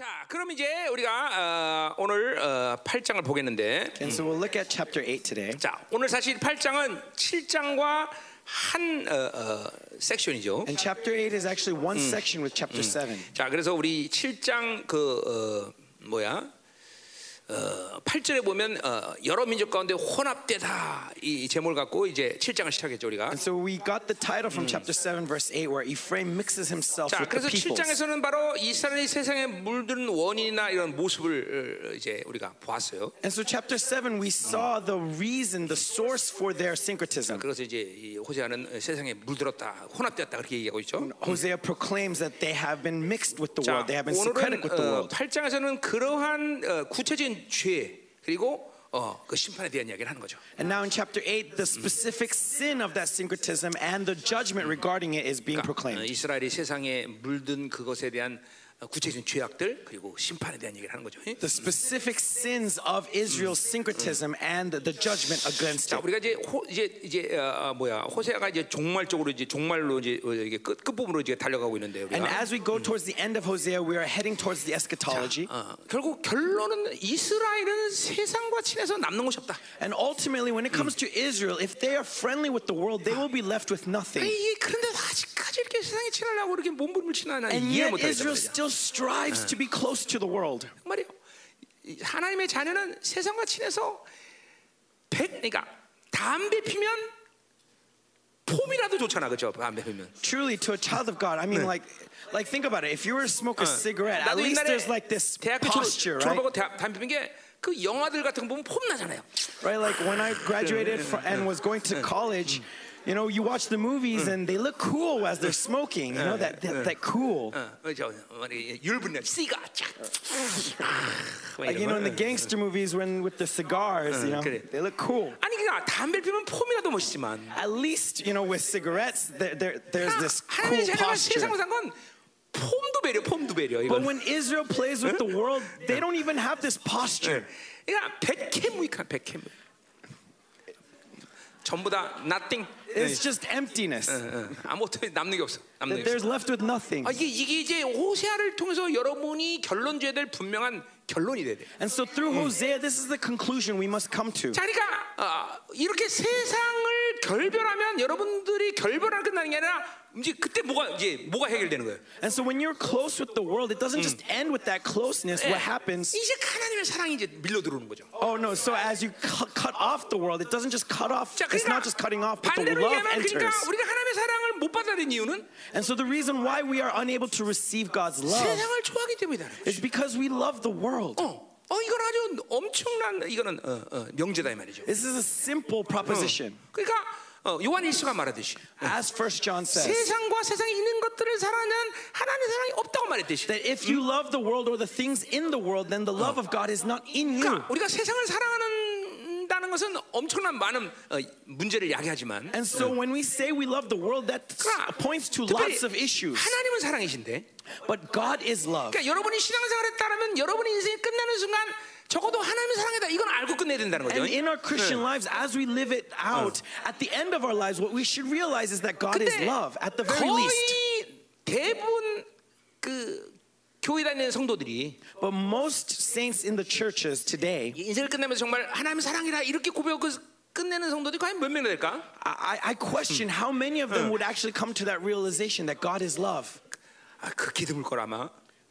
자, 그럼 이제 우리가 어, 오늘 어, 8장을 보겠는데, And so we'll look at chapter 8 today. 자, 오늘 사실 8장은 7장과 한 어, 어, 섹션이죠. And chapter 8 is actually one section with chapter 7. 자, 그래서 우리 7장 그 어, 뭐야? 어, 8절에 보면 어, 여러 민족 가운데 혼합되다 이 제목을 갖고 이제 7장을 시작했죠 우리가. And so we got the title from chapter 7, verse 8, where Ephraim mixes himself 자, with the 그래서 peoples. 7장에서는 바로 이스라엘이 세상에 물든 원인이나 이런 모습을 어, 이제 우리가 보았어요. And so, chapter 7, we saw the reason, the source for their syncretism. 그래서 이제 이 호세아는 세상에 물들었다, 혼합되었다 그렇게 얘기하고 있죠. Hosea proclaims that they have been mixed with the 자, world, they have been syncretic with the 어, world. 8장에서는 그러한 어, 구체적인 죄 그리고 어, 그 심판에 대한 이야기를 하는 거죠. And now in chapter 8, the specific sin of that syncretism and the judgment regarding it is being 어, proclaimed. 이스라엘이 세상에 물든 그것에 대한 어, 구체적인 죄악들 그리고 심판에 대한 얘기를 하는 거죠. The specific sins of Israel's syncretism and the judgment against 자, it. 우리가 이제 호, 이제 이제 어, 어, 뭐야 호세아가 이제 종말적으로 이제 종말로 이제 어, 이게 끝 끝부분으로 이제 달려가고 있는데 And 우리가 as we go towards the end of Hosea, we are heading towards the eschatology. 어, 결국 결론은 이스라엘은 세상과 친해서 남는 것이 없다. And ultimately, when it comes to Israel, if they are friendly with the world, they will be left with nothing. 이게 그런데 아직까지 이렇게 세상에 친하려고 이렇게 몸부림을 치나 나는 And 이해를 yet, 못 하겠단 Israel 말이야. still strives to be close to the world. 말이에요. 이 하나님의 자녀는 세상과 친해서 백, 그러니까 담배 피면 폼이라도 좋잖아, 그렇죠? 담배 피면. Truly, to a child of God, I mean, like, like think about it. If you were to smoke a cigarette, at 나도 least 옛날에 there's like this 대학교 posture, 졸업, right? 졸업하고 대- 담배 피는 게 그 영화들 같은 거 보면 폼 나잖아요. Right? Like when I graduated fr- and was going to college, you know, you watch the movies and they look cool as they're smoking. You know that that, that cool. 어, 어, 저, 뭐니 율분량 씨가 쫙. 막 Like you know, in 이런 거. the gangster movies, when with the cigars, you know, 그래. they look cool. 아니 그러니까 담배 피면 폼이라도 멋있지만 At least you know, with cigarettes, there, there there's this cool 하나님의 자녀가 posture. 세상을 산건 폼도 배려, 폼도 배려. But 이건. when Israel plays with the world, they don't even have this posture. 그러니까 백해무익한 백해무. 전부 다 nothing. It's just emptiness. 어, 아무것도 남는 게 없어. 남는 게 That 없어. there's left with nothing. 아, 이게, 이게 이제 호세아를 통해서 여러분이 결론 줘야 될 분명한 결론이 돼야 돼. And so through Hosea, this is the conclusion we must come to. 자, 그러니까 어, 이렇게 세상을 결별하면 여러분들이 결별하는 끝나는 게 아니라 이제 그때 뭐가 이제 뭐가 해결되는 거예요. And so when you're close with the world, it doesn't just end with that closeness. What happens? 이제 하나님의 사랑이 이제 밀려 들어오는 거죠. Oh no! So as you cu- cut off the world, it doesn't just cut off. 자, It's not 그러니까 just cutting off, but the 반대로 love 얘기하면 그러니까 enters. 우리가 하나님의 사랑을 못 받아들인 이유는 And so the reason why we are unable to receive God's love 세상을 좋아하기 때문이다. is because we love the world. 어, 어 이건 아주 엄청난 이거는 어, 어, 명제다 이 말이죠. This is a simple proposition. 그러니까 어, 요한 일수가 말하듯이 As First John says, 세상과 세상에 있는 것들을 사랑하는 하나님의 사랑이 없다고 말했듯이. that if you love the world or the things in the world, then the love of God is not in you. 그러니까 우리가 세상을 사랑하는 다는 것은 엄청난 많은 어, 문제를 야기하지만 And so when we say we love the world, that 그러나 points to 특별히 lots of issues. 하나님은 사랑이신데 But God is love. 그러니까 여러분이 신앙생활에 따르면 여러분의 인생이 끝나는 순간 적어도 하나님의 사랑이다 이건 알고 끝내야 된다는 거죠. And in our Christian lives, as we live it out, at the end of our lives, what we should realize is that God is 근데 love, at the very least. 거의 대부분 그 교회 다니는 성도들이 But most saints in the churches today, 인생을 끝내면서 정말 하나님의 사랑이라 이렇게 고백하고 끝내는 성도들이 과연 몇 명이나 될까? I, I question how many of them would actually come to that realization that God is love. 아, 극히 드물 걸 아마.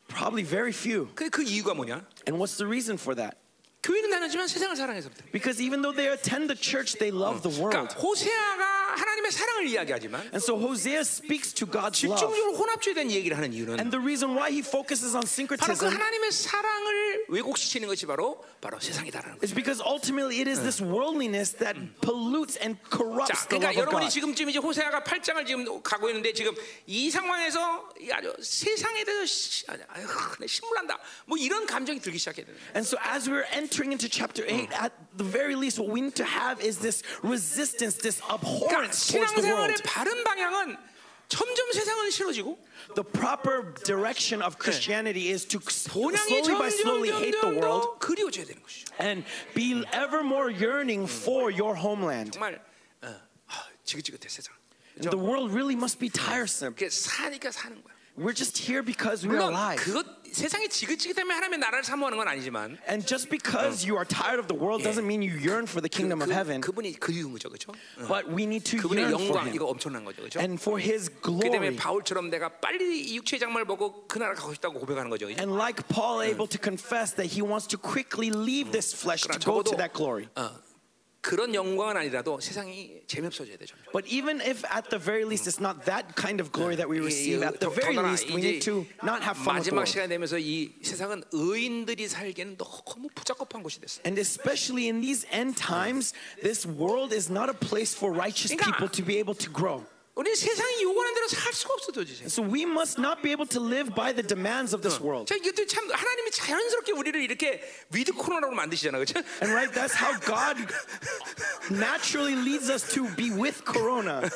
Probably very few. 그, 그 이유가 뭐냐? And what's the reason for that? 교회는 다녔지만 세상을 사랑해서부터. Because even though they attend the church, they love the world. 그러니까 호세아가 하나님의 사랑을 이야기하지만 And so Hosea speaks to God's love. 집중적으로 혼합주의에 대한 얘기를 하는 이유는 And the reason why he focuses on 바로 그 syncretism 하나님의 사랑을 왜곡시키는 것이 바로 바로 세상이다라는 거예요. is because ultimately it is this worldliness that pollutes and 자, corrupts the 그러니까 love of 여러분이 God. 지금쯤 이제 호세아가 8장을 지금 가고 있는데 지금 이 상황에서 이 아주 세상에 대해서 시- 아유, 내 신물난다. 뭐 이런 감정이 들기 시작해야 되는 거예요. And so, as we're entering into chapter 8, at the very least, what we need to have is this resistance, this 그러니까 abhorrence towards the 신앙생활의 world. 바른 방향은 점점 세상은 싫어지고 The proper direction of Christianity is to s- 본향이 slowly by 점점 slowly hate the 점점 world 더 그리워져야 되는 것이죠. and be ever more yearning for your homeland. 정말 어, 아, 지긋지긋해 세상. And the world really must be tiresome. 그게 사니까 사는 거야. We're just here because we are 물론 alive. 그것 세상이 지긋지기 때문에 하나님의 나라를 사모하는 건 아니지만 And just because you are tired of the world doesn't mean you yearn for the kingdom of heaven. 그, 그분이 그리운 거죠, 그렇죠? But we need to 그분의 yearn for 영광 him. 이거 엄청난 거죠, 그렇죠? And for his 그 때문에 glory. 바울처럼 내가 빨리 이 육체의 장막을 보고 그 나라 가고 싶다고 고백하는 거죠. 그죠? And like Paul able to confess that he wants to quickly leave this flesh to 그러나 go to 적어도 that glory. 어, 그런 영광은 아니라도 세상이 재미없어져야 돼 점점. But even if at the very least it's not that kind of glory that we receive, at the 더- very 더더나 least we 이제 need to not have fun with the 마지막 world. 시간이 되면서 이 세상은 의인들이 살기에는 너무 부잡급한 곳이 됐어. And especially in these end times, this world is not a place for righteous 그러니까- people to be able to grow. 우리 세상이 요구하는 대로 살 수가 없어 도대체. So we must not be able to live by the demands of this world. 자 이것도 참 하나님이 자연스럽게 우리를 이렇게 with 코로나로 만드시잖아, 그렇죠? And right, that's how God naturally leads us to be with Corona.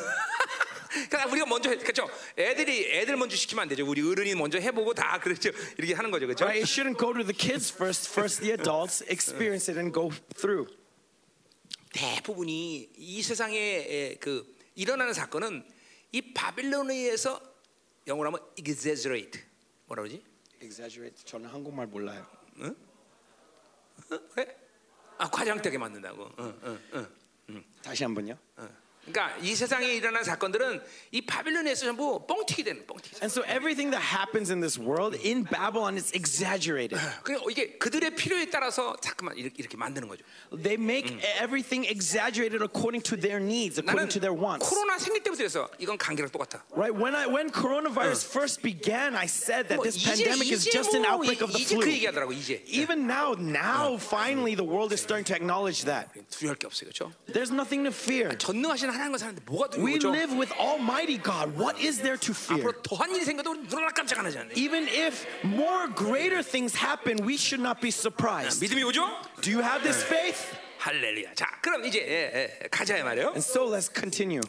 그러니까 우리가 먼저 해, 그렇죠? 애들이 애들 먼저 시키면 안 되죠. 우리 어른이 먼저 해보고 다 그렇죠. 이렇게 하는 거죠, 그렇죠? Right? It shouldn't go to the kids first, first the adults experience it and go through. 대부분이 이 세상에 에, 그 일어나는 사건은 이 바빌론에 의해서 영어로 하면 exaggerate 뭐라 그러지? Exaggerate. 저는 한국말 몰라요. 어? 그래? 아 과장되게 만든다고. 어, 어, 어. 다시 한 번요. 그러니까 이 세상에 일어나는 사건들은 이 바빌론에서 전부 뻥튀기 되는 뻥튀기. And so everything that happens in this world in Babylon is exaggerated. 그러니까 이게 그들의 필요에 따라서 자꾸만 이렇게, 이렇게 만드는 거죠. They make everything exaggerated according to their needs, 나는 according to their wants. 코로나 생길 때부터 해서 이건 감기랑 똑같아. Right? When I when coronavirus first began, I said that 뭐 this 이제 pandemic is 이제 just an 뭐 outbreak of the 이제 flu. 그 얘기하더라고 이제. Even now, now finally the world is starting to acknowledge that. 두려울 게 없어요, 그렇죠? There's nothing to fear. 전능하신 하나님과 사는데 뭐가 We 두려워죠? live with Almighty God. What is there to fear? 앞으로 더한 일이 생겨도 우리 눈을 깜짝 안 하지 않아요. Even if more greater things happen, we should not be surprised. 믿음이 오죠? Do you have this faith? 할렐루야. 자, 그럼 이제 예, 예, 가자 이 말이에요. And so let's continue.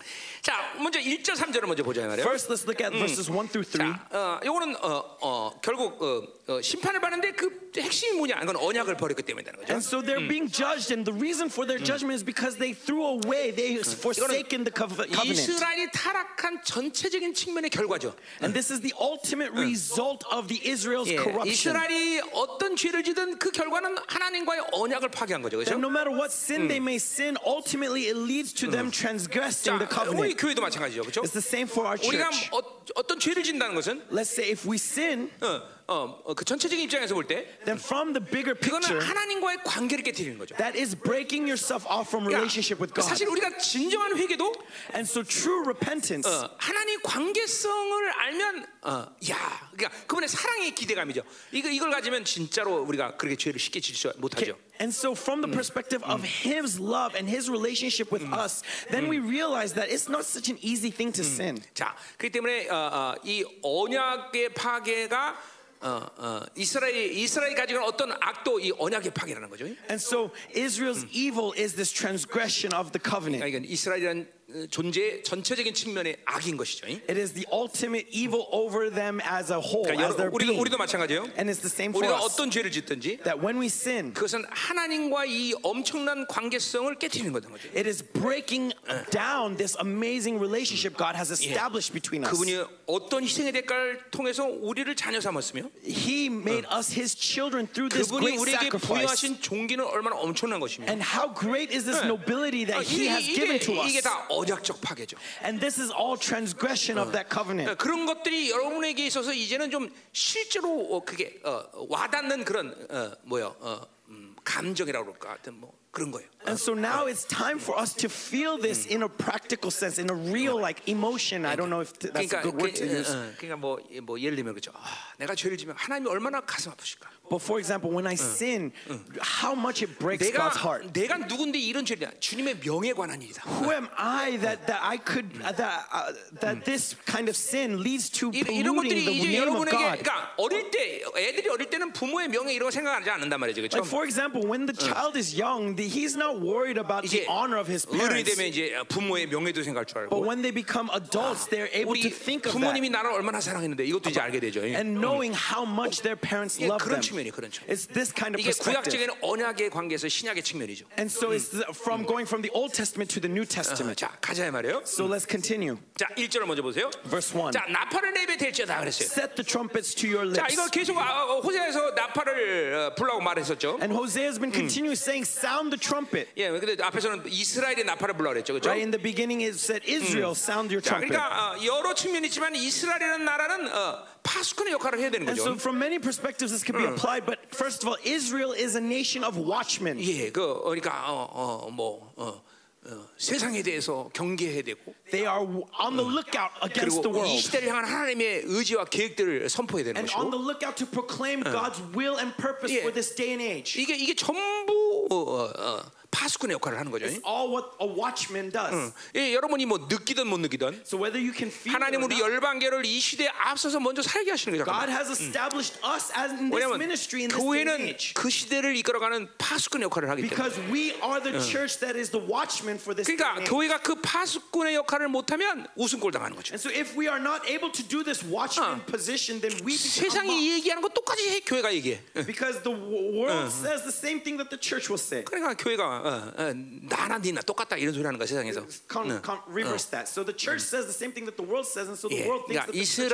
자, 먼저 1절 3절을 먼저 보자 이 말이에요. First, let's look at verses 1 through 3. 자, 어, 요거는 어, 어, 결국 어, 어, 심판을 받는데 그 핵심이 뭐냐? 이건 언약을 버렸기 때문이라는 거죠. And so they're being judged, and the reason for their judgment is because they threw away, they forsaken the cov- covenant. 이스라엘이 타락한 전체적인 측면의 결과죠. And this is the ultimate result of the Israel's 예, corruption. 이스라엘이 어떤 죄를 지든 그 결과는 하나님과의 언약을 파괴한 거죠. That 그렇죠? no matter what sin they may sin, ultimately it leads to them transgressing the 자, 우리 covenant. 교회도 마찬가지죠. 그렇죠? It's the same for our 우리가 church. 어, 어떤 죄를 진다는 것은 Let's say if we sin, 어, 어, 어, 그 전체적인 입장에서 볼 때 then from the bigger 그거는 picture, 하나님과의 관계를 깨뜨리는 거죠. that is breaking yourself off from 그러니까 relationship with God. 사실 우리가 진정한 회개도 And so true repentance 어, 하나님 관계성을 알면 어, 야, 그러니까 그분의 사랑의 기대감이죠. 이거 이걸 가지면 진짜로 우리가 그렇게 죄를 쉽게 질수 못하죠. And so, from the perspective of His love and His relationship with us, then we realize that it's not such an easy thing to sin. 자, 그렇기 때문에 어, 어, 이 언약의 파괴가 어, 어, 이스라엘 이스라엘이 가지고 있는 어떤 악도 이 언약의 파괴라는 거죠. And so, Israel's evil is this transgression of the covenant. 그러니까 이건 이스라엘이라는 어, 존재의 전체적인 측면의 악인 것이죠. It is the ultimate evil over them as a whole, 그러니까 as their 우리도 being. 우리도 마찬가지예요. And it's the same for 우리가 us. 어떤 죄를 짓든지 That when we sin, 그것은 하나님과 이 엄청난 관계성을 깨뜨리는 거죠. it is breaking down this amazing relationship God has established between us. 그분이 어떤 희생의 대가를 통해서 우리를 자녀 삼았으며 He made us His children through this 그분이 great 우리에게 sacrifice. 부여하신 종기는 얼마나 엄청난 것이며 And how great is this nobility 어, that He 이게, has given 이게, to 이게 us? 다 언약적 파괴죠. And this is all transgression of that covenant. 그런 것들이 여러분에게 있어서 이제는 좀 실제로 어, 그게 어, 와닿는 그런 어, 뭐요 어, 음, 감정이라고 그럴까 하여튼 뭐 그런 거예요. And so now it's time for us to feel this in a practical sense, in a real like emotion. I don't know if th- that's 그러니까 a good word 그, to use. 어, 어, 그러니까 뭐, 뭐 예를 들면 그죠. 아, 내가 죄를 지면 하나님이 얼마나 가슴 아프실까. But for example, when I sin, how much it breaks 내가 God's heart. 내가 누군데 이런 죄냐? 주님의 명예에 관한 일이다. Who am I that, that I could that uh, that this kind of sin leads to 이- 이런 polluting 것들이 the 이제 name of 여러분에게 God? 그러니까 어릴 때 애들이 어릴 때는 부모의 명예 이런 거 생각하지 않는단 말이죠. 그렇죠? Like for example, when the child is young, the, he's not worried about the 이제 honor of his 어른이 parents. 되면 이제 부모의 명예도 생각할 줄 But 알고 when they become adults, they're able 우리 to think of that. 부모님이 나를 얼마나 사랑했는데 이것도 이제 알게 되죠. And knowing how much their parents 이게 love 그런 them. 측면이 그런 측면. It's this kind of 이게 perspective. 구약적인 언약의 관계에서 신약의 측면이죠. And so it's the- from going from the Old Testament to the New 어, Testament. 자 가자 말이에요. So let's continue. 자 1절을 먼저 보세요. Verse 1. 자 나팔을 내배 될지어다 그랬어요. Set the trumpets to your 자 lips. 이거 계속 아, 어, 호세에서 나팔을 어, 불라고 말했었죠. And Hosea has been continually saying, sound the trumpet. 예, 근데 앞에서는 이스라엘의 나팔을 불라 그랬죠, 그렇죠? Right in the beginning, it said, Israel, sound your 자, trumpet. 그러니까 어, 여러 측면이 있지만 이스라엘이라는 나라는 어, 파수꾼의 역할을 해야 되는 And so, 거죠. from many perspectives, this could be applied. But first of all, Israel is a nation of watchmen. 예, 그 어, 그러니까 어, 어, 뭐 어, 어, 세상에 대해서 경계해야 되고 They are on the lookout against the 그리고 이 world 시대를 향한 하나님의 의지와 계획들을 선포해야 되는 and on the 것이고 lookout to proclaim God's will and purpose Yeah. for this day and age. 이게 이게 전부 어, 어, 어, 파수꾼의 역할을 하는 거죠. It's all what a watchman does. 예, 여러분이 뭐 느끼든 못 느끼든 So whether you can feel it 하나님 or 우리 not, 열방계를 이 시대에 앞서서 먼저 살게 하시는 거죠. God has established us as in this 왜냐하면 ministry in this day and 교회는 age. 그 시대를 이끌어가는 파수꾼 역할을 하기 때문에. Because we are the church that is the watchman for this day 그러니까 and age. 교회가 그 파수꾼의 역할을 못하면 우승골 당하는 거죠. And so if we are not able to do this watchman 어. position, then we become 세상이 mocked. 얘기하는 거 똑같이 해, 교회가 얘기해. Because the world says the same thing that the church will say. 그러니까 교회가 어, 어, 나나 니나 똑같다 이런 소리 하는 거야 세상에서. Con- con- reverse that. So the church says the same thing that the world says, and so the 예, world thinks 그러니까 that the is no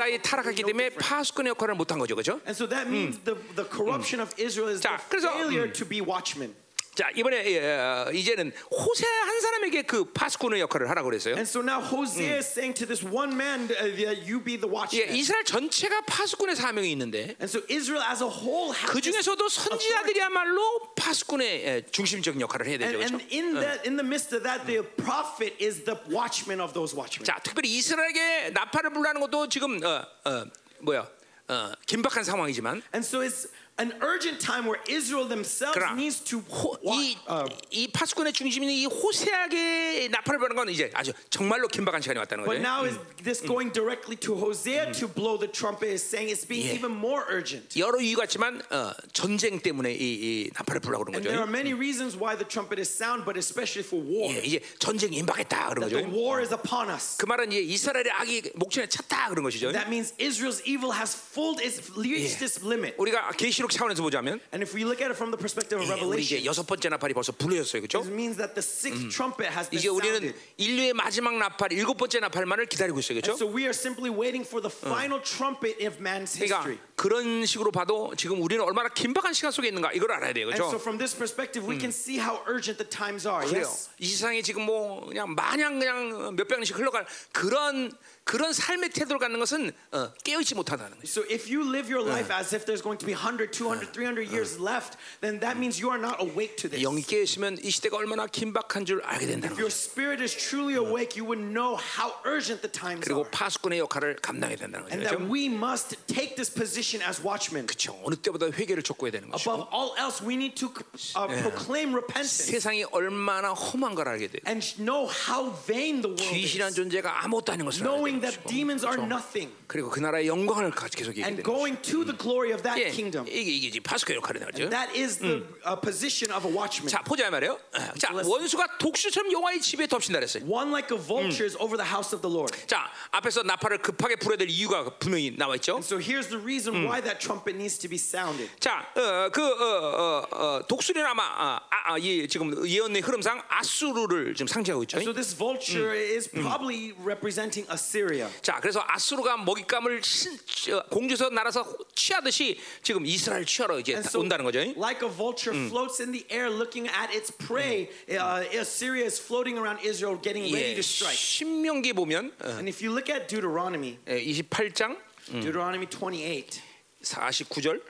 때문에. 파수꾼의 역할을 못한 거죠, 그렇죠? And so that means the, the corruption of Israel is 자, the 그래서, failure to be watchmen. 자 이번에 예, 이제는 호세 한 사람에게 그 파수꾼의 역할을 하라고 그랬어요. And so now Hosea is saying to this one man, uh, that you be the 예, watchman. 이스라엘 전체가 파수꾼의 사명이 있는데 And so Israel as a whole has 그 중에서도 선지자들이야말로 파수꾼의 예, 중심적인 역할을 해야 되죠, And, 그렇죠? and in that, in the midst of that, the prophet is the watchman of those watchmen. 자, 특별히 이스라엘에게 나팔을 불라는 것도 지금 어, 어, 뭐야 어, 긴박한 상황이지만 And so it's an urgent time where Israel themselves 그러나 needs to 호, wa- 이, uh, 이 파수꾼의 중심인 이 호세에게 나팔을 부는 건 이제 아주 정말로 긴박한 시간이 왔다는 But 거죠. now is this going directly to Hosea to blow the trumpet is saying it's being Yeah. even more urgent. 여러 이유가 있지만 어, 전쟁 때문에 이, 이 나팔을 불라고 그런 And there are 거죠. many reasons why the trumpet is sound, but especially for war. 예, 이제 전쟁이 임박했다 그런 That the 거죠. war is upon us. 그 말은 이제 이스라엘의 악이 목전에 찼다 그런 것이죠. That means Israel's evil has full its reached Yeah. its limit. 우리가 계시록 차원에서 보자면 And if we look at it from the perspective of 예, 우리 이제 Revelation, 여섯 번째 나팔이 벌써 불려졌어요, 그렇죠? it means that the sixth trumpet has been 이제 우리는 sounded. 인류의 마지막 나팔, 일곱 번째 나팔만을 기다리고 있어요, 그렇죠? So we are simply waiting for the final trumpet of man's 그러니까 history. 그런 식으로 봐도 지금 우리는 얼마나 긴박한 시간 속에 있는가 이걸 알아야 돼요, And so 그렇죠? from this perspective, we can see how urgent the times are. 그래요. Yes. 이 세상에 지금 뭐 그냥 마냥 그냥 몇백 년씩 흘러갈 그런 그런 삶의 태도를 갖는 것은 어, 깨어있지 못하다는 거죠. So if you live your life as if there's going to be 100, 200, 300 years left, then that means you are not awake to this. 영이 깨어있으면 이 시대가 얼마나 긴박한 줄 알게 된다는 If your spirit is truly awake, you would know how urgent the times 그리고 are. 파수꾼의 역할을 감당해야 된다는 And 거죠. that we must take this position as watchmen. 그렇죠. 어느 때보다 회개를 촉구해야 되는 거죠. Above all else, we need to uh, proclaim repentance 세상이 얼마나 험한가를 알게 돼. and know how vain the world is. 존재가 아무것도 아닌 것을 알게 Knowing that demons are nothing 그리고 그 나라의 영광을 계속 얘기해 and going to the glory of that 예, kingdom. 이게 이게 파수꾼 역할이 나죠. That is the uh, position of a watchman. 자 보자 말이에요. 자 원수가 독수처럼 여호와의 집에 덮친다 그랬어요. One like a vulture is over the house of the Lord. 자 앞에서 나팔을 급하게 불어야 될 이유가 분명히 나와 있죠. So here's the reason why that trumpet needs to be sounded. 자그 어, 어, 어, 독수리는 아마 아, 아, 이 지금 예언의 흐름상 아수르를 지금 상징하고 있죠. So this vulture is probably representing Assyria. 자 그래서 아수르가 먹잇감을 신, 저, 공주에서 날아서 취하듯이 지금 이스라엘 취하러 이제 so, 온다는 거죠. like a vulture floats in the air looking at its prey, uh, Assyria is floating around Israel getting ready 예, to strike. 신명기 보면 어, And if you look at Deuteronomy, 예, 28장 Deuteronomy 28, 49절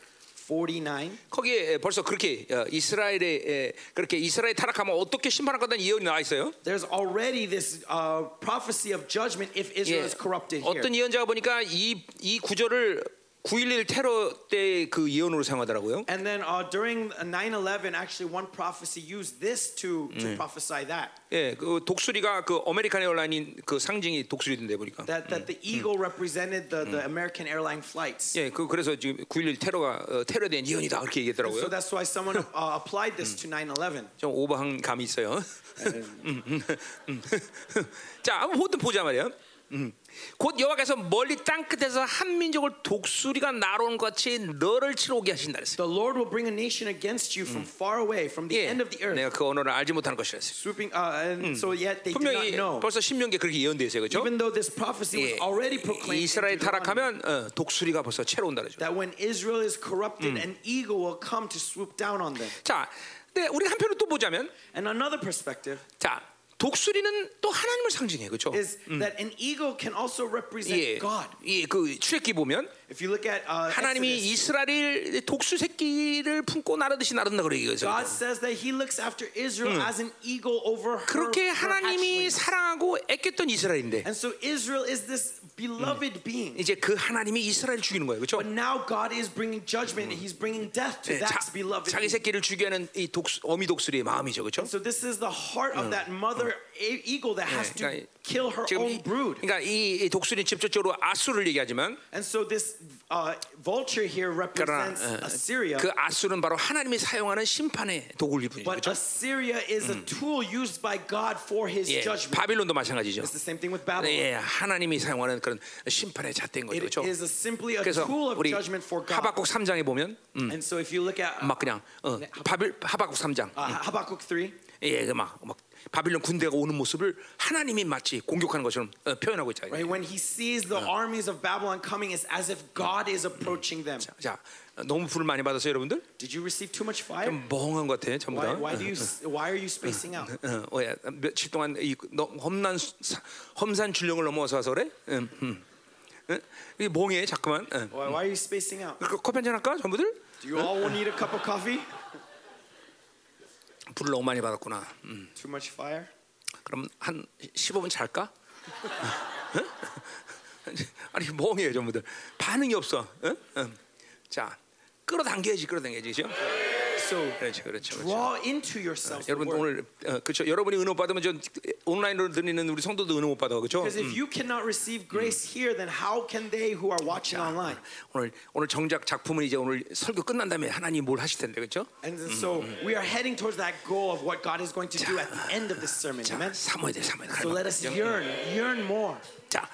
49, 거기에 벌써 그렇게 어, 이스라엘에 에, 그렇게 이스라엘 타락하면 어떻게 심판할 거다는 예언이 나와 있어요. there's already this uh, prophecy of judgment if Israel 예, is corrupted here. 어떤 예언자가 보니까 이이 구절을 9.11 테러 때 그 예언으로 사용하더라고요. And then uh, during 9/11, actually, one prophecy used this to to prophesy that 예, 그 독수리가 그 아메리칸 에어라인 그 상징이 독수리던데 보니까. that that the eagle represented the the American airline flights. 예, 그 그래서 지금 9.11 테러가 어, 대한 예언이다 그렇게 So 얘기했더라고요. that's why someone uh, applied this to 9/11. 좀 오버한 감이 있어요. 음, 음, 음. 자, 한번 보자 말이야. 음. 곧 여호와께서 멀리 땅 끝에서 한 민족을 독수리가 것 같이 너를 치러 오게 하신다 그랬어요. The Lord will bring a nation against you from far away, from the 예, end of the earth, 내가 그 언어를 알지 못하는 것이라 했어요. swooping. Uh, and so yet they do not 분명히 know. 벌써 신명기에 그렇게 예언되어 있어요. 그렇죠? Even though this prophecy 예, was already proclaimed 이스라엘 타락하면 어, 독수리가 벌써 채로 온다 그러죠. that when Israel is corrupted, an eagle will come to swoop down on them. 자, 근데 우리 한편으로 또 보자면 And another perspective 자, 독수리는 또 하나님을 상징해. 그렇죠? is that an eagle can also represent 예. God. 예, 그 출애기 보면 If you look at uh, 하나님이 이스라엘 독수 새끼를 품고 나르듯이 나른다 그래 이거죠. God says that He looks after Israel as an eagle over her, 그렇게 하나님이. 사랑하고 애꼈던 이스라엘인데 And so Israel is this beloved being. 이제 그 하나님이 이스라엘 죽이는 거예요. 그렇죠? But now God is bringing judgment. He's bringing death to 자, that beloved 자기. 새끼를 죽이는 이 독수, 어미 독수리의 마음이죠. 그렇죠? So this is the heart of that mother e- eagle that has to 그러니까 kill her 지금 own 이, brood. 그러니까 이, 이 독수리는 직접적으로 아수를 얘기하지만 And so this uh, vulture here 그러나 represents 어, Assyria. 그 아수는 바로 하나님이 사용하는 심판의 도구일 뿐이죠. But 그렇죠? Assyria is a tool used by God for his 예, judgment. 바빌론도 마찬가지죠. It's the same thing with Babylon. 예, 하나님이 사용하는 그런 심판의 잣대인 거죠. It 그렇죠? is a, simply a tool of judgment for God. 하박국 3장에 보면 음, And so if you look at uh, 막 그냥 어, 바빌 하박국 3장 Habakkuk 3, 예, 그막 막 바빌론 군대가 오는 모습을 하나님이 마치 공격하는 것처럼 어, 표현하고 있잖아요. right? When he sees the armies of Babylon coming, it's as if God is approaching them. 자, 어, 너무 불을 많이 받았어요, 여러분들? Did you receive too much fire? 좀 멍한 것 같아, 전부 다. Why, why do you? Why are you spacing out? 어, 어, 야, 며칠 동안 이 너, 험난 험산 줄령을 넘어서 와서 그래? 음, 음. 어? 이 멍해, 자꾸만. 어. Why, why are you spacing out? 그 커피 한잔 할까, 전부들? Do you all need a cup of coffee? 불을 너무 많이 받았구나. 음. Too much fire? 그럼 한 15분 잘까? 어? 아니 멍해요 전부들 반응이 없어. 어? 어. 자 끌어당겨야지 끌어당겨야지 그죠? So 그렇죠 그렇죠. 그렇죠. draw into yourself the 여러분 word. 오늘 어, 그렇죠. 여러분이 은혜 못 받으면 저 온라인으로 들리는 우리 성도도 은혜 못 받아 그렇죠? Because if you cannot receive grace here, then how can they who are watching online? 오늘 오늘 정작 작품은 이제 오늘 설교 끝난 다음에 하나님 뭘 하실 텐데 그렇죠? And so we are heading towards that goal of what God is going to do at the end of this sermon. 자 Amen. 사모야 돼 사모야 돼. So let us yearn, yearn more. 자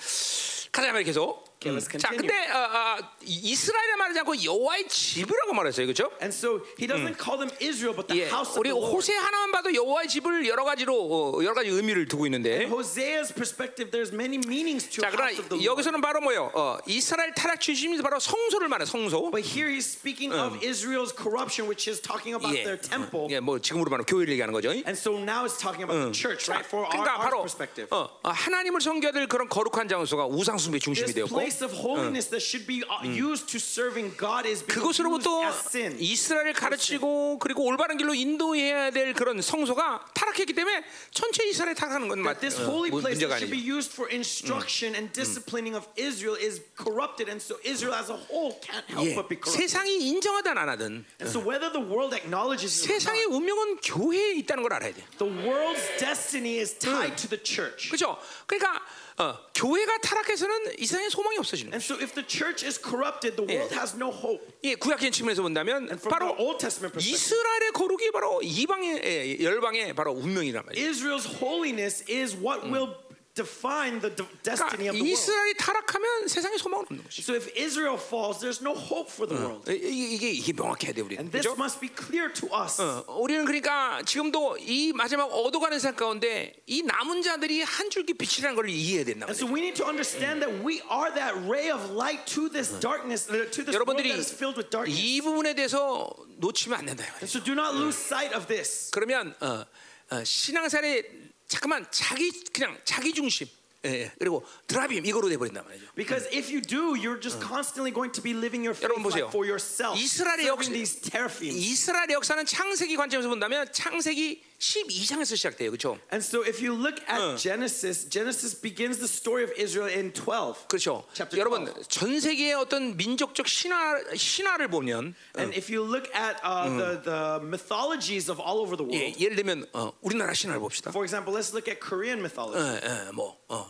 가자 말이 계속. 자. 근데 어, 어, 이스라엘을 말하지 않고 여호와의 집이라고 말했어요 그렇죠? And so he doesn't call them Israel, but 예, the house of 우리 Lord. 호세 하나만 봐도 여호와의 집을 여러 가지로 어, 여러 가지 의미를 두고 있는데 Hosea's perspective, there's many meanings to 자 그러나 of the Lord. 여기서는 바로 뭐요? 어, 이스라엘 타락 중심이 바로 성소를 말해 성소. But here he's speaking of Israel's corruption, which is talking about 예, their temple. 예, 뭐 지금으로 말하면 교회를 얘기하는 거죠. And so now it's talking about the church, right? For our, 그러니까 our 바로 perspective. 어, 어, 하나님을 섬겨야 될 그런 거룩한 장소가 우상 숭배 중심이 This 되었고 place of holiness that should be uh, used to serving God is being used 그것으로부터 as sin. 이스라엘을 가르치고 그리고 올바른 길로 인도해야 될 그런 성소가 타락했기 때문에 전체 이스라엘 타락하는 건 맞, this 어, holy 문- place 문제가 that should be used for instruction and disciplining of Israel is corrupted, and so Israel as a whole can't help 예, but be corrupted. 세상이 인정하든 안 하든 And so whether the world acknowledges it or 세상의 not, 운명은 교회에 있다는 걸 알아야 돼. the world's destiny is tied to the church. 그렇죠? 그러니까 어, 교회가 타락해서는 이 세상에 소망이 없어지는 거예요. And so if the church is corrupted, the world has no hope. 예, 구약적인 측면에서 본다면 바로 Old Testament perspective, 이스라엘의 거룩이 바로 이방의 예, 열방의 바로 운명이란 말이에요. Israel's holiness is what will define the de- destiny 그러니까 of the world. 이스라엘이 타락하면 세상에 소망은 없는 것이. So if Israel falls, there's no hope for the world. 이게 이게 명확해야 돼 우리. And this must be clear to us. 어, 우리는 그러니까 지금도 이 마지막 얻어가는 세 가운데 이 남은 자들이 한 줄기 빛이라는 걸 이해해야 된다. And so we need to understand that we are that ray of light to this darkness, uh, to this world that is filled with darkness. 이 부분에 대해서 놓치면 안 된다. so do not lose sight of this. 그러면 어, 어, 신앙생활에 잠깐만 자기 그냥 자기 중심 예, 예. 그리고 드라빔 이거로 돼 버린단 말이죠. Because if you do, you're just constantly going to be living your faith life for yourself. 이스라엘의 역사-. 이스라엘의 역사는 창세기 관점에서 본다면 창세기 12장에서 시작돼요, 그렇죠? And so if you look at Genesis, Genesis begins the story of Israel in 12. 그렇죠. Chapter 여러분 12. 전 세계의 어떤 민족적 신화 신화를 보면 And if you look at uh, the, the mythologies of all over the 예, world, 예를 들면 어, 우리나라 신화를 봅시다. for example, let's look at Korean mythology, 예, 예, 뭐 어,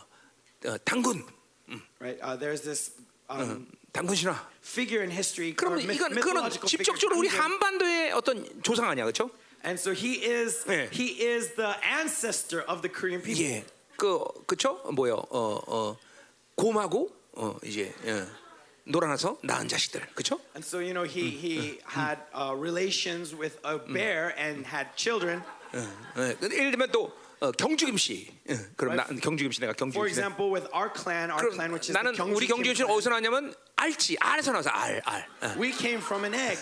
어, 당군, right? Uh, there's this um, 당군 신화. figure in history, myth- 이건 그거는. 직접적으로 우리. 한반도의 어떤 조상 아니야, 그렇죠? And so he is 예. he is the ancestor of the Korean people. 예, 그 그렇죠? 뭐요? 어, 어, 곰하고 어, 이제 예, 놀아나서 낳은 자식들, 그렇죠? And so you know he he had uh, relations with a bear and had children. 예, 그 예를 들면 또 어, 경주김 씨, 예, 그럼 나 경주김 씨 내가 For 경주김 씨. example, with our clan, our clan, 그럼 which is 나는 the 우리 Gyeongju 경주김 씨는 clan, 어디서 나왔냐면 알지, 알에서 나와서 알, 알. 예. we came from an egg.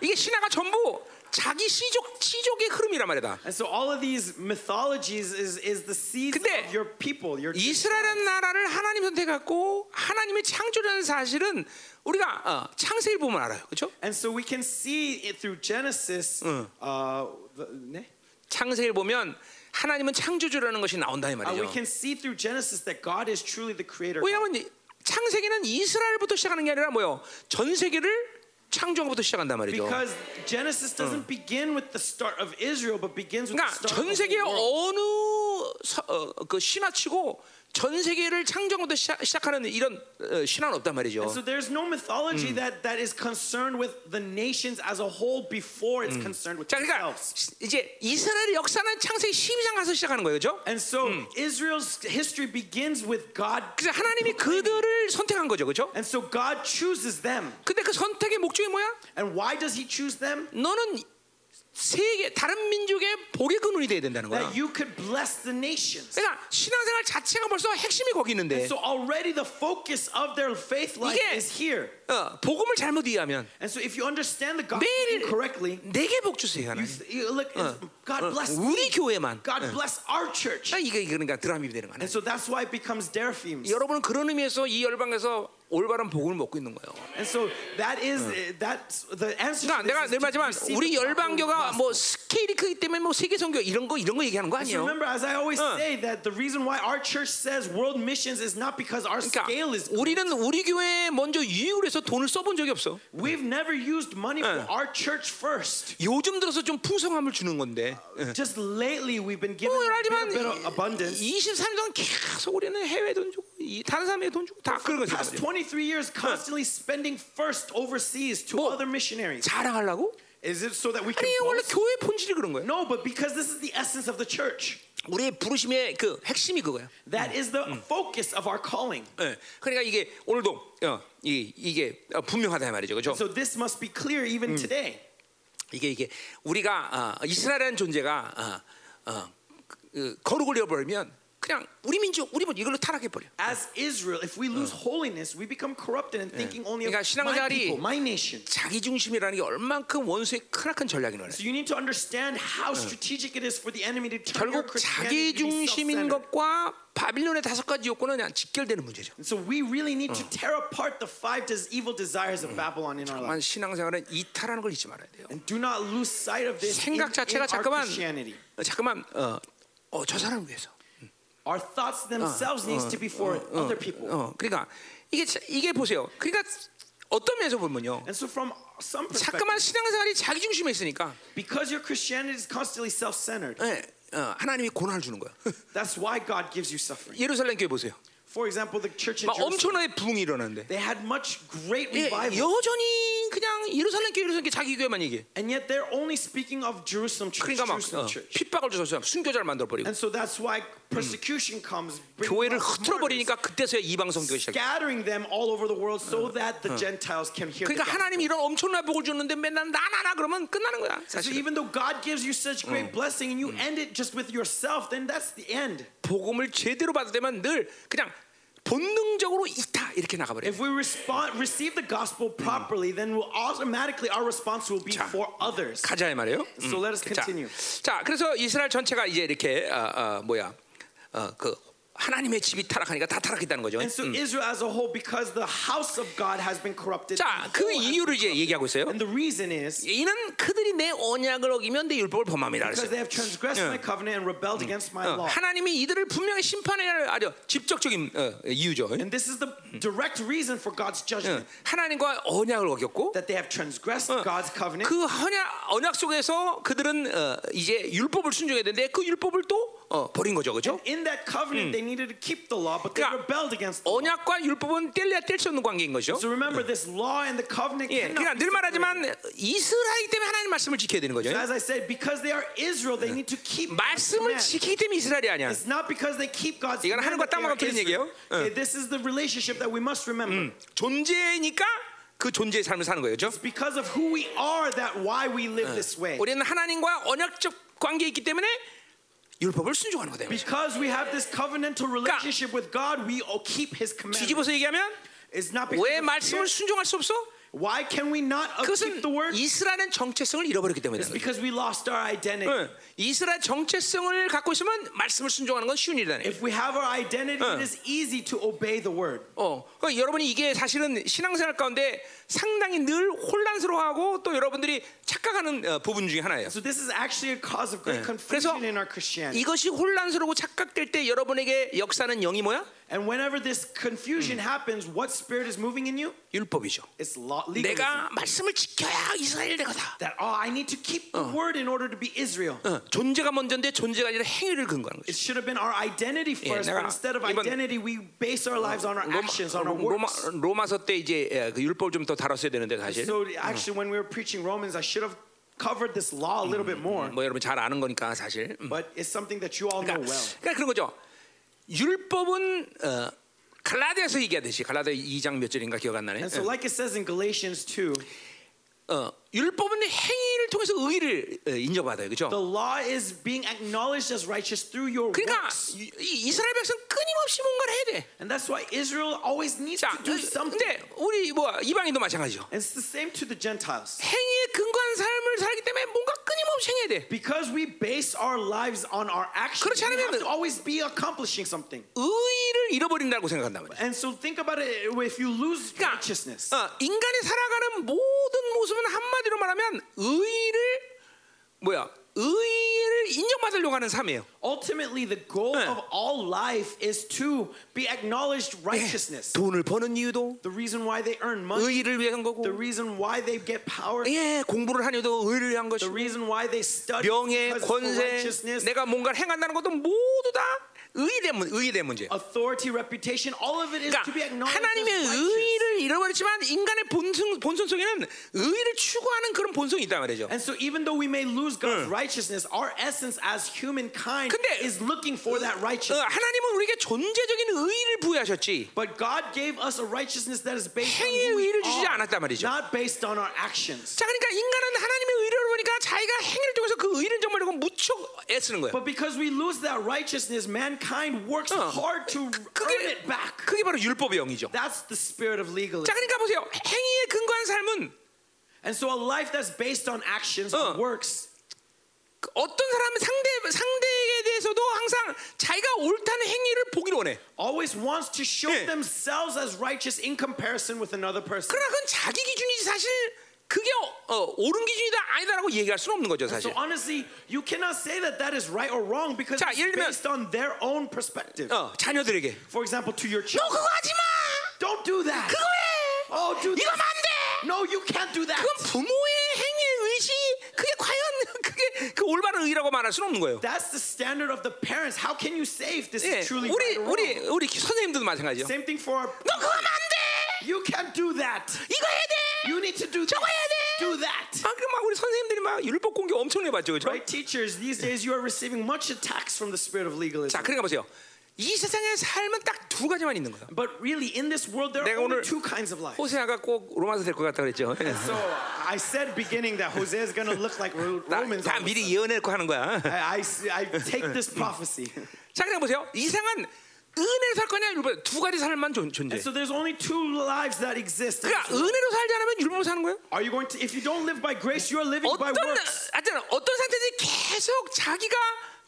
이게 신화가 전부 자기 시족 시족의 흐름이란 말이다. And so all of these mythologies is is the seeds of your people. Your 이스라엘 나라를 하나님 선택했고 하나님의 창조라는 사실은 우리가 어, 창세기 보면 알아요, 그렇죠? And so we can see it through Genesis. Uh, the, 네? 창세기를 보면 하나님은 창조주라는 것이 나온다 이 Uh, we 말이죠. can see through Genesis that God is truly the creator. 왜냐하면 이 창세기는 이스라엘부터 시작하는 게 아니라 뭐요? 전 세계를 창조부터 시작한단 말이죠. Because Genesis doesn't begin with the start of Israel, but begins with the 그러니까 start 전 of 세계 the world. 어느 서, 어, 그 신화치고 전 세계를 창조부터 시작, 시작하는 이런 어, 신화는 없단 말이죠. So there's no mythology that, that is concerned with the nations as a whole before it's concerned with 자, 그러니까 themselves. 이제 이스라엘의 역사는 창세기 12장 가서 시작하는 거예요, 그렇죠? And so Israel's history begins with God. 그래서 하나님이 그들을 선택한 거죠, 그렇죠? And so God chooses them. 근데 그 선택의 목적이 뭐야? And why does He choose them? 너는 세계 다른 민족의 복의 근원이 돼야 된다는 거야. That you could bless the nations. 그러니까 신앙생활 자체가 벌써 핵심이 거기 있는데 So already the focus of their faith life 이게- is here. 어, 복음을 잘못 이해하면 And so if you understand the gospel 매일 incorrectly, 내게 복 주세요 하나님. you look, it's, God bless 우리 me. 교회만. God bless our church. 아, 이게 그러니까 드라미 되는 거야. And so that's why it becomes deraphims. 여러분은 그런 의미에서 이 열방에서 올바른 복음을 먹고 있는 거예요. And so that is that's the answer. 그러니까 to 내가 늘 receive 우리 열방교가 뭐. 스케일이 크기 때문에 뭐 세계 선교 이런 거 이런 거 얘기하는 거 아니에요. remember, as I always 어. say, that the reason why our church says world missions is not because our 그러니까 scale is. 우리는 우리 교회에 먼저 유익을 해서 돈을 써본 적이 없어. We've never used money for 어. our church first. 요즘 들어서 좀 풍성함을 주는 건데. Just lately, we've been given 뭐 a bit, of abundance. 23년 동안 계속 우리는 해외 돈 주고 이 다른 사람에게 돈 주고 다 그런 거지. Past 23 years, constantly spending first overseas to 뭐, other missionaries. 자랑하려고? Is it so that we can 아니 원래? 교회 본질이 그런 거예요. No, but because this is the essence of the church. 우리의 부르심의 그 핵심이 그거야. That is the focus of our calling. 예. 그러니까 이게 오늘도 어, 이, 이게 어, 분명하다 이 말이죠, 그렇죠? So this must be clear even today. 이게 이게 우리가 어, 이스라엘이라는 존재가 어, 어, 그, 거룩을 잃어버리면 그냥 우리 민족, 우리 민 이걸로 타락해 버려. As Israel, if we lose holiness, we become corrupted and thinking only of 그러니까 my people, my nation. 자기 중심이라는 게 얼만큼 원수의 크나큰 거예요. So you need to understand how strategic it is for the enemy to turn your Christianity 자기 to be 중심인 self-centered. 것과 바빌론의 다섯 가지 요건은 그냥 직결되는 문제죠. And so we really need to tear apart the five evil desires of Babylon in our 만 life. 신앙생활은 이탈하는 걸 잊지 말아야 돼요. And do not lose sight of this 생각 자체가 잠깐만. 어, 잠깐만 어, 어, 저 사람을 위해서. Our thoughts themselves needs to be for other people. 어, 그러니까 이게 자- 이게 보세요. 그러니까 어떤 면에서 보면요. And so from some perspective, 잠깐만 신앙생활이 자기 중심에 있으니까 because your Christianity is constantly self-centered, 예, 어, 하나님이 고난을 주는 거야. that's why God gives you suffering. 예루살렘 교회 보세요. For example, the church in 막 Jerusalem, 엄청나게 부흥이 일어나는데 they had much great 예, revival. 여전히 그냥 예루살렘 교회 예루살렘 교회 자기 교회만 얘기해. And yet they're only speaking of Jerusalem church, 그러니까 막 Jerusalem 어, church. 핍박을 줘서 순교자를 만들어 버리고 And so that's why persecution comes, 교회를 murders, 버리니까 그때서야 이방 성교가 시작. scattering them all over the world so that the Gentiles can hear 그러니까. 하나님이 이런 엄청난 복을 줬는데 맨날 나나나 그러면 끝나는 거야. So 사실 even though God gives you such great blessing and you end it just with yourself, then that's the end. 복음을 제대로 때만 늘 그냥 본능적으로 있다 이렇게 나가버려. 요 If we respond, receive the gospel properly, then we'll automatically our response will be 자, for others. 가자 이 말이에요. So let us 자, continue. 자, 그래서 이스라엘 전체가 이제 이렇게 어, 어, 뭐야, 어, 그 하나님의 집이 타락하니까 다 타락했다는 거죠. And so Israel as a whole, because the house of God has been corrupted. 자, 그 이유를 이제. 얘기하고 있어요. And the reason is 이는 그들이 내 언약을 어기면 내 율법을 범함이라 because they have transgressed my covenant and rebelled against my 어, law. 하나님이 이들을 분명히 심판해야 할 아주 직접적인 어, 이유죠. And this is the direct reason for God's 어, judgment 하나님과 언약을 어겼고 that they have transgressed God's covenant. 그 언약, 언약 속에서 그들은 어, 이제 율법을 순종해야 되는데 그 율법을 또 어, 버린 거죠, 그렇죠? In that covenant, they needed to keep the law, but they 그러니까 rebelled against the law. 언약과 율법은 뗄래야 뗄 수 없는 관계인 거죠. So remember, this law and the covenant 예, cannot 그러니까 늘. 말하지만 이스라엘 때문에 하나님 말씀을 지켜야 되는 거죠. So as I said, because they are Israel, they need to keep God's 말씀을. 지키기 때문에 이스라엘이 아니야. It's not because they keep God's 이건 하늘과 틀린 Israel. 얘기예요. Okay, this is the relationship that we must remember. 존재니까 그 존재의 삶을 사는 거예요, 그렇죠? It's because of who we are that why we live this way. 우리는 하나님과 언약적 관계에 있기 때문에 율법을 순종하는 거예요. Because we have this covenantal relationship with God, we all keep His commandments. 뒤집어서 얘기하면 왜 말씀을. 순종할 수 없어? Why can we not upkeep the word? 이스라엘은 정체성을 잃어버렸기 때문에. It's because we lost our identity. 응. 이스라엘 정체성을 갖고 있으면 말씀을 순종하는 건 쉬운 일이다. If we have our identity, it is easy to obey the word. 어, 그러니까 여러분이 이게 사실은 신앙생활 가운데 상당히 늘 혼란스러워하고 또 여러분들이 착각하는 어, 부분 중에 하나예요. So this is actually a cause of great confusion in our Christianity. 이것이 혼란스러우고 착각될 때 여러분에게 역사는 영이 뭐야? And whenever this confusion happens, what spirit is moving in you? 율법이죠. It's law, 내가 legalism. 말씀을 지켜야 이스라엘 되거다. That oh, I need to keep the word in order to be Israel. 어, 존재가 먼저인데 존재가 아니라 행위를 근거하는 It 거죠. should have been our identity first, 내가 but instead of identity, we base our lives on our 로마, actions, on our 로마, works. 로마서 때 이제 예, 그 율법을 좀더 다뤘어야 되는데 사실 So actually, when we were preaching Romans, I should have covered this law a little bit more. 뭐 여러분 잘 아는 거니까 사실. 음. But it's something that you all know 그러니까, well. 그러니까 그런 거죠. 율법은 어, 갈라디아서 얘기하듯이 갈라디아 2장 몇 절인가 기억 안 나네. And so, like it says in Galatians 2, 어, 율법은 행위 를 통해서 의를 어, 인정받아요, 그렇죠? the law is being acknowledged as righteous through your 그러니까 works. 이, 이 이스라엘 백성 끊임없이 뭔가를 해야 돼. And that's why Israel always needs 자, to do something. 근데 우리 뭐 이방인도 마찬가지죠. And it's the same to the Gentiles. 행위에 근거한 삶을 살기 때문에 뭔가 끊임없이 행해야 돼. Because we base our lives on our actions, we have to always be accomplishing something. 의를 잃어버린다고 말이야. And so think about it if you lose 그러니까 righteousness. 어, 인간이 살아가는 모든 모습은 한마디로 말하면 의를 뭐야? 의를 인정받으려고 하는 삶이에요. Ultimately, the goal 네. of all life is to be acknowledged righteousness. 돈을 버는 이유도 The reason why they earn money, 의를 위한 거고, the reason why they get power, 예, 공부를 하는 이유도 의를 위한 the 것이고, reason why they study 명예, 권세, righteousness, 내가 뭔가를 행한다는 것도 모두 다 의에 문- 의에 대한 문제. authority, reputation, all of it is to be 그러니까 acknowledged 하나님의. 의를 잃어버렸지만 인간의 본성 본성 속에는 의를 추구하는 그런 본성이 있단 말이죠. And so even though we may lose God's righteousness, our essence as humankind 근데- is looking for that 어, righteousness. 하나님은 우리에게 존재적인 의를 부여하셨지. But God gave us a righteousness that is based on 행위의 who we are, not based on our actions. 자, 그러니까 인간은 하나님의 의를 보니까 자기가 행위를 통해서 그 의를 정말로 무척 애쓰는 거예요. But because we lose that righteousness, mankind works 어. hard to earn 그게 it back. 그게 바로 율법의 영이죠. That's the spirit of legalism. 자, 그러니까 보세요. 행위에 근거한 삶은 And so a life that's based on actions, 어. on works, 그 어떤 사람은 상대 상대에 대해서도 항상 자기가 옳다는 행위를 보기를 원해. always wants to show 예. themselves as righteous in comparison with another person. 그러나 그건 자기 기준이지 사실 그게 어, 어, 옳은 기준이다 아니다라고 얘기할 수는 없는 거죠, So 사실. honestly, you cannot say that that is right or wrong because 자, it's based on their own perspective. 어, 자녀들에게 For example, to your 너 children, 그거 하지 마. don't do that. 그거 해. Oh, do 이거 안 돼. No, you can't do that. 그건 부모의 행위의 의지 그게 과연 그게 그 올바른 의라고 말할 수는 없는 거예요. That's the standard of the parents. How can you say if this 예, is truly 우리 right or 우리 wrong? 우리 선생님들도 마찬가지죠. Same thing for. 너 그거 안 돼. You can't do that. 이거 해야 돼. You need to do 저거. 해야 돼. Do that. 아, 그럼 막 우리 선생님들이 막 율법 공격 엄청 해봤죠, 그렇죠? Right, teachers, these days you are receiving much attacks from the spirit of legalism. 자, 그러니까 보세요. 이 세상의 삶은 딱 두 가지만 있는 거야. But really, in this world, there are only two kinds of life. 호세아가 꼭 로마서 될 것 같다 그랬죠. So I said beginning that Jose is going to look like Romans. 다 미리. 예언해놓고 하는 거야. I, I, I take this prophecy. 자, 그냥 보세요. 이상한 은혜로 살 거냐 율법 두 가지 삶만 존, 존재. So there's only two lives that exist. 그러니까. 은혜로 살지 않으면 율법으로 사는 거예요. Are you going to? If you don't live by grace, you are living by 어떤 works. 하여튼 어떤 상태들이 계속 자기가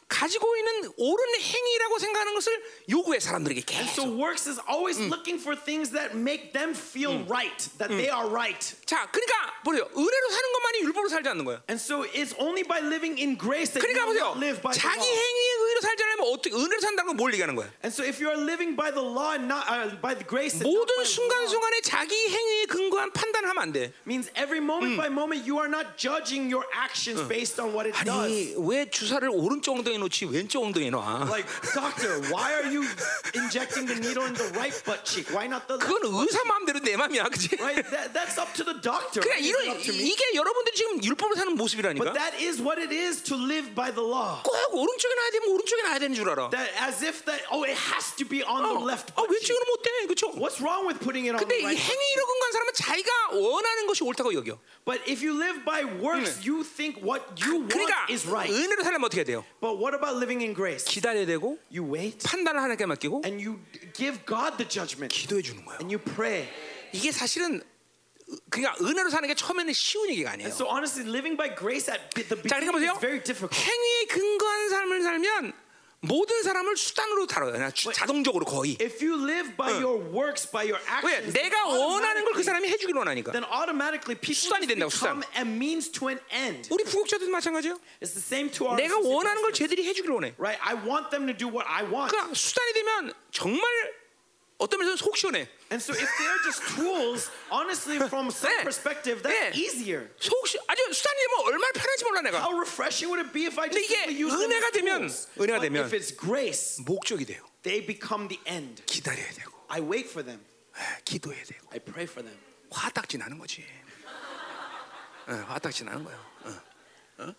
가지고 있는 옳은 행위라고 생각하는 것을 요구해 사람들에게 So 계속. works is always looking for things that make them feel right, that they are right. 자, 그러니까 보세요. 은혜로 사는 것만이 율법으로 살지 않는 거예요. And so it's only by living in grace that 그러니까 you 보세요. not live by the 자기 law. 행위에 의로 살지 않으면 어떻게 은혜로 산다는 건뭘 얘기하는 거야? And so if you are living by the law and not uh, by the grace and not 모든 by the law, 순간순간에 자기 행위에 근거한 판단을 하면 안 돼. means every moment by moment you are not judging your actions based on what it does. 아니 왜 주사를 오른쪽 엉덩이 에 놓지 왼쪽 엉덩이에 놔? Like, doctor, why are you injecting the needle in the right butt cheek? Why not the left? 그건 의사 마음대로 내 맘이야, 그지? Right? That, that's up to the doctor. 그래 이런. 이게 여러분들이 지금 율법으로 사는 모습이라니까. But that is what it is to live by the law. 꼭 오른쪽에 놔야 되면 오른쪽에 놔야 되는 줄 알아. That as if that oh it has to be on the 어, left 아. 왼쪽으로 못 돼, 그렇죠? What's wrong with putting it on 근데 the 이 right? cheek? 행위로 근거한 사람은 자기가 원하는 것이 옳다고 여겨. But if you live by works, you think what you want 그러니까 is right. 은혜로 살려면 어떻게 돼요? But what about living in grace? 기다려야 되고 You wait 판단을 하나님께 맡기고 and you give God the judgment 기도해 주는 거예요. and you pray. 이게 사실은 그러니까 은혜로 사는 게 처음에는 쉬운 얘기가 아니에요. So honestly, living by grace at the 자, 그러니까 beginning 보세요. is very difficult. 행위에 근거한 삶을 살면 모든 사람을 수단으로 다뤄요. 자동적으로 거의. If you live by your works, by your 왜? actions, 내가 원하는 걸 그 사람이 해주기를 원하니까. then automatically people 수단이 된다고, become a means to an end. 우리 부국자도 마찬가지예요. It's the same to our 내가 원하는 걸 쟤들이 해주기를 원해. right? I want them to do what I want. 그러니까 수단이 되면 정말 어떤 면에서는 속 시원해. And so if they're just tools, honestly, from some 네. perspective, that's 네. easier. 속 시, 아주 수단이 되면 얼마나 편한지 몰라 내가. How refreshing would it be if I just 이게 use them 은혜가 as 되면? 은혜가 But 되면 if it's grace, 목적이 돼요. they become the end. 기다려야 되고, I wait for them. 에, 기도해야 되고, I pray for them. 화딱지 나는 거지. 에, 화딱지 나는 거예요. 어. 어?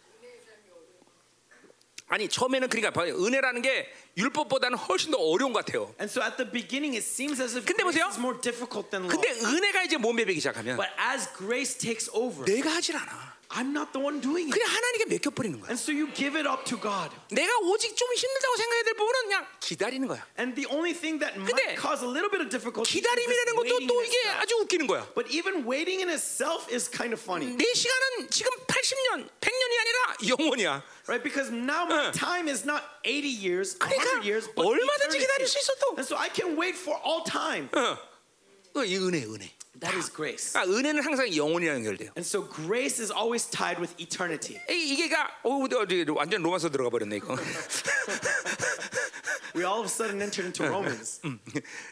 아니 처음에는 그러니까. 은혜라는 게 율법보다는 훨씬 더 어려운 것 같아요. And so at the beginning, it seems as if 근데 보세요. is more difficult than law. 근데 은혜가 이제 몸에 배기 시작하면 But as grace takes over, 내가 하질 않아. I'm not the one doing it. 그냥 하나님께 맡겨버리는 거야. And so you give it up to God. 내가 오직 좀 힘들다고 생각해야 될 부분은 그냥 기다리는 거야. And the only thing that 근데 might cause a little bit of difficulty is 기다림이라는 this 것도 waiting 또 in 이게 itself. 아주 웃기는 거야. But even waiting in itself is kind of funny, 내 시간은 지금 80년, 100년이 아니라 영원이야. right? Because now my 응. time is not 80 years, 그러니까 100 years, but 얼마든지 eternity. 기다릴 수 있어 또. And so I can wait for all time. 어. 어, 이 은혜, 은혜. That is grace. 아, 은혜는 항상 영원이랑 연결돼요. And so grace is always tied with eternity. 이- 이게가 어, 어디 완전 로마서 들어가 버렸네 이거. We all of a sudden entered into Romans. 음.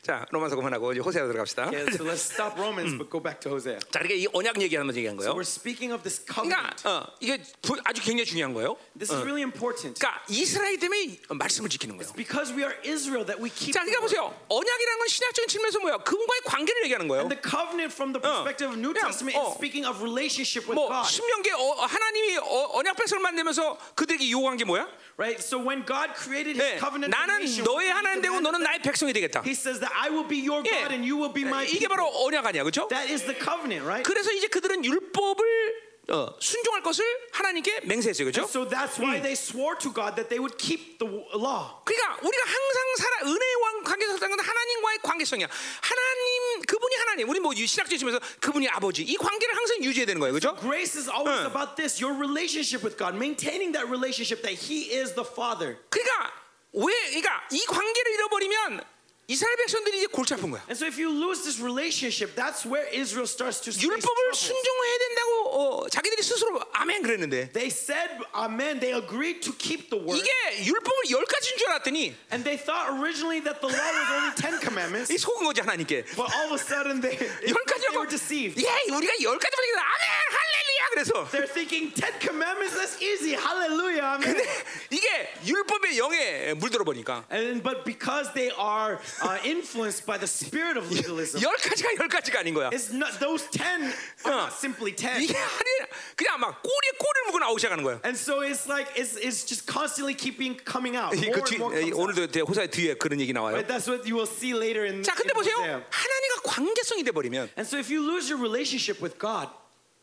자, 로마서 그만하고 이제 호세로 들어갑시다. Okay, so let's stop Romans, but go back to Hosea. 자, 그러니까 이 언약 얘기하면서 얘기한 So 거예요. we're speaking of this 그러니까 covenant. 어, 이게 부- 아주 굉장히 중요한 거예요. This is really important. 그러니까 이스라엘 때문에 말씀을 지키는 거예요. Because we are Israel that we keep 자, the 그러니까 word. 보세요. 언약이라는 건 신학적인 측면에서 뭐야? 그분과의 관계를 얘기하는 거예요. And the covenant from the perspective of New 그냥, Testament 어. is speaking of relationship with 뭐 God. 신명계 어, 하나님이 어, 언약 백성을 만들면서 그들에게 요구한 게 뭐야? Right? So when God created his 예, covenant 나는 nation, 너의 he 하나님 되고 너는 나의 백성이 되겠다. He says that I will be your 예, God and you will be my 이게 people. 바로 언약 아니야, 그렇죠? That is the covenant, right? 그래서 이제 그들은 율법을 어, 순종할 것을 하나님께 맹세했어요, 그렇죠? So that's why they swore to God that they would keep the law. 그러니까 우리가 항상 살아 은혜와 관계에서 살아가는 하나님과의 관계성이야. 하나님 그분이 하나님, 우리 뭐 신학적인 측면에서 그분이 아버지 이 관계를 항상 유지해야 되는 거예요, 그렇죠? Grace is always 응. about this, your relationship with God, maintaining that relationship that he is the father. 그러니까 왜, 그러니까 이 관계를 잃어버리면 이스라엘 백성들이 이제 골치 아픈 거야. And so if you lose this relationship, that's where Israel starts to face 율법을 troubles. 순종해야 된다고 어, 자기들이 스스로 아멘 그랬는데 They said, Amen. They agreed to keep the word. 이게 율법을 열 가지인 줄 알았더니 And they thought originally that the law was only 10 commandments. 이 속은 거지 하나님께 But all of a sudden they, 열 it felt they 가지라고 were deceived. 예 우리가 열 가지 버리겠다 아멘 할렐루야 그래서 They're thinking 10 commandments, that's easy. Hallelujah. Amen. 근데 이게 율법의 영에 물들어 보니까 And but because they are uh, influenced by the spirit of legalism, 열 가지가 열 가지가 아닌 거야. it's not those 10 are not simply 10. 이게 아니 그냥 막 꼬리에 꼬리를 묶고 나오기 시작하는 거야. And so it's like it's, it's just constantly keeping coming out. 이- More 그 뒤, and more 이- comes out. 오늘도 제 호사의 뒤에 그런 얘기 나와요. Right? That's what you will see later in, 자, 근데 in 보세요. Hosea. 하나님과 관계성이 돼 버리면 And so if you lose your relationship with God,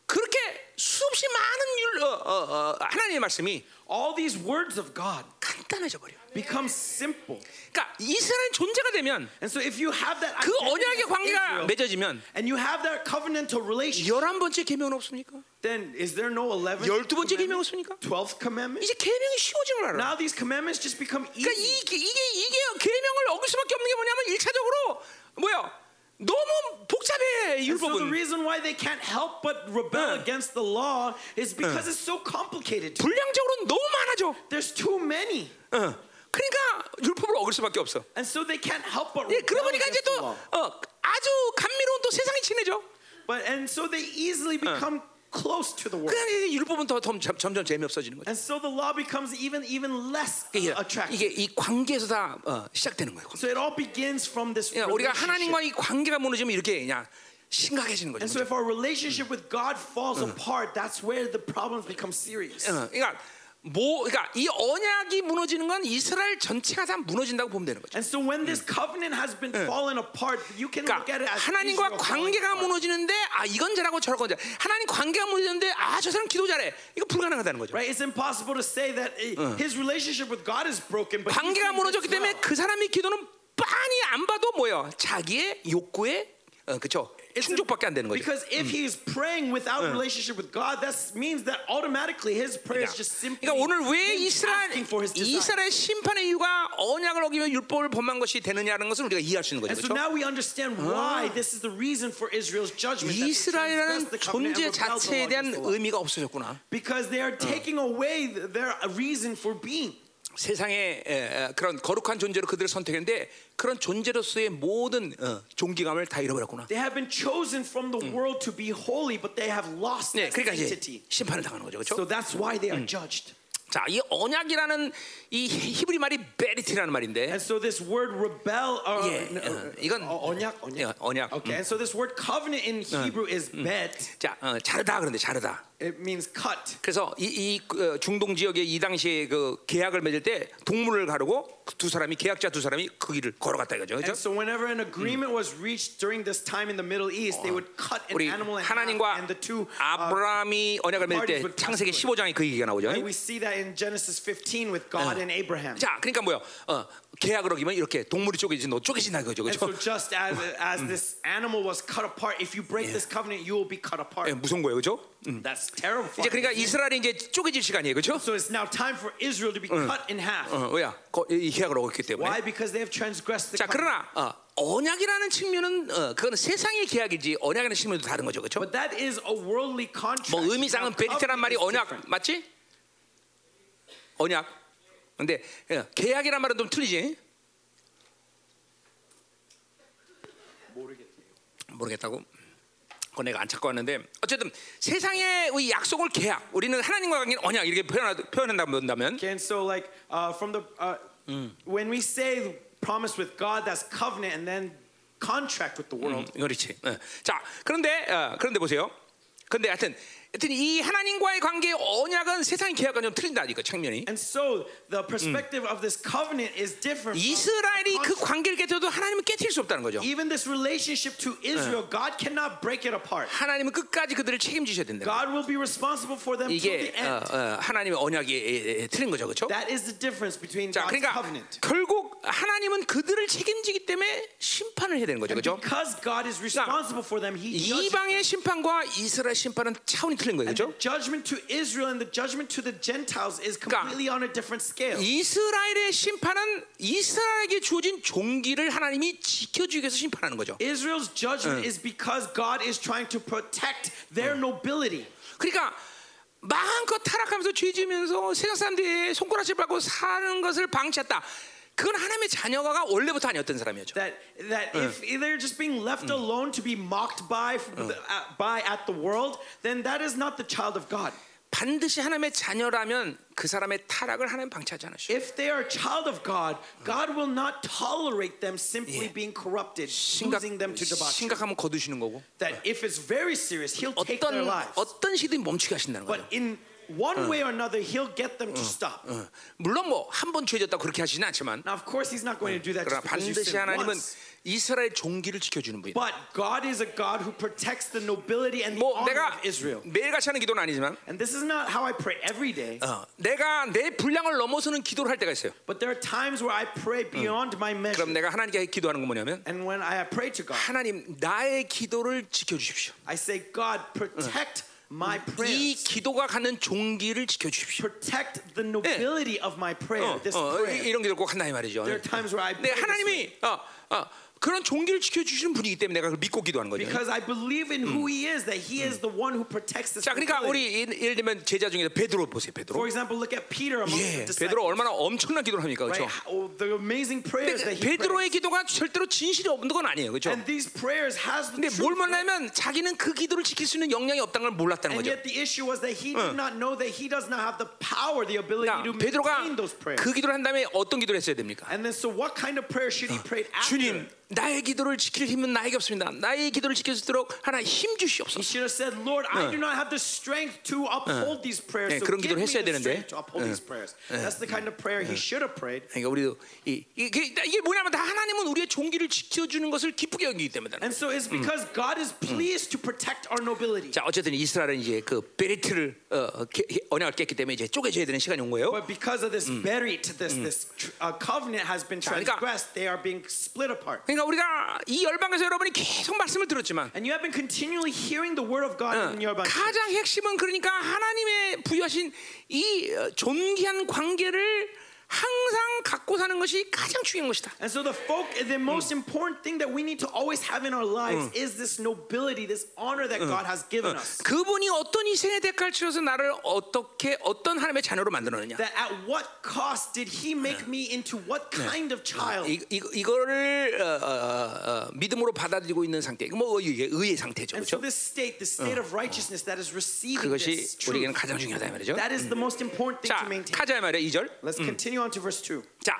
그렇게 수없이 많은 율, 어, 어, 어, 하나님의 말씀이 all these words of God, 간단해져 버려. Becomes simple. 그러니까 이스라엘 존재가 되면 And so if you have that 그 언약의 관계가 Israel, 맺어지면 and you have that covenantal relationship, 열한 번째 계명은 없습니까? then is there no 11th 열두 번째 계명? 없습니까? 12th commandment? 이제 계명이 쉬워진 걸 알아. Now these commandments just become 그러니까 easy. 이게 이게 이게 계명을 어길 수밖에 없는 게 뭐냐면 일차적으로 뭐야? 너무 복잡해 And so the 율법은. reason why they can't help but rebel 응. against the law is because it's so complicated. 분량적으로 너무 많아져. There's too many. 어. 그러니까 율법을 어길 수밖에 없어. And so they can't help but 예, 보니까 이제 또. 어, 아주 감미로운 또 세상이 친해져. But and so they easily become close to the world. 그러니까 이제 율법은 더, 더 점- 점점 재미없어지는 거죠. And so the law becomes even even less attractive. 이게 이 관계에서 다 어, 시작되는 거예요. So it all begins from this 예, 우리가 하나님과. 이 관계가 무너지면 이렇게 그냥 심각해지는 거죠. And so if our relationship with God falls apart, that's where the problems become serious. 어, 그러니까 뭐, 그러니까 이 언약이 무너지는 건 이스라엘 전체가 다 무너진다고 보면 되는 거죠. And so when this covenant has been fallen apart, you can look at it 그러니까 as 하나님과 관계가. 무너지는데 아 이건 잘하고 저건 잘. 하나님 관계가 무너지는데 아 저 사람 기도 잘해. 이거 불가능하다는 거죠. Right? It's impossible to say that uh, his relationship with God is broken, but 관계가 무너졌기 때문에. 그 사람의 기도는 빤히 안 봐도 뭐요? 자기의 욕구에 어, 그쵸 충족밖에 안 되는 거죠. Because if he is praying without relationship with God, that means that automatically his prayer is just simply 그러니까 오늘 왜 him 이스라엘 asking for his desire. 이스라엘 심판의 이유가 언약을 어기며 율법을 범한 것이 되느냐는 것을 우리가 이해할 수 있는 거죠. And so 그렇죠? now we understand why this is the reason for Israel's judgment. that they 이스라엘이라는 transgressed the covenant 존재 and rebelled the 자체에 law 대한 against the law. 의미가 없어졌구나. Because they are taking away their reason for being. 세상의 에, 에, 그런 거룩한 존재로 그들을 선택했는데 그런 존재로서의 모든 어, 존귀감을 다 잃어버렸구나. They have been chosen from the world to be holy, but they have lost 네, 그러니까 이제 identity. 심판을 당하는 거죠, 그렇죠? So that's why they are judged. 자, 이 언약이라는 이 히브리 말이 베리티라는 말인데, And so this word rebel, uh, 예, no, 어, 이건 uh, 언약, 예, 언약. 언약. Okay, and so this word covenant in Hebrew is bet. 자, 어, 자르다 그런데 자르다. It means cut. 그래서 이, 이 어, 중동 지역에 이 당시에 그 계약을 맺을 때 동물을 가르고 그 두 사람이 계약자 두 사람이 그 길을 걸어갔다 이거죠, 그렇죠? And so whenever an agreement was reached during this time in the Middle East, they would cut an animal 하나님과 and the two. Uh, 아브라함이 언약을 맺을 때 창세기 away. 15장에 그 얘기가 나오죠. right? We see that in Genesis 15 with God and Abraham. 자, 그러니까 뭐요? 어, 계약을 어기면 이렇게 동물이 쪼개지 너 쪼개진다 그거죠, And so 그렇죠? just as as this animal was cut apart, if you break this covenant, you will be cut apart. 예, 무서운 거예요, 그렇죠? That's terrible. 이제 그러니까 이스라엘이 이제 쪼개질 시간이에요, 그렇죠? So it's now time for Israel to be cut in half. 어, 왜야? 거- 이 계약을 어겼기 때문에. Why? Because they have transgressed the 자. 그러나 어, 언약이라는 측면은 어, 그건 세상의 계약이지 언약이라는 측면도 다른 거죠, 그렇죠? But that is a worldly contract. 뭐 의미상은 베리테란 말이 언약. 맞지? 언약. 근데 예, 계약이란 말은 좀 틀리지? 모르겠다고. 내가 안 찾고 왔는데 어쨌든 세상의 이 약속을 계약, 우리는 하나님과 관계는 언약 이렇게 표현한다면 and so like uh, from the uh, when we say promise with God, that's covenant, and then contract with the world. 그렇지. 어. 자, 그런데 어, 그런데 보세요. 근데 하여튼 하여튼 이 하나님과의 관계 언약은 세상의 계약과 좀 틀린다 이거 측면이. And so the perspective of this covenant is different. 이스라엘이 그. 관계를 깨뜨려도 하나님은 깨뜨릴 수 없다는 거죠. Even this relationship to Israel, God cannot break it apart. 하나님은 끝까지 그들을 책임지셔야 된다. God will be responsible for them till 이게 the 어, end. 어, 하나님의 언약이 틀린 거죠, 그렇죠? That is the difference between 자, God's 그러니까 covenant. 결국 하나님은 그들을 책임지기 때문에 심판을 해야 되는 거죠, 그렇죠? because God is responsible for them, He. 이방의 심판과 이스라엘 심판은 차원이 틀린 거예요, 그렇죠? the judgment to Israel and the judgment to the Gentiles is completely on a different scale. 이스라엘의 심판은 이스라엘에게 주어진 종기를 하나님이 지켜 주기 위해서 심판하는 거죠. Israel's judgment is because God is trying to protect their nobility. 그러니까 마음껏 타락하면서 죄 지면서 세상 사람들이 손가락질 받고 사는 것을 방치했다. 그건 하나님의 자녀가 원래부터 아니었던 사람이었죠. That that if they're just being left alone to be mocked by uh, by at the world, then that is not the child of God. 반드시 하나님의 자녀라면 그 사람의 타락을 하나님 방치하지 않으셔. If they are a child of God, God will not tolerate them simply being corrupted, 심각, losing them to debauchery. 심각하면 거두시는 거고 That if it's very serious, He'll take 어떤 their lives. 어떤 시든 멈추게 하신다는 But 거죠. in one way or another, He'll get them to stop. 어, 물론 뭐 한 번 죄졌다 그렇게 하시는 않지만 Now, of course, He's not going to do that 그러나 반드시 하나님은 once. 이스라엘 종기를 지켜주는 분이다. But God is a God who protects the nobility and the 뭐 honor 내가 of Israel. 매일같이 하는 기도는 아니지만 And this is not how I pray every day. 어, 내가 내 분량을 넘어서는 기도를 할 때가 있어요. But there are times where I pray beyond my measure. 그럼 내가 하나님께 기도하는 건 뭐냐면 And when I pray to God, 하나님 나의 기도를 지켜주십시오. I say, God, protect my 이 prayers. 기도가 갖는 종기를 지켜주십시오. Protect the nobility of my prayer. 어, This 어, prayer. 이- 이런 기도를 꼭 한다 이 말이죠. There are times where I 네. 하나님이 어, 어, 그런 종기를 지켜주시는 분이기 때문에 내가 그걸 믿고 기도하는 거죠. Because I believe in who He is, that He is the one who protects this. 자, 그러니까. 우리 예- 예를 들면 제자 중에 베드로 보세요. 베드로. For example, look at Peter among 예, the 베드로 disciples. 얼마나 엄청난 기도를 합니까, Right? 그렇죠? How- The amazing prayers that he 베드로의. 기도가 절대로 진실이 없는 건 아니에요, 그렇죠? And these prayers has the 근데. 뭘 만나면 자기는 그 기도를 지킬 수 있는 역량이 없다는 걸 몰랐다는 And 거죠. yet the issue was that he did not know that he does not have the power, the ability 그러니까 to 베드로가 maintain those prayers. 그 기도를 한 다음에 어떤 기도를 했어야 됩니까? And then so what kind of prayer should he pray after? 주님, 나의 기도를 지킬 힘은 나에게 없습니다. 나의 기도를 지킬 수 있도록 하나 힘 He 주시옵소서. should have said, Lord, I do not have the strength to uphold these prayers. 네, So 그런 기도를 했어야 되는데. to uphold these prayers. That's the kind of prayer he should have prayed. 그러니까 우리도 이, 이, 이게, 이게 뭐냐면 다 하나님은 우리의 종기를 지켜주는 것을 기쁘게 여기기 때문에. And so it's because God is pleased to protect our nobility. 자, 어쨌든 이스라엘은 이제 그 베리트를 어, 게- 언약을 깼기 때문에 이제 쪼개져야 되는 시간이 온 거예요. But because of this buried, this this uh, covenant has been 그러니까- transgressed, they are being split apart. 그러니까 우리가 이 열방에서 여러분이 계속 말씀을 들었지만 And you have been continually hearing the word of God in your. 가장 핵심은 그러니까 하나님의 부여하신 이 어, 존귀한 관계를 항상 갖고 사는 것이 가장 중요한 것이다. And so the folk, the most important thing that we need to always have in our lives is this nobility, this honor that God has given us. 그분이 어떤 희생의 대가를 치러서 나를 어떻게 어떤 하나님의 자녀로 만들었느냐. That at what cost did He make me into what kind of child? 이, 이, 이거를 어, 어, 어, 믿음으로 받아들이고 있는 상태. 뭐 이게 의의 상태죠, And so 그렇죠? this state, the state of righteousness that is receiving 그것이 this 우리에게는 truth, 가장 중요하다 이 말이죠. that is the most important thing 자, to maintain. 가자 말이야 2절. Let's continue on to verse 2. 자,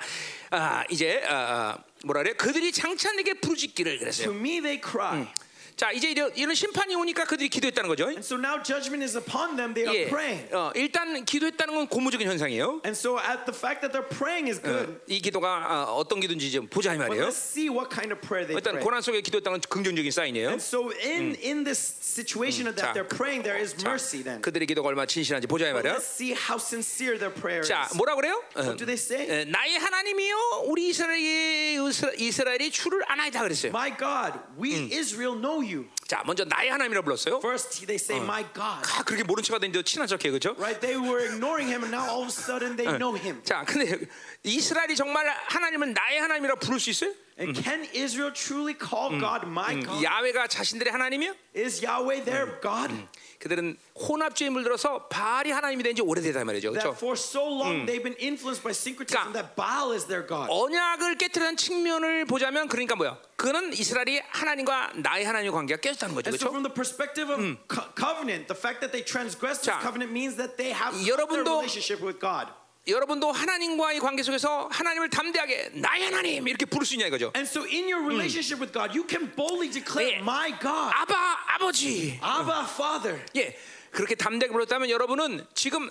아, 이제 아, 뭐라 그래? 그들이 장차에게 부르짖기를 To 그랬어요. me they cry. 자, 이제 이런, 심판이 오니까 그들이 기도했다는 거죠. And so now judgment is upon them. They are 예, praying. 어, 일단 기도했다는 건 고무적인 현상이에요. And so at the fact that they're praying is good. 이 기도가 어, 어떤 기도인지 좀 보자 이 But 말이에요. let's see what kind of prayer they 일단 pray. 고난 속에 기도했다는 건 긍정적인 사인이에요. And so in in this situation 자, that they're praying, there is 자, mercy then. 그들의 기도가 얼마나 진실한지 보자 이 But 말이야. let's see how sincere their prayer 자, is. 뭐라 그래요? 어, What do they say? 에, 나의 하나님이요, 우리 이스라엘이 이스라엘이 주를 아나이다 그랬어요. My God, we Israel know you. 자, 먼저 나의 하나님이라 불렀어요. First they say, My God. 아, 그렇게 모른 척 하더니 친한 척해, 그렇죠? Right? They were ignoring him and now all of a sudden they know him. 자, 근데 이스라엘이 정말 하나님은 나의 하나님이라 부를 수 있어요? And can Israel truly call God my God? 야훼가 자신들의 하나님이요? Is Yahweh their God? 그들은 혼합주의에 물들어서 바알이 하나님이 된 지 오래되다 말이죠. 그렇죠? for so long they've been influenced by syncretism that Baal is their God. 언약을 깨뜨리는 측면을 보자면 그러니까 뭐야? 그는 이스라엘이 하나님과 나의 하나님의 관계가 깨 졌다는 거죠. And so 그렇죠? from the perspective of co- covenant, the fact that they transgressed this 자, covenant means that they have cut their 여러분도- relationship with God. 여러분도 하나님과의 관계 속에서 하나님을 담대하게 나의 하나님 이렇게 부를 수 있냐 이거죠. And so in your relationship with God, you can boldly declare, 예. my God, 아바 아버지. Abba Father. 예. 그렇게 담대하게 불렀다면 여러분은 지금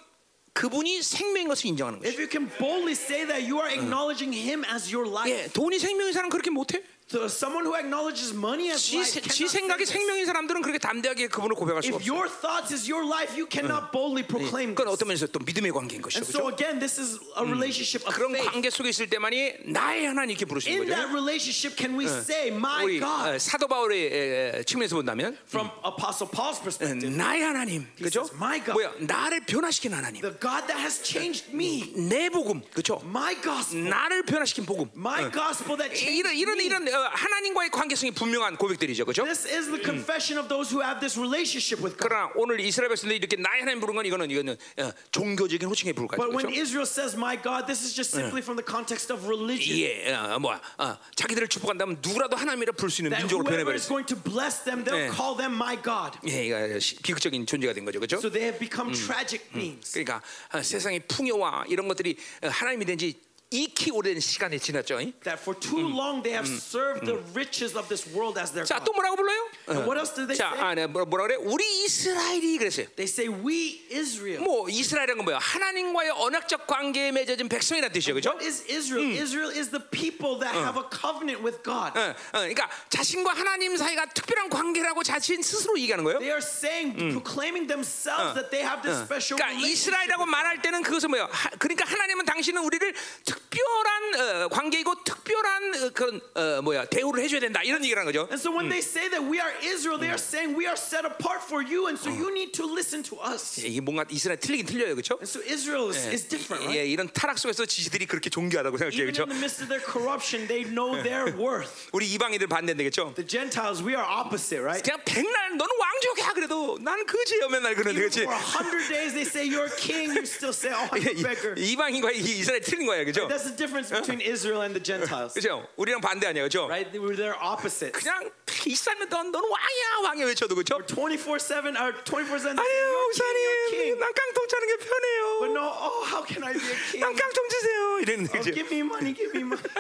그분이 생명인 것을 인정하는 If 것이죠. you can boldly say that you are acknowledging Him as your life, 예. 돈이 생명인 사람 그렇게 못해? So someone who acknowledges money as 지, life 지 생각이. 생명인 사람들은 그렇게 담대하게 그분을 고백할 수가 If 없어. your thoughts is your life, you cannot boldly proclaim 그건. 어떤 면에서 또 믿음의 관계인 것이죠. And so 그렇죠? again, this is a relationship of 그런 faith. 관계 속에 있을 때만이 나의 하나님 이렇게 부르시는 In 거죠. that relationship, can we say, my 어, God, 사도 바울의 측면에서 본다면 from Apostle Paul's 어, perspective, 나의 하나님, 그렇죠? says, "My God." 뭐야? 나를 변화시킨 하나님, the God that has changed me, 내 복음, 그렇죠? my gospel, 나를 변화시킨 복음. my gospel that changed 이런 이런 me. 이런 어, 하나님과의 관계성이 분명한 고백들이죠, 그렇죠? This is the confession of those who have this relationship with God. 그러나 오늘 이스라엘 백성들이 이렇게 나의 하나님 부른 건 이거는 이거는 어, 종교적인 호칭에 불과해요, But when 그렇죠? Israel says, my God, this is just simply from the context of religion. 예, 어, 뭐야? 어, 자기들을 축복한다면 누구라도 하나님이라 부를 수 있는 민족으로 whoever is 변해버렸어. going to bless them, they'll 네. call them my God. 예, 이거 시- 비극적인 존재가 된 거죠, 그렇죠? So they have become tragic beings. 그러니까 어, 세상의 풍요와 이런 것들이 어, 하나님이 된지 익히 오랜 시간이 지났죠. 잉? that for too long they have served the riches of this world as their 자, God. 또 뭐라고 불러요? And what else do they 자, say? 아, 네, 뭐라, 뭐라 그래? 우리 이스라엘이 그랬어요. They say we Israel. 뭐 이스라엘은 건 뭐야? 하나님과의 언약적 관계에 맺어진 백성이라는 뜻이죠, 그렇죠? What is Israel? Israel is the people that have a covenant with God. 어, 어, 그러니까 자신과 하나님 사이가 특별한 관계라고 자신 스스로 얘기하는 거예요. They are saying, proclaiming themselves that they have this special 그러니까 relationship. 이스라엘이라고 말할 때는 그것은 뭐예요? 하- 그러니까 하나님은 당신은 우리를 특 별한 어, 관계이고 특별한 어, 그런 어, 뭐야 대우를 해줘야 된다 이런 얘기를 하는 거죠. And so when they say that we are Israel, they are saying we are set apart for you, and so you need to listen to us. 이게 뭔가 이스라엘 틀리긴 틀려요, 그렇죠? And so Israel is, is different, right? 예, 이런 타락 속에서 지지들이 그렇게 존귀하다고 생각해요, Even 그렇죠? in the midst of their corruption, they know their worth. 우리 이방인들 반대인데, 그렇죠? The Gentiles, we are opposite, right? 그냥 백날 너는 왕족이야 그래도 나는 그지요 맨날 그러는데, Even 그렇지? for a hundred days, they say you're king. You still say, "Oh, I'm a beggar." 이- 이방인과 이 이스라엘 틀린 거예요, 그렇죠? That's the difference between Israel and the Gentiles, 그렇죠? 우리랑 반대 아니야, 그렇죠? right? They were their opposites. 그냥 이스라엘 넌 너는 왕이야, 왕이야 외쳐도 그렇죠? 24/7 or 24/7. 아니요, You're king, you're 목사님, king. 난 깡통 차는 게 But 편해요. no, oh, how can I be a king? 난 깡통 주세요. 이랬는데, Oh, 그죠? give me money, give me money.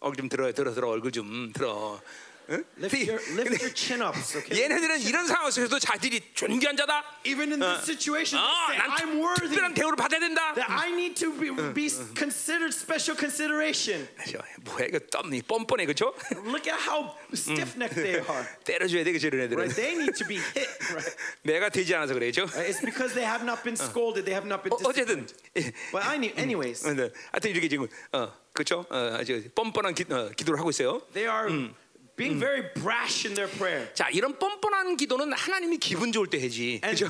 얼굴 좀 들어, 들어, 들어, 얼굴 좀 들어. 응? Lift your, lift your chin ups, okay? 얘네들은 이런 상황 속에서도 자들이 존귀한 자다. Even in this situation, 아, they say, 난 I'm worthy. 특별한 대우를 받아야 된다. That I need to be, be considered special consideration. 그죠? 뭐야 이거 덤니 뻔뻔해 그죠? Look at how stiff necked they are. 때려줘야 돼 그죠 이런 애들은. Right? They need to be hit. Right? 내가 되지 않아서 그래죠. Right? It's because they have not been scolded. They have not been 어, 어쨌든 disciplined. But I need, anyways, 어, 네. 하여튼 이렇게 지금 어 그렇죠? 어, 아주 뻔뻔한 기, 어, 기도를 하고 있어요. they are Being very brash in their prayer. 자 이런 뻔뻔한 기도는 하나님이 기분 좋을 때 해지. And,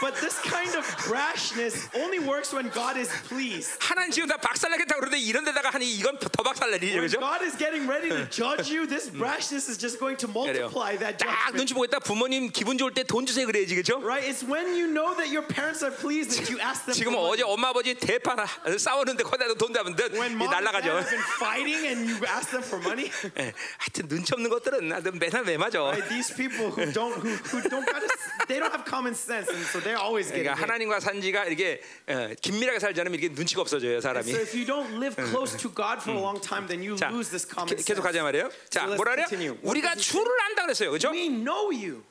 but this kind of brashness only works when God is pleased. 하나님 지금 다 박살나겠다 그러는데 이런 데다가 하니 이건 더 박살나리죠, When? God is getting ready to judge you, this brashness is just going to multiply that 딱 judgment. 눈치 보겠다. 부모님 기분 좋을 때 돈 주세요 그래야지, 그죠? Right? It's when you know that your parents are pleased that you ask them 지금. 어제 엄마 아버지 대파 싸우는데 거기다 돈 대면 When 이 mom and dad 날라가죠. have been fighting and you ask them for money. 예, 하여튼 눈치 없는 것들은 하여튼 맨날 매 맞아. Right? These people who don't who, who don't got they don't have common sense and so they're always getting 그러니까. 하나님과 산지가 이렇게 어, 긴밀하게 살지 않으면 이렇게 눈치가 없어져요 사람이. So if you don't live close to God for a long time, then you 자, lose this common 게- sense. 계속 가자 말이에요. 자, So let's 뭐라 그래요? continue. What 우리가 주를 안다 그랬어요, 그렇죠? We know you.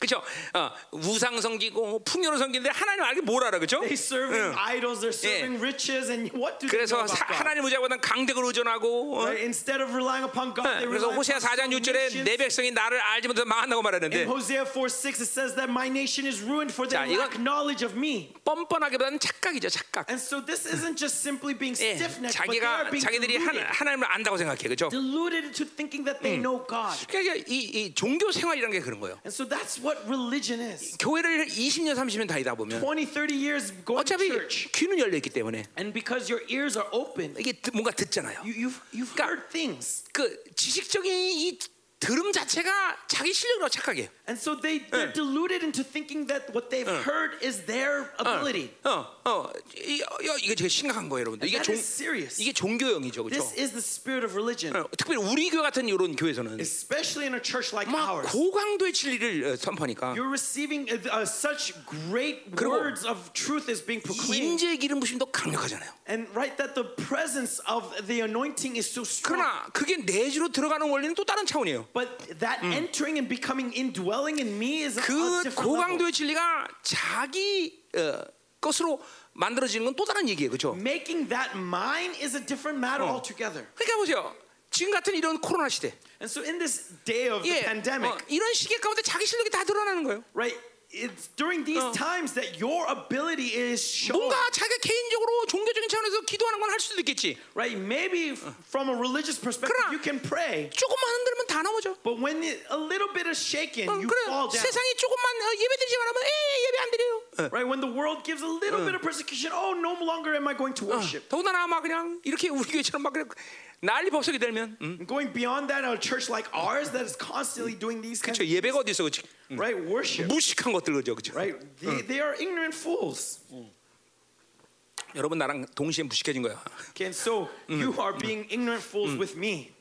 그렇죠? 어, 우상 섬기고 풍요로 섬기는데 하나님 알게 뭘 알아, 그렇죠? They serving idols, they're serving riches, and what do they know 그래서 about 사- God? 하나님 의지하고는 강대를 의존하고. 어? Right? Instead of relying upon God, 네, they 그래서 rely 호세아 upon 4장 6절에 nations. 내 백성이 나를 알지 못해서 망한다고 말하는데 In Hosea 4 6, it says that my nation is ruined for 이건- lack knowledge of me. 뻔뻔하기보다는 착각이죠, 착각. And so this isn't just simply being 예, stiff-necked, but they are being 자기들이 하, 하나님을 안다고 생각해, 그렇죠? deluded into thinking that they know God. 그러니까 이, 이 종교 생활이라는 게 그런 거예요. And so that's what religion is. 교회를 20년, 30년 다니다 보면 20, 30 years going to 어차피 church. 귀는 열려 있기 때문에 And because your ears are open, 이게 듣- 뭔가 듣잖아요. you, you've, you've 그러니까- heard things. 그 지식적인 이 들음 자체가 자기 실력으로 착각해. And so they, they're deluded into thinking that what they've heard is their ability. 어, 어, 이, 어, 이게 되게 심각한 거예요, 여러분들. 이게 종. 이게 종교형이죠, 그렇죠? This is the spirit of religion, 어, 특별히 우리 교회 같은 이런 교회에서는 especially in a church like 막 ours. 고강도의 진리를 어, 선포하니까 You're receiving uh, uh, such great words of truth is being proclaimed. 인재의 기름 부심도 강력하잖아요. And right that the presence of the anointing is so strong. 그러나 그게 내주로 들어가는 원리는 또 다른 차원이에요. But that entering and becoming indwelling in me is a, a 그 different level. 고강도의 진리가 자기 어, 것으로 만들어지는 건 또 다른 얘기예요, 그렇죠? Making that mine is a different matter altogether. 그러니까 보세요. 지금 같은 이런 코로나 시대, And so in this day of the 예, pandemic, 어, 이런 시기 가운데 자기 실력이 다 드러나는 거예요. right? It's during these times that your ability is shown. 뭔가 자기가 개인적으로 종교적인 차원에서 기도하는 건 할 수도 있겠지. Right? Maybe f- from a religious perspective, 그러나 you can pray. 조금만 흔들면 다 넘어져. But when it, a little bit is shaken, 어, you 그래 fall down. 세상이 조금만 어, 예배드리지 말하면 에 예배 안 드려요. 어. Right? When the world gives a little bit of persecution, oh, no longer am I going to worship. 더군다나 막 그냥 이렇게 우리 교회처럼 막 그냥 난리 법석이 되면 음. Going beyond that, a church like ours that is constantly doing these kinds 그렇죠 of 예배가 어디 있어 그렇지 right worship. 무식한 것들 그죠 그죠 Right? They, they are ignorant fools. 여러분 나랑 동시에 무식해진 거야 Okay, and so you are being ignorant fools with me.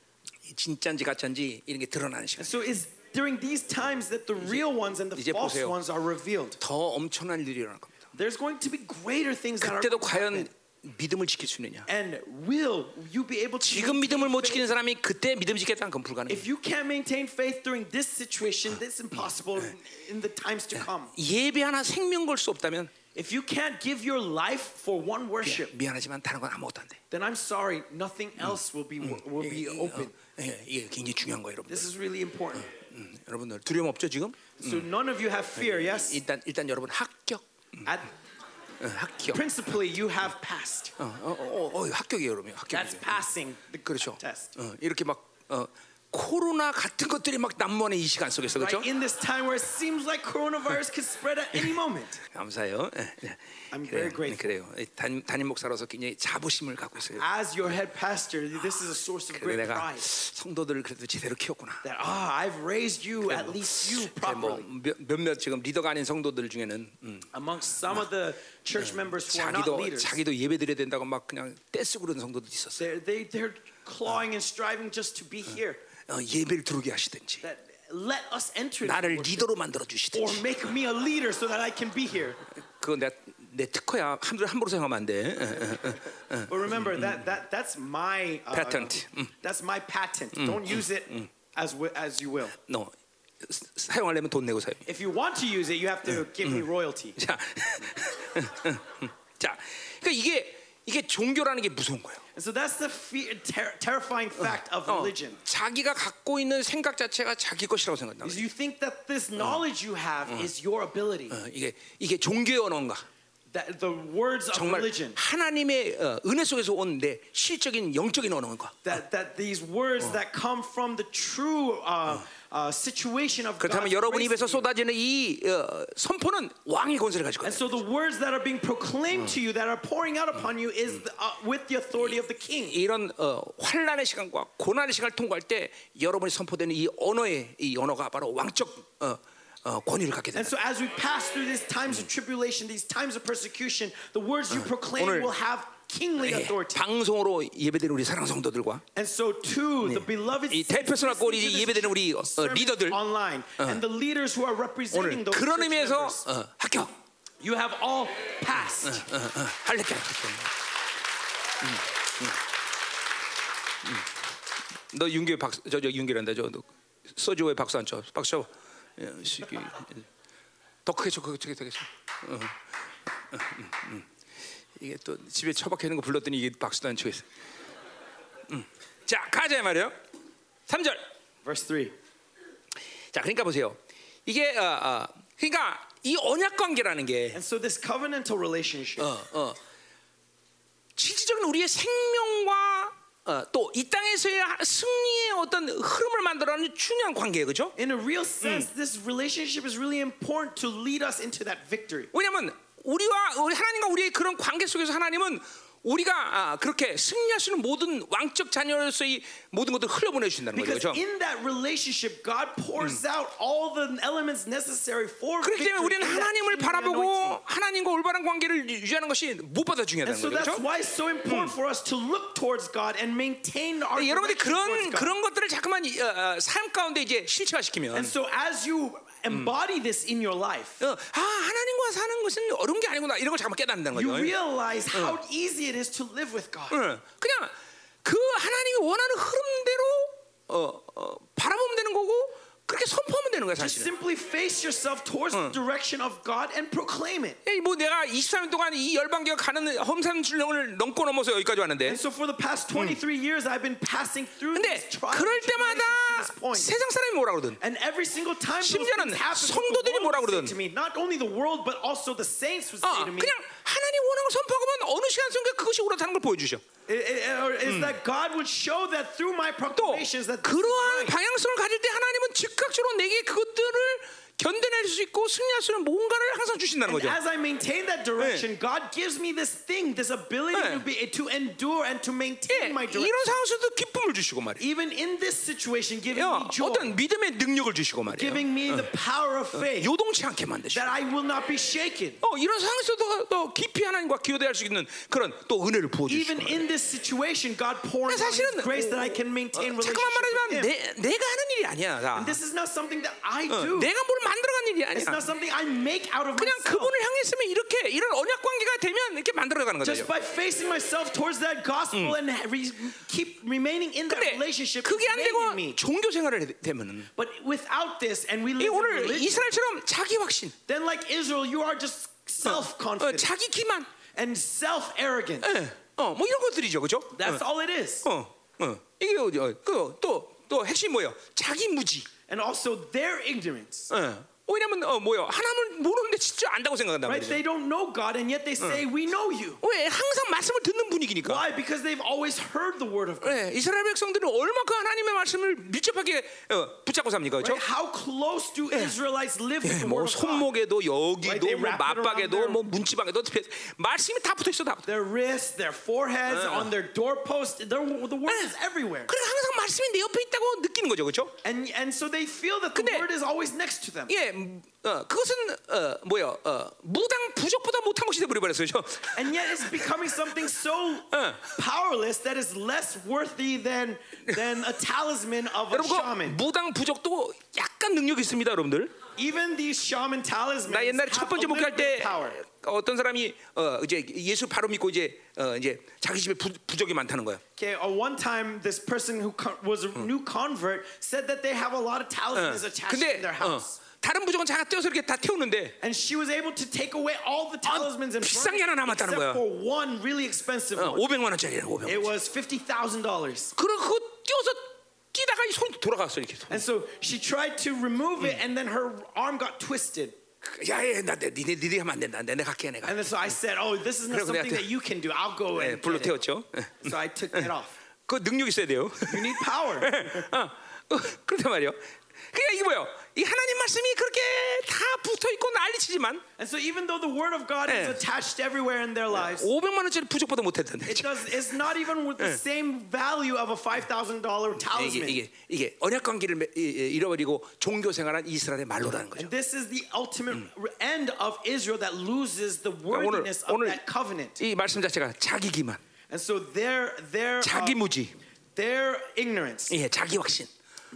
이 진짜인지 가짜인지 이런 게 드러나는 시간 And so it's during these times that the real ones and the 이제 false 보세요. ones are revealed. 더 엄청난 일이 일어날 겁니다 there's going to be greater things that are 그때도 going to 과연 happen. 믿음을 지킬 수 있느냐? And will you be able to 지금 maintain 믿음을 못 faith? 지키는 사람이 그때 믿음 지켰다는 건 불가능해. If you can't maintain faith during this situation, this is impossible in the times to come. 예배 하나 생명 걸 수 없다면 If you can't give your life for one worship, 미안하지만 다른 건 아무것도 안 돼. then I'm sorry, nothing else will be will be open. 예, 이게 굉장히 중요한 거예요, 여러분. This is really important. 음, 여러분들 두려움 없죠 지금? So none of you have fear, yes? 일단 일단 여러분 합격, At, 어, 합격. principally, you have passed. 어, 어, 어, 어, 합격이에요, 여러분. That's 합격이에요. passing the 그렇죠. test. 어, 이렇게 막 어, 코로나 같은 것들이 막 난무하는 이 시간 속에서 그렇죠? Right in this time where it seems like coronavirus could spread at any moment. 감사해요. 예, 예. I'm 그래요. very grateful. 그래요. 이 담임, 목사로서 굉장히 자부심을 갖고 있어요. As your head pastor, this is a source of 그래 great pride. 성도들을 그래도 제대로 키웠구나. That ah, I've raised you, at least you 뭐 properly. 몇- 몇몇 지금 리더가 아닌 성도들 중에는 음, Amongst some of the church members who are not 자기도 leaders, 자기도 예배 드려야 된다고 막 그냥 떼쓰고 그러는 성도도 있었어요. they, they're clawing and striving just to be here. 어, 예배를 들어오게 하시든지 let us enter 나를 리더로 만들어 or 주시든지 make me a leader so that I can be here. 그거 내, 내 특허야 함부로 함부로 생각하면 안 돼. 예, 예. But remember that that that's my uh, Patent. That's my patent. Don't use it as wi- as you will. 너 사- 사용하려면 돈 내고 사용. If you want to use it, you have to give me royalty. 자, 자, 그러니까 이게 이게 종교라는 게 무서운 거예요. And so that's the fe- ter- terrifying fact of 어, religion. 자기가 갖고 있는 생각 자체가 자기 것이라고 생각한다. Is you think that this knowledge you have is your ability. 어, 이게 이게 종교의 언어인가? That the words of 정말 religion. 하나님의 어, 은혜 속에서 온 내 실적인 영적인 언어인가? That that these words that come from the true uh, uh, situation of 그렇다면 God's 여러분 grace 입에서 in you. 쏟아지는 이 어, 선포는 왕의 권세를 가지고 And 있어요. so the words that are being proclaimed to you, that are pouring out upon you, is the, uh, with the authority of the king. 이런 어, 환란의 시간과 고난의 시간을 통과할 때 여러분이 선포되는 이 언어의 이 언어가 바로 왕적 어, 어, 권위를 갖게 And 된다. so as we pass through these times of tribulation, these times of persecution, the words you proclaim 오늘 will have kingly 예, authority. 방송으로 예배드리는 우리 사랑 성도들과 And so too, the beloved 이 대표선을 갖고 우리 예배드리는 우리 어, 리더들 online and the leaders who are 오늘 representing those 그런 의미에서 어, 합격. you have all passed. 어, 어, 할렐루야. 음, 음, 음. 너 윤규 박수 저저 윤규란다 저 너, 소주에 박수 안 쳐. 박수 쳐. 예, 시기. 더 크게 쳐, 크게 쳐, 크게 쳐. 어, 어, 음, 음. 이게 또 집에 처박혀 있는 거 불렀더니 이게 박수도 안 치고 있어. 음. 자 가자 말이요. 3절. Verse 3. 자 그러니까 보세요. 이게 어, 어, 그러니까 이 언약 관계라는 게 And so this covenantal relationship, 어, 어. 실질적인 우리의 생명과 어, 또이 땅에서의 승리의 어떤 흐름을 만들어내는 중요한 관계예요, 그렇죠? in a real sense, this relationship is really important to lead us into that victory. 왜냐하면 우리와 우리 하나님과 우리의 그런 관계 속에서 하나님은 우리가 아, 그렇게 승리할 수 있는 모든 왕적 자녀로서의 모든 것들을 흘려보내 주신다는 거죠, 그렇죠? in that relationship, God pours out all the elements necessary for 그렇기 때문에. 우리는 하나님을. 바라보고 하나님과 올바른 관계를 유지하는 것이 무엇보다 중요하다는 so 거죠, that's 그렇죠? why it's so important for us to look towards God and maintain our direction 그런. 그런 것들을 자꾸만 어, 어, 삶 가운데 이제 실체화시키면 And so as you embody this in your life, 어, 아 하나님과 사는 것은 어려운 게 아니구나 이런 걸 잠깐 깨닫는다는 you 거죠. realize how easy it is to live with God. 응. 그냥 그 하나님이 원하는 흐름대로 어, 어, 바라보면 되는 거고 그렇게 선포하면 되는 거야 Just 사실은. simply face yourself towards the direction of God and proclaim it. 에이, 뭐 내가 23년 동안 이 열방교가 가는 험산 출렁을 넘고 넘어서 여기까지 왔는데 And so for the past 23 years, I've been passing through 근데 these trials 그럴 and 때마다 tribulations to this point. 세상 사람이 뭐라 그러든 And every single time those 심지어는 things happen, 성도들이 the 뭐라 world would 그러든. say to me, not only the world but also the saints would say 어, to me, 그냥 하나님 원하는 걸 선포하면 어느 시간 속에 그것이 옳다는 걸 보여주셔. is that God would show that through my 또 proclamations that 그러한. 방향성을 가질 때 하나님은 즉각적으로 내게 그것들을 견뎌낼 수 있고 승리할 수 있는 뭔가를 항상 주신다는 And 거죠. as I maintain that direction, God gives me this thing, this ability 네. to be to endure and to 예, maintain my direction. 이런 상황에서도 기쁨을 주시고 말이에요. Even in this situation, giving 야, me joy, 어떤 믿음의 능력을 주시고 말이에요. giving me the power of faith 요동치 않게 만드시고. that I will not be shaken. 어, 이런 상황에서도 더 깊이 하나님과 기도할 수 있는 그런 또 은혜를 부어 주시고. Even in this situation, God pours out His grace that I can maintain 잠깐만 relationship 말하지만 with Him. 내, 내가 하는 일이 아니야. 다. This is not something that I 어, do. 내가 뭘 만들어간 일이 It's 아니야. not something I make out of 그냥 myself. 그분을 향했으면 이렇게 이런 언약 관계가 되면 이렇게 만들어가는 거죠. Just by facing myself towards that gospel and re- keep remaining in that 근데 relationship, 그게 안 되고 me. 종교 생활을 해- 되면은 But without this, and we 이 live in 오늘 이스라엘처럼 자기 확신, then like Israel, you are just 어, self-confident 자기 기만, and self-arrogant. 예, 어, 뭐 이런 것들이죠, 그렇죠? That's all it is. 어, 어, 이게 어, 그또또 핵심 뭐예요? 자기 무지. And also their ignorance. 어. 왜냐면 어 뭐요? 하나님을 모르는데 진짜 안다고 생각한단 Right? 말이죠. They don't know God, and yet they say, We know you. 왜 항상 말씀을 듣는 분위기니까. Why? Because they've always heard the word of God. 예, 이스라엘 백성들은 얼마큼 하나님의 말씀을 밀접하게 어, 붙잡고 삽니까, 그렇죠? Right? How close do Israelites live with the 뭐 word of God? 손목에도 Right, 여기도 they 뭐 맞박에도 their- 뭐 문지방에도 말씀이 다 붙어 있어, 다. Their wrists, their foreheads, Uh. on their doorpost. Their, the word is everywhere. 그래 항상 말씀이 내 옆에 있다고 느끼는 거죠, 그렇죠? And, and so they feel that the 근데- word is always next to them. 예, 음, 어, 그것은 어, 뭐요? 어, 무당 부족보다 못한 것이 돼버려 버렸어요, 그렇죠? And yet it's becoming something so Uh. powerless that is less worthy than, than a talisman of a 여러분, 그 shaman. 무당 부족도 약간 능력이 있습니다, 여러분들. Even these shaman talismans 나 옛날에 첫 번째 목회할 때. 어떤 사람이 어, 이제 예수 바로 믿고 이제 어, 이제 자기 집에 부, 부적이 많다는 거야. Okay, uh, one time this person who was a new convert said that they have a lot of talismans attached 근데 in their 어, house. 다른 부적은 자기가 떼어서 이렇게 다 태우는데 And she was able to take away all the talismans and 비싼 게 하나 남았다는 거야. for one really expensive 어, one. 500만 원짜리야, 500만 It 원. was fifty thousand dollars. 그리고 그거 띄어서 뛰다가 이 손이 돌아갔어 이렇게. And so she tried to remove it, and then her arm got twisted. 야야 나 내- 니네 니네 하면 안 된다. 내가 갈게 내가. And then so I said, "Oh, this is not something that you can do. I'll go 예, and 불로 get it." 태웠죠. 예. So I took that off. 그 능력 있어야 돼요. You need power. 어, 어, 그렇단 말이요. 그러니까 이게 뭐요? 이 하나님 말씀이 그렇게 다 붙어 있고 난리치지만 And so even though the word of God is 예. attached everywhere in their lives, 500만 원짜리 부적보다 못 했던데. it does. It's not even with the same value of a five thousand dollar 이게 talisman. 이게 이게 언약 관계를 잃어버리고 종교 생활한 이스라엘의 말로라는 거죠. And this is the ultimate end of Israel that loses the 오늘 worthiness of 오늘 that covenant. 이 말씀 자체가 자기 기만, And so their their 자기 uh, 무지, their ignorance, 예, 자기 확신.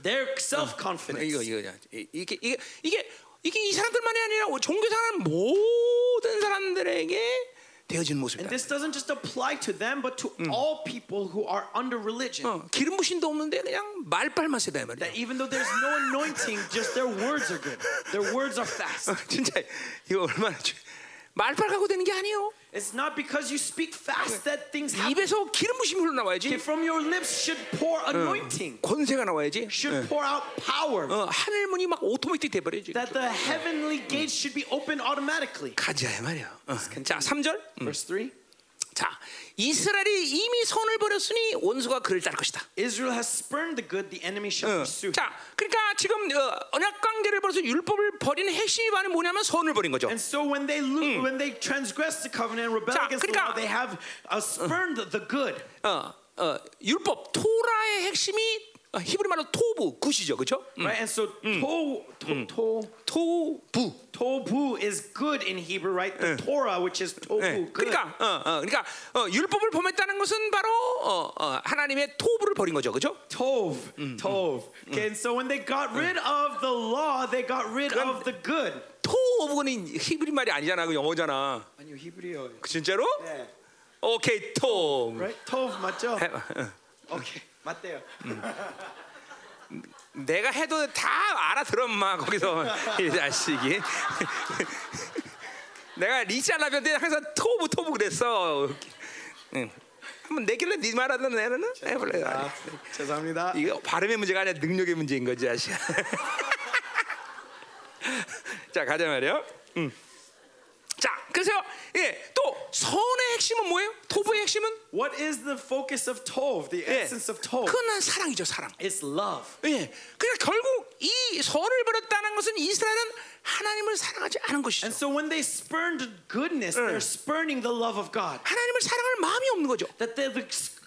their self confidence. 이거 이거 이- 이게 이게 이게 이게 이 사람들만이 아니라 종교 생활하는 모든 사람들에게 되어진 모습이다. And this doesn't just apply to them, but to all people who are under religion. 어, 기름 부신도 없는데 그냥 말빨만 세다 이 말이야. That even though there's no anointing, just their words are good. Their words are fast. 진짜 이거 얼마나 주- 말빨 갖고 되는 게 아니에요. It's not because you speak fast that things happen. 입에서 기름 부심이 흘러나와야지. From your lips should pour anointing, 권세가 나와야지. should pour out power. 어, 하늘 문이 막 오토매틱 돼 버려야지. That the heavenly gates should be opened automatically. 가자 이 말이야. 어. 자, 3절. Verse 3 자, 이스라엘이 이미 선을 버렸으니 원수가 그를 따를 것이다. Israel has spurned the good, the enemy shall pursue. 자, 그러니까 지금 어, 언약 관계를 벌여서 율법을 버리는 핵심이 바로 뭐냐면 선을 버린 거죠. And so when they lo- when they transgress the covenant and rebel 자, against the 그러니까- law, they have uh, spurned the good. 어, 어, 율법 토라의 핵심이 어, 히브리 말로 토부 굿이죠, 그렇죠? Right? And so to, to, to, 토부. tobu is good in Hebrew, right? The Torah, which is tobu, 네. good. 그러니까, 어, 어, 그러니까 어, 율법을 범했다는 것은 바로 어, 어, 하나님의 토부를 버린 거죠, 그렇죠? Tov, tov. Okay, and so when they got rid of the law, they got rid 그건- of the good. 토부는 히브리 말이 아니잖아, 그 영어잖아. 아니요, 히브리어예요. 진짜로? 네. 오케이, 토. Right? tov 맞죠? 해- 어. 오케이, 맞대요. 내가 해도 다 알아들어 마. 거기서 이 자식이. 내가 리잘라변 때 항상 토부 토부 그랬어. 응. 한번 내길래 네 말하던 애는 해볼래 아, 죄송합니다. 이거 발음의 문제가 아니라 능력의 문제인 거지 아시 자 가자 말이요. 음. 자 그래서 예, 또 선의 핵심은 뭐예요? 토부의 핵심은 What is the focus of tov? The 예, essence of tov? 그건 사랑이죠 사랑 It's love. 예, 그러니까 결국 이 선을 버렸다는 것은 이스라엘은 하나님을 사랑하지 않은 것이죠. And so when they spurned goodness, they're spurning the love of God. 하나님을 사랑할 마음이 없는 거죠. That the,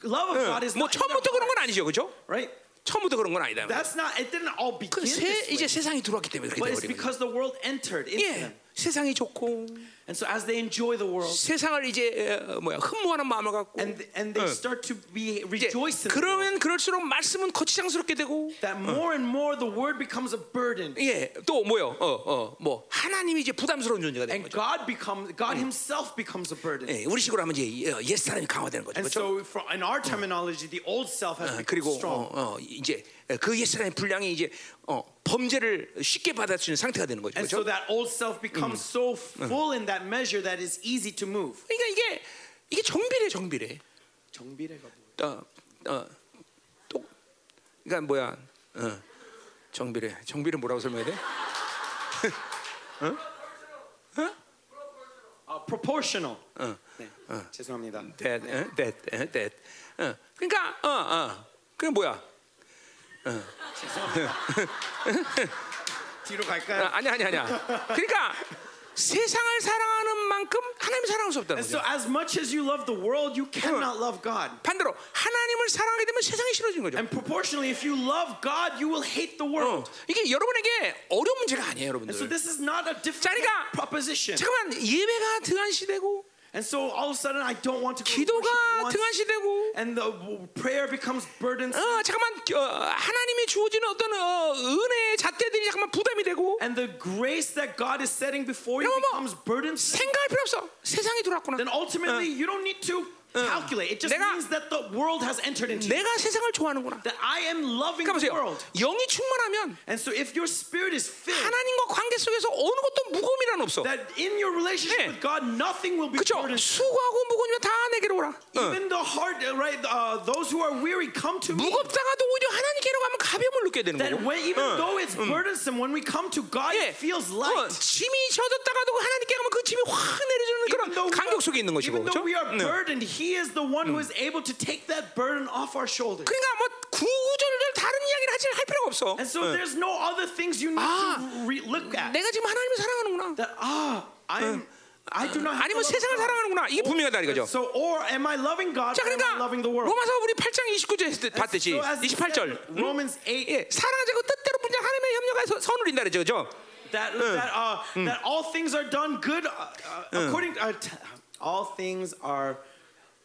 love of God is 뭐 처음부터 그런 건 아니죠, 그렇죠? right? 처음부터 그런 건 아니다. That's not. It didn't all 그 begin 세, this 이제 way. 세상이 들어왔기 때문에 그렇게 But it's 되버린 거죠. because the world entered into 예, them. 세상이 좋고 And so as they enjoy the world 세상을 이제 어, 뭐야 흠모하는 마음을 갖고 and and they start to be 이제 rejoicing 그러면 그럴수록 말씀은 거치장스럽게 되고 that more and more the word becomes a burden 예, 또 뭐요? 어, 어, 뭐 하나님이 이제 부담스러운 존재가 되는 and 거죠. God becomes God himself becomes a burden. 예, 우리 식으로 하면 이제 옛 사람이 강화되는 거죠. And 그렇죠? so for, in our terminology the old self has 어, become 그리고 strong. 어, 어, 이제 그 옛 사람의 분량이 이제 어, 범죄를 쉽게 수 있는 상태가 되는 거죠. And so 그렇죠? that old self becomes so full in that measure that is easy to move. 그러니까 이게 이게 정비례 정비례. 정비례가 뭐예요? 어, 어, 또 그러니까 뭐야? 어, 정비례. 정비례 뭐라고 설명해야 돼? Uh, proportional. 네. 죄송합니다. that, 어, that, 어, that. 어, 그러니까 어, 어. 그게 뭐야? 뒤로 아, 갈까요? 아니 아니 아니야. 그러니까 세상을 사랑하는 만큼 하나님을 사랑할 수 없다는 And so 거죠. as much as you love the world, you cannot love God. 반대로 하나님을 사랑하게 되면 세상이 싫어지는 거죠. And proportionally, if you love God, you will hate the 어, world. 이게 여러분에게 어려운 문제가 아니에요, And so 여러분들. this is not a difficult 그러니까 proposition. 잠깐만 예배가 등한시되고 And so all of a sudden, I don't want to go to 기도가 worship once, 등한시되고 and the prayer becomes burdensome. 어, 잠깐만 어, 하나님이 주어지는 어떤 어, 은혜의 잣대들이 잠깐만 부담이 되고 And the grace that God is setting before you 여러분, 뭐 becomes burdensome. 생각할 필요 없어. 세상이 들어왔구나. Then ultimately, you don't need to calculate. It just 내가- means that the world has entered into you. 내가 세상을 좋아하는구나. That I am loving 그러니까 the world. 영이 충만하면 And so if your spirit is filled, 하나님과 관계 속에서 어느 것도 무거움이란 없어. that in your relationship 네. with God, nothing will be 그렇죠? burdensome. 수고하고 무거우면 다 내게로 오라. 어. Even the hard, uh, right? Uh, those who are weary come to me. 무겁다가도 오히려 하나님께로 가면 가벼움을 느껴야 되는 That 거고. when, even 어. though it's burdensome, when we come to God, 예. it feels 어, light. 짐이 젖었다가도 하나님께 가면 그 짐이 확 내려주는 그런 are, 속에 있는 것이고, even though 그렇죠? we are 네. burdened, He is the one who is able to take that burden off our shoulders. 그러니까 뭐 구구절절 다른 이야기를 하지 할 필요가 없어. And so 어. there's no other things you need 아, to re- look at. 내가 지금 하나님을 사랑하는구나. That ah, I'm, I do not have 아니면 to love 세상을 God. 사랑하는구나. 이게 분명하다 이거죠. So or am I loving God 자, or am I 그러니까 loving the world? 로마서 우리 8장 29절에 봤듯이 So as it 28절. said, Romans 8 예, 사랑하자고 뜻대로 분장 하나님의 협력하여 선을 인다 그랬죠. 그죠? that that uh, that all things are done good uh, uh, according uh, t- all things are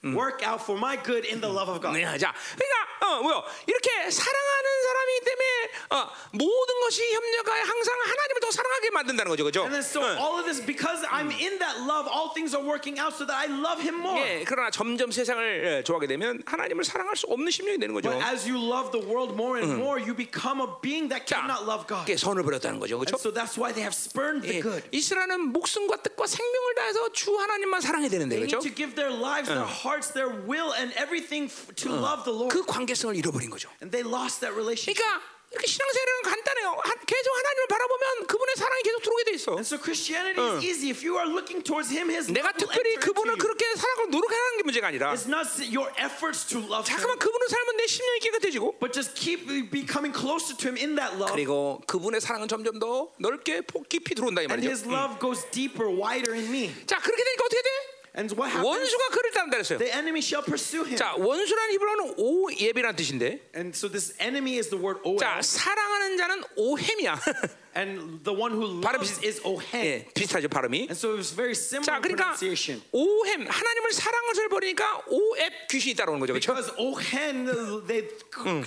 work out for my good in the love of God. 네, 자, 그러니까 어, 뭐요? 이렇게 사랑하는 사람이기 때문에 어, 모든 것이 협력하여 항상 하나님을 더 사랑하게 만든다는 거죠, 그죠? And then so 어. all of this because I'm in that love, all things are working out so that I love Him more. 예, 그러나 점점 세상을 예, 좋아하게 되면 하나님을 사랑할 수 없는 심령이 되는 거죠. But as you love the world more and more, you become a being that 자, cannot love God. 이게 선을 버렸다는 거죠, 그렇죠? And so that's why they have spurned the 예, good. 이스라엘은 목숨과 뜻과 생명을 다해서 주 하나님만 사랑해야 되는데, They need 그렇죠? to give their lives, their hearts, their will, and everything to love the Lord. 그 관계성을 잃어버린 거죠. And they lost that relationship. 그러니까 이렇게 신앙생활은 간단해요. 한- 계속 하나님을 바라보면 그분의 사랑이 계속 들어오게 돼 있어. And so Christianity is easy. If you are looking towards Him, His 내가 특별히 그분을. 그렇게 사랑하고 노력하는 게 문제가 아니라 It's not your efforts to love 잠깐만 Him, 그분을 살면 내 심령이 깨끗해지고 but just keep becoming closer to Him in that love. 그리고 그분의 사랑은 점점 더 넓게 폭 깊이 들어온다 이 And 말이죠. His love goes deeper, wider in me. 자 그렇게 되니까 어떻게 돼? And what happens? 원수가 그를 따른다 그랬어요. The enemy shall pursue him. 자 원수라는 히브리어는 오예비라는 뜻인데 And so this enemy is the word. 자 사랑하는 자는 오햄이야. And the one who loves is Ohen. 예, 비슷하죠 발음이. And so it was very 자 similar 그러니까 pronunciation. 오햄 하나님을 사랑을 버리니까 오앱 귀신이 따라오는 거죠, 그렇죠? Because Ohen, they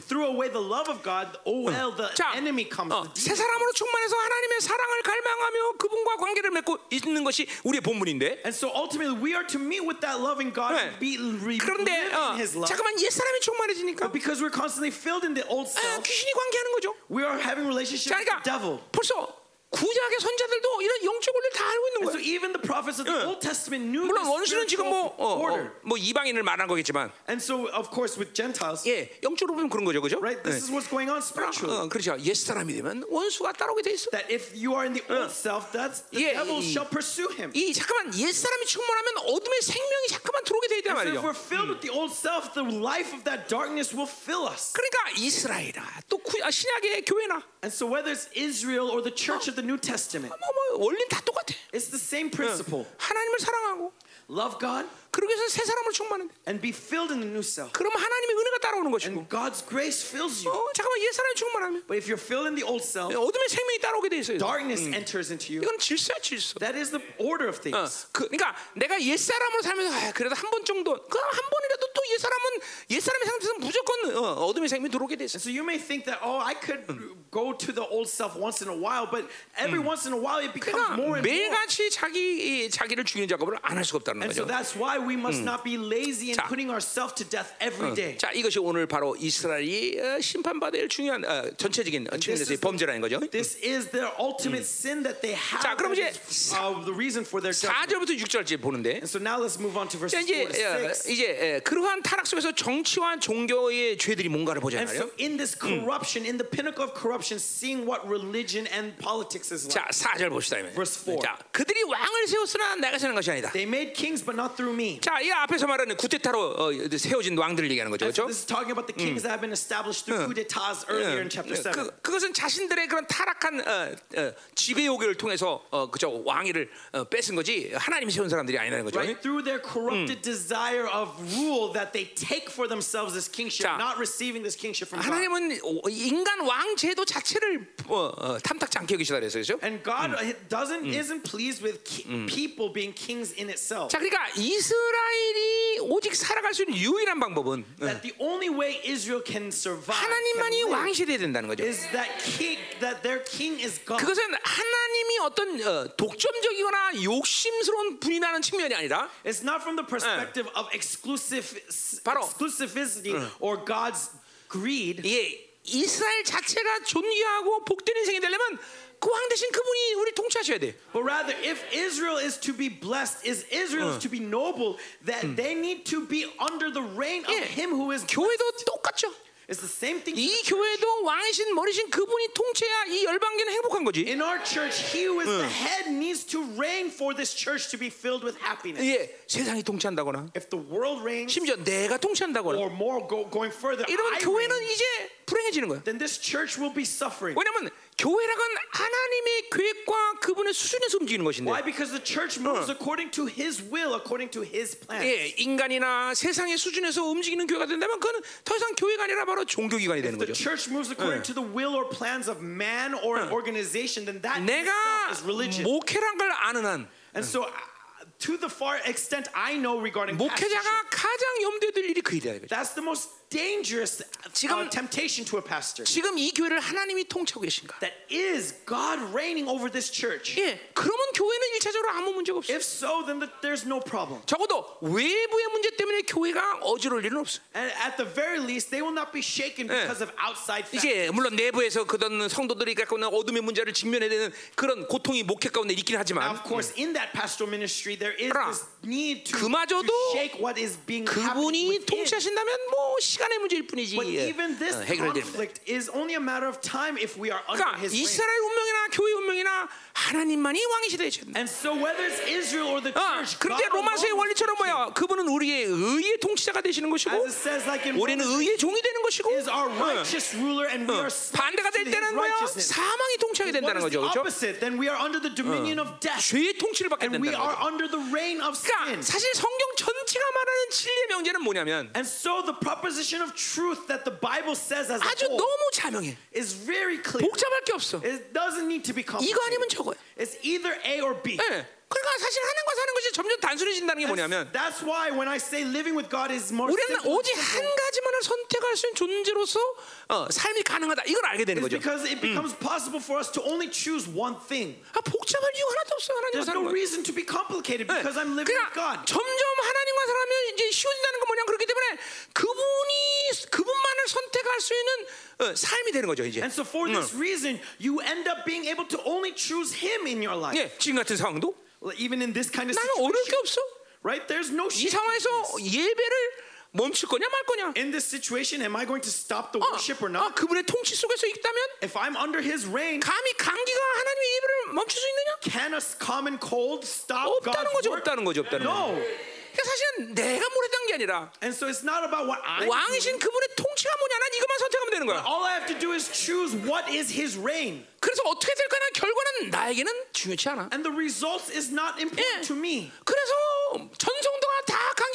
threw away the love of God. Oel, the 자, enemy comes. 어, 새. 사람으로 충만해서 하나님의 사랑을 갈망하며 그분과 관계를 맺고 있는 것이 우리의 본분인데. And so ultimately, we are to meet with that loving God 네. and be 그런데 어, His love. 잠깐만 옛 사람이 충만해지니까 But because we're constantly filled in the old 아, self, 귀신이 관계하는 거죠. we are having relationship 자, with the 그러니까 devil. 벌써 구약의 선자들도 이런 영적 원리를 다 알고 있는 And so even the prophets of the 응. Old Testament knew 물론 원수는 지금 뭐, 어. 어, 뭐 이방인을 말한 거겠지만, And so, of course, with Gentiles, 예, 영적으로 보면 그런 거죠, 그죠? right? This is what's going on spiritually. 어, 그렇죠. 옛 사람이 되면 원수가 따라오게 돼 있어. That if you are in the old self, that's the Yeah, devil 이- shall pursue him. 이 잠깐만 옛 사람이 충만하면 어둠의 생명이 잠깐만 들어오게 돼 있단 So if 말이죠. we're filled with the old self, the life of that darkness will fill us. 그러니까 이스라엘아, 또 구, 아, 신약의 교회나 And so whether it's Israel or the church of the New Testament, 뭐, 뭐 원리는 다 똑같아. it's the same principle. 하나님을 사랑하고 Love God, 그러기 위해서 새 사람으로 충만한데. and be filled in the new self. 그러면 하나님의 은혜가 따라오는 것이고. And God's grace fills you. 어, 잠깐만 옛 사람이 충만하면 But if you're filled in the old self, 어둠의 생명이 따라오게 돼 있어요. darkness enters into you. 이건 질서야 질서. That is the order of 어, things. 그, 그러니까 내가 옛 사람으로 살면서 아, 그래도 한 번 정도, 그한 번이라도 또 옛 사람은 옛 사람의 상태에서 무조건 어, 어둠의 생명이 들어오게 돼 있어. So you may think that, oh, I could go to the old self once in a while, but every once in a while it becomes more 그러니까 and more. 매일같이 자기 이, 자기를 죽이는 작업을 안 할 수가 없다는 And so 거죠. that's why we must not be lazy in 자. putting ourselves to death every day. 자, 이것이 오늘 바로 이스라엘이 어, 심판받아야 할 중요한 어, 전체적인 어, 측면에서의 is the- 범죄라는 거죠. This is their ultimate sin that they have. 자, 그럼 that 이제 is, uh, the reason for their judgment. 4절부터 6절까지 보는데 And so now let's move on to 자, verses 이제 4 to 어, 6. 이제 에, 그러한 타락 속에서 정치와 종교의 죄들이 뭔가를 And 보잖아요. so in this corruption, in the pinnacle of corruption, seeing what religion and politics is like. 자, 4절 봅시다. 그러면. Verse four. 자, 그들이 왕을 세웠으나 내가 세는 것이 아니다. They made kings, but not through me. 자, 이 앞에서 말하는 구테타로 어, 세워진 왕들을 얘기하는 거죠. 그렇죠? this is talking about the kings that have been established through coup d'etats earlier in chapter 7. 그, 그것은 자신들의 그런 타락한 어, 어, 지배 요구를 통해서 어, 그죠 왕위를 어, 뺏은 거지 하나님이 세운 사람들이 아니라는 거죠. Right through their corrupted desire of rule that they take for themselves this kingship, 자, not receiving this kingship from God. 하나님은 오- 인간 왕 제도 자체를 어, 어, 탐탁지 않게 여기시다 그랬어요. 그죠? And God doesn't isn't pleased with ki- people being kings in itself. 자, 그러니까 이스 라엘이 오직 살아갈 수 있는 유일한 방법은 어, That the only way Israel can survive 하나님만이 왕이 돼야 된다는 거죠. is that king that their king is God. 그것은 하나님이 어떤 어, 독점적이거나 욕심스러운 분이 나는 측면이 아니라 It's not from the perspective of exclusive 바로- exclusivity or God's greed. 예, 이스라엘 자체가 존귀하고 복된 인생이 되려면 그왕 대신 그분이 우리 통치하셔야 돼. But rather, if Israel is to be blessed, is Israel is to be noble, that they need to be under the reign of 예, Him who is. 교회도 똑같죠. It's the same thing. 이 교회도 왕이신 머리신 그분이 통치해야 이 열방계는 행복한 거지. In our church, He who is the head needs to reign for this church to be filled with happiness. 예, 세상이 통치한다거나 If the world reigns, 심지어 내가 통치한다거나 or more go, going further, 이러면 I 교회는 reign, 이제 불행해지는 거야. then this church will be suffering. 왜냐면 교회라건 하나님의 계획과 그분의 수준에서 움직이는 것인데 Why? Because the church moves according to His will, according to His plan. 예, 인간이나 세상의 수준에서 움직이는 교회가 된다면 그건 더 이상 교회가 아니라 바로 종교기관이 되는 The 거죠. church moves according to the will or plans of man or an organization, then that 내가 is religion. 목회란 걸 아는 한 And so, uh, to the far extent I know regarding 목회자가 가장 염두에 둘 일이 그 일이야. that's the most dangerous 지금- uh, temptation to a pastor. 지금 이 교회를 하나님이 통치하고 계신가? That is God reigning over this church. 예, 그러면 교회는 일차적으로 아무 문제가 없어. If so, then the, there's no problem. 적어도 외부의 문제 때문에 교회가 어지러울 일은 없어. And at the very least, they will not be shaken because of outside factors. 이제 물론 내부에서 그런 성도들이 갖고 있는 어둠의 문제를 직면해야 되는 그런 고통이 목회 가운데 있긴 Now, 하지만 of course, in that pastoral ministry, there is this need to, 그마저도 to shake what is being 그분이. 통치하신다면 뭐 시간 의 문제일 뿐이지 But 예, even this 어, conflict is only a matter of time if we are under 그러니까 His reign. 이스라엘 운명이나 교회 운명이나 하나님만이 왕이시다 해야 And so whether it's Israel or the 어, church, 그런데 God 로마서의 원리처럼 뭐야? 그분은 우리의 의의 통치자가 되시는 것이고 says, like 우리는 의의 종이 되는 것이고 is our 어, righteous ruler, and we 어, are slaves 반대가 될 때는 뭐야? 사망이 통치하게 된다는 거죠, 그렇죠? opposite? Then we are under the dominion of death, 죄의 통치를 받게 we 된다는 are 거죠. 그러니까. 사실 성 경 전체가 말하는 진리의 명제는 뭐냐면 And so the proposition of truth that the Bible says as a 아주 whole 너무 자명해. is very clear. 복잡할 게 없어. It doesn't need to be 이거 complicated. 아니면 저거야. It's either A or B. 예. 그러니까 사실 하나님과 사는 것이 점점 단순해진다는 게 뭐냐면 That's why when I say living with God is more 우리는 오직 한 가지만을 선택할 수 있는 존재로서 어, 삶이 가능하다. 이걸 알게 되는 거죠. because it becomes possible for us to only choose one thing. 아, 복잡할 이유가 하나도 없어 하나님과 There's 사는 no 거. reason to be complicated because I'm living with 그러니까 God. 점점 하나님과 살면 이제 쉬워진다는 건 뭐냐 그렇기 때문에 그분이 그분만을 선택할 수 있는 어, 삶이 되는 거죠 이제. And so for this reason, you end up being able to only choose Him in your life. 예, 지금 같은 상황도 Even in this kind of 나는 어려울 게 situation, 없어. right? There's no 이. 상황에서 예배를 멈출 거냐 말 거냐. In this situation, am I going to stop the 어, worship or 아, not? 그분의 통치 속에서 있다면 If I'm under His reign, 감히 감기가 하나님의 예배를 멈출 수 있느냐? can a common cold stop 없다는 God's 거죠, work? 없다는 거죠, 없다는 거죠. 그러니까 사실은 내가 뭘 했던 게 아니라 And so it's not about what 왕이신. 그분의 통치가 뭐냐, 난 이것만 선택하면 되는 거야. All I have to do is choose what is His reign. 그래서 어떻게 될 거나 결과는 나에게는 중요치 않아. And the results is not important 예. to me. 그래서 전성도가 다 강해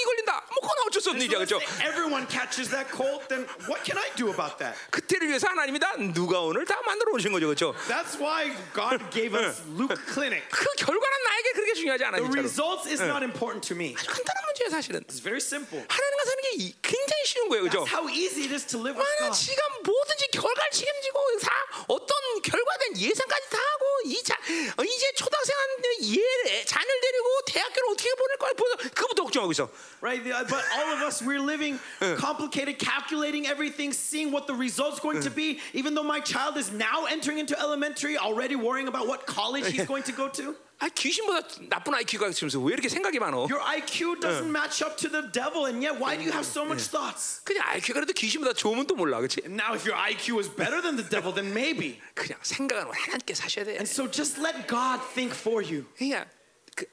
어쩔 수 없는 So 일이야, 그렇죠? say everyone catches that cold, then what can I do about that? 그때를 위해서 하나님이 다 누가 오늘 다 만들어 오신 거죠, 그렇죠? That's why God gave us Luke Clinic. 그 결과는 나에게 그렇게 중요하지 않아, The 진짜로. results is not important to me. 아주 간단한 문제예요, 사실은. It's very simple. 하나님과 사는 게 이- 굉장히 쉬운 거예요, 그렇죠? That's how easy it is to live with 만약 God. 지가 뭐든지 결과를 책임지고 다 어떤 결과된 예상까지 다 하고 이 자, 어, 이제 초등학생한테 얘 자녀를 데리고 대학교를 어떻게 보낼 거야 보서 그부터 걱정하고 있어. Right? The- But all of us, we're living complicated, calculating everything, seeing what the result's going to be. Even though my child is now entering into elementary, already worrying about what college he's going to go to. 아 귀신보다 나쁜 IQ가 있으면서 왜 이렇게 생각이 많어? Your IQ doesn't match up to the devil, and yet why do you have so much thoughts? 그냥 IQ가 그래도 귀신보다 좋으면 또 몰라, 그렇지? Now, if your IQ is better than the devil, then maybe. 그냥 생각은 하나님께 사셔야 돼. And so just let God think for you. 그냥 그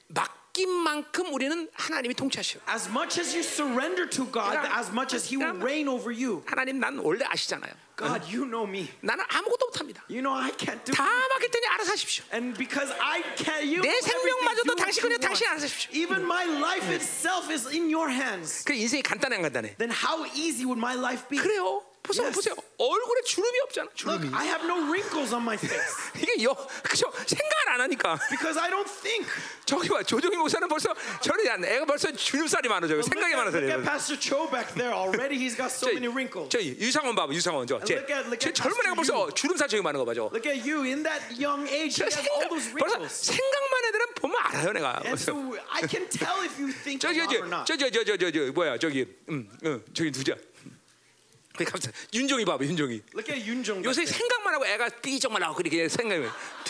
맡긴 만큼 우리는 하나님이 통치하셔. As much as you surrender to God, 그러니까- as much as He will 그러니까- reign over you. 하나님 난 원래 아시잖아요. God, you know me. 나는 아무것도 못합니다. You know I can't do 다 맡길 테니 알아서 하십시오. And because I can't, you 내 know everything, 생명마저도 do what 당신 you 거냐 당신 want. 알아서 하십시오. Even my life itself is in your hands. 그 인생이 간단해 안 간단해? Then how easy would my life be? 그래요. 보세요. 보세요. 얼굴에 주름이 없잖아. Look, 주름이. I have no wrinkles on my face 이게 여, 그죠? 생각을 안 하니까. because I don't think. 저기 봐, 조정희 목사는 벌써 저리 안. 애가 벌써 주름살이. Look 생각이 at, 많아서 look 그래요. at Pastor Cho back there. Already he's got so 저, many wrinkles. 저 유상원 봐봐, 유상원 저. 쟤, look at- look 쟤 at 젊은 애가 Pastor 벌써 주름살 저기 많은 거 봐죠. Look at you in that young age. 저 He has all those 벌써 wrinkles. 생각만 애들은 보면 알아요, 내가. And so I can tell if you think a 저기 lot or not. 저저 저저저저 뭐야 저기 음, 음 저기 누구야? 그 갑자기 윤종이 봐봐 윤종이. Look at Jung. 요새 생각만 하고 애가 삐쩍만 하고 그렇게 생각이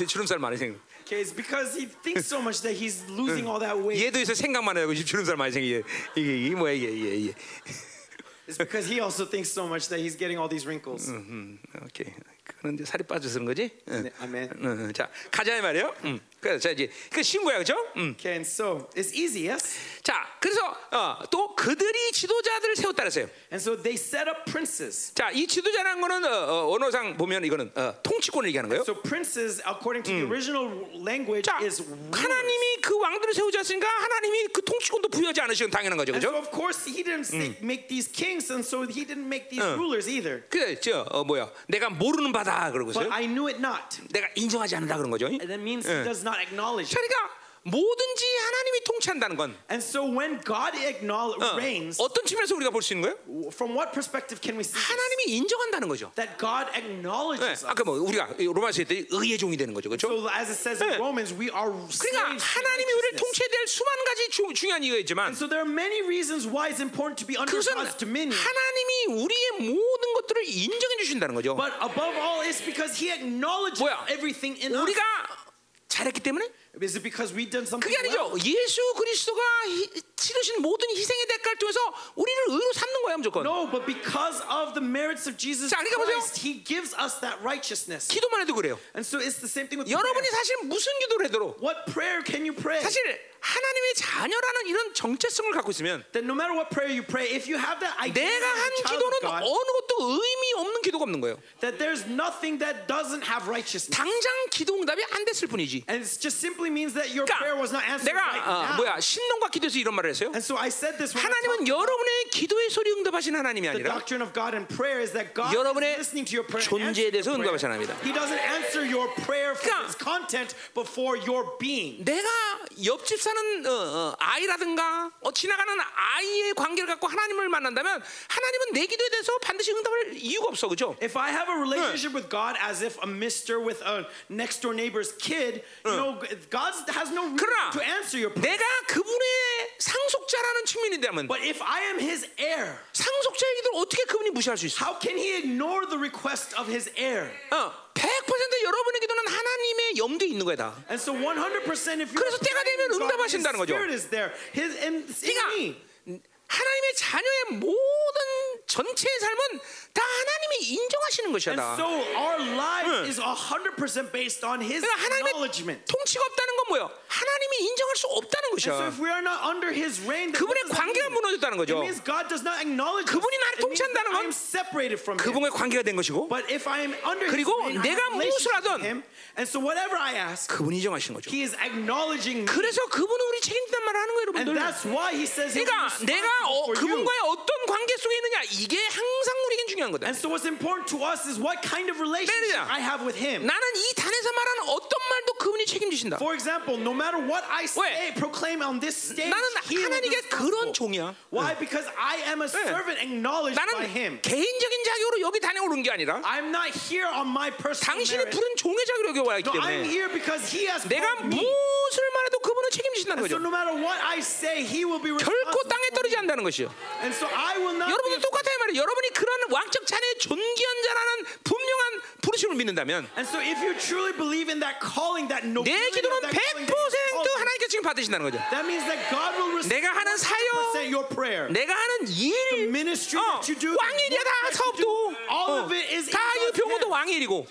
주름살 많이 생겨. Okay, it's because he thinks so much that he's losing all that weight. 얘도 요새 생각만 하고 주름살 많이 생기게 이게 이게 뭐야 이게 이게 이게. It's because he also thinks so much that he's getting all these wrinkles. 음, 오케이. 그런데 살이 빠져서 그런 거지? 응. 네, 아멘. 응, 응. 자 가자 이 말이에요. 음. 그래서 자 이제 그 신고야 그죠? 음. Okay, and so it's easy, yes? 자 그래서 어, 또 그들이 지도자들을 세웠다 그랬어요. And so they set up princes. 자이 지도자라는 거는 어, 어, 언어상 보면 이거는 어, 통치권을 얘기하는 거예요. So princes, according to the original language, 자 is rulers. 하나님이 그 왕들을 세우지 않으니까 하나님이 그 통치권도 부여하지 않으시건 당연한 거죠, And so 그죠? of course he didn't say, make these kings, and so he didn't make these rulers either. 그저 어, 뭐야? 내가 모르는 바 다 그러고 But 있어요. I knew it not. 내가 인정하지 않는다 그런 거죠. And that means he does not acknowledge. it. 그러니까 뭐든지 하나님이 통치한다는 건 And so when God acknowledge, 어, reigns, 어떤 측면에서 우리가 볼 수 있는 거예요? from what perspective can we see? 하나님이 인정한다는 거죠. That God 네, acknowledges us. 아까 뭐 우리가 로마서 했더니 의의 종이 되는 거죠, 그렇죠? So as it says in 네. Romans, we are 그러니까 하나님이 우리를. 통치해야 될 수많은 가지 주, 중요한 이유가 있지만 So there are many reasons why it's important to be under 그것은 God's dominion. 하나님이 우리의 모든 것들을 인정해 주신다는 거죠. But above all, it's because He acknowledges 뭐야? everything in us. 우리가 잘했기 때문에 Is it because we've done something 그게 well? 아니죠. 예수 그리스도가 희- 치르신 모든 희생의 대가를 통해서 우리를 의로 삼는 거야 무조건. No, but because of the merits of Jesus 자, 그러니까 보세요. Christ, He gives us that righteousness. 기도만 해도 그래요. And so it's the same thing with 여러분이 prayer. 사실 무슨 기도를 해도 What prayer can you pray? 사실 하나님의 자녀라는 이런 정체성을 갖고 있으면 That no matter what prayer you pray, if you have that identity 내가 한 a child 기도는 of God, 어느 것도 의미 없는 기도가 없는 거예요. that there's nothing that doesn't have righteousness. 당장 기도 응답이 안 됐을 뿐이지. And it just simply means that your prayer was not 그러니까 answered 내가 right 어, now. 뭐야 신론과 기도에서 이런 말을 했어요. And so I said this when I 하나님은 talked 여러분의 기도의 소리 응답하시는 하나님이 the 아니라 doctrine of God and prayer is that God 여러분의 is listening to your prayer. and 존재에 대해서 your prayer. 응답하시는 하나님이다. He doesn't answer your prayer for 그러니까 its content, but for your being. 내가 옆집 사는 어, 어, 아이라든가 어, 지나가는 아이의 관계를 갖고 하나님을 만난다면 하나님은 내 기도에 대해서 반드시 응답할 이유가 없어, 그죠? If I have a relationship with God as if a mister with a next door neighbor's kid, you know, God has no reason to answer your prayer. 내가 그분의 상속자라는 측면인다면 But if I am his heir, 상속자의 기도를 어떻게 그분이 무시할 수 있어? how can he ignore the request of his heir? 어, 100% 여러분의 기도는 하나님의 염두에 있는 거야 다. And so 100% if 그래서 때가 되면 응답하신다는 거죠. spirit is there. His and. 그러니까 하나님의 자녀의 모든 전체의 삶은 다 하나님이 인정하시는 것이야 And 다. so our life is 100% based on his 그러니까 acknowledgement. 통치가 없다는 건 뭐예요? 하나님이 인정할 수 없다는 And so 것이야. if we are not under His reign, 그분의 관계가? 무너졌다는 It 거죠. means God does not acknowledge. 그분이 나를 It 통치한다는 건 separated from. 그분의 관계가 된 것이고 But if I am under His 그리고 reign, I 내가 무엇을 하든. And so whatever I ask, 그분이 인정하시는 거죠. He is acknowledging me. 그래서 그분은 우리 책임진단 말을 하는 거예요, And 여러분들. that's why He says 그러니까 내가 어. 그분과의 어떤 관계 속에 있느냐 이게 항상 우리에겐 중요한 거다. And so what's important to us is what kind of relationship. I have with Him. 나는 이 단에서 말하는 어떤 말도 그분이 책임지신다. For example, no matter what I say, proclaim on this stage, 나는 하나님께 그런. 종이야. Why? Because I am a servant acknowledged by 나는 Him. 개인적인 자격으로 여기 단에 오른 게 아니라 I'm not here on my personal 당신이. 부른 종의 자격으로 여기 No, I'm 때문에 here because He has 내가. 무엇을 말해도 그분은 책임지신다는 And so 거죠. no matter what I say, He will be 결코. 땅에 떨어지지. 않는다는 것이요. And so I will not. 여러분도 Be, 똑같아요 말이에요. 여러분이 그런 왕적 자녀의 존귀한 자라는 분명한 부르심을 믿는다면 and so if you truly believe in that calling, that 내 기도는 of that calling, 100% that, He's called you, 하나님께 지금 받으신다는 거죠. that means that God will receive 내가 하는 사역, 100% your prayer. 내가 하는 일, The ministry 어, that you do, the 왕일이야 다 사업도, do, all 어, of it is in 다이 God's 병원도 hands. 왕일이고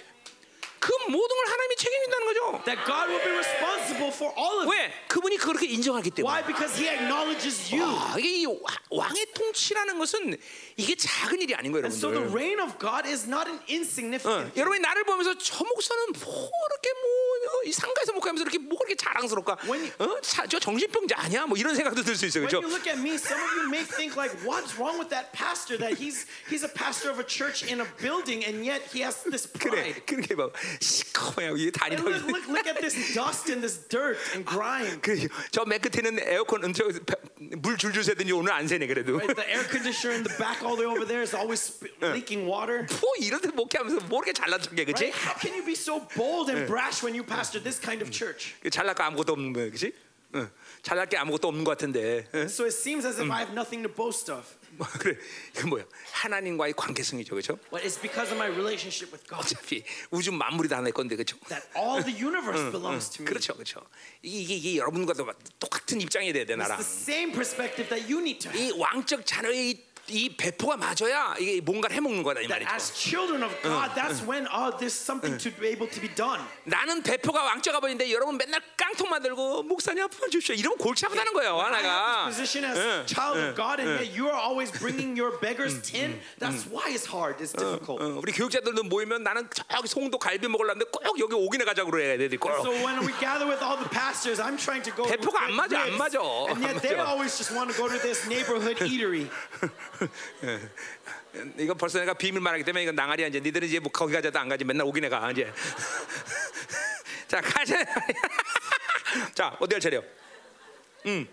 그 모든 걸 하나님이 책임진다는 거죠. That God will be responsible for all of it. 왜? 그분이 그렇게 인정하기 Why? 때문에. Because He acknowledges you. 아, 이게 이 와- 왕의 통치라는 것은 이게 작은 일이 아닌 거예요, And so the 여러분들. reign of God is not an 어, insignificant. thing. 여러분이 나를 보면서 저 목사는 뭐 이렇게 뭐이 상가에서 목회하면서 이렇게 뭐 그렇게 자랑스럽까? When 어? 자, 저 정신병자 아니야? 뭐 이런 생각도 들 수 있어요, When 그렇죠? you look at me, some of you may think like, "What's wrong with that pastor? That he's he's a pastor of a church in a building, and yet he has this 그래, pride." 그렇게 봐. 시커매요, 이게 And look, look, look at this dust and this dirt and grime. 그저맨 끝에는 에어컨 음, 저, 물 줄줄 새더니 오늘 안 새네 그래도. Right? The air conditioner in the back, all the way over there, is always sp- leaking water. 뭐 이런 데 목회하면서 뭐 이렇게 잘난 척해, Right? 그렇지? How can you be so bold and brash when you pastor this kind of church? 잘날 거 아무것도 없는 거야, 그렇지? 응. 잘날 게 아무것도 없는 것 같은데. 응? So it seems as if I have nothing to boast of. 뭐, 그래, 이거 뭐야? 하나님과의 관계성이죠, 그렇죠? But it's because of my relationship with God 어차피 우주 만물이 다 내 건데, 그렇죠? that all the universe belongs to me. 그렇죠, 그렇죠. 이게, 이게, 이게 여러분과도 똑같은 입장이 돼야 돼 It's 나랑. the same perspective that you need to have. 이 왕적 자녀의 이, 이 배포가 맞아야 이게 뭔가를 해먹는 거다 이 말이죠. as children of God, that's when uh, there's something to be able to be done. 나는 배포가 왕자가 버린데 여러분 맨날 깡통 만들고 목사님 아프면 주십시오. 이러면 골치 아프다는 거예요, I 하나가. have this position as 응, child 응, of God, and yet you are always bringing your beggar's tin. That's why it's hard. It's difficult. 어, 우리 교육자들도 모이면 나는 저기 송도 갈비 먹으려는데 꼭 여기 오기나 가자고 그래야 돼. 꼭. So when we gather with all the pastors, I'm trying to go. 배포가 안 맞아, 안 맞아, and 안 yet they always just want to go to this neighborhood eatery. 이거 벌써 내가 비밀 말하기 때문에 이거 낭아리야 이제 니들은 이제 뭐 거기 가자도 안 가지 맨날 오기나 가 이제. 자 가자. 자 어디 할 차례요? 음.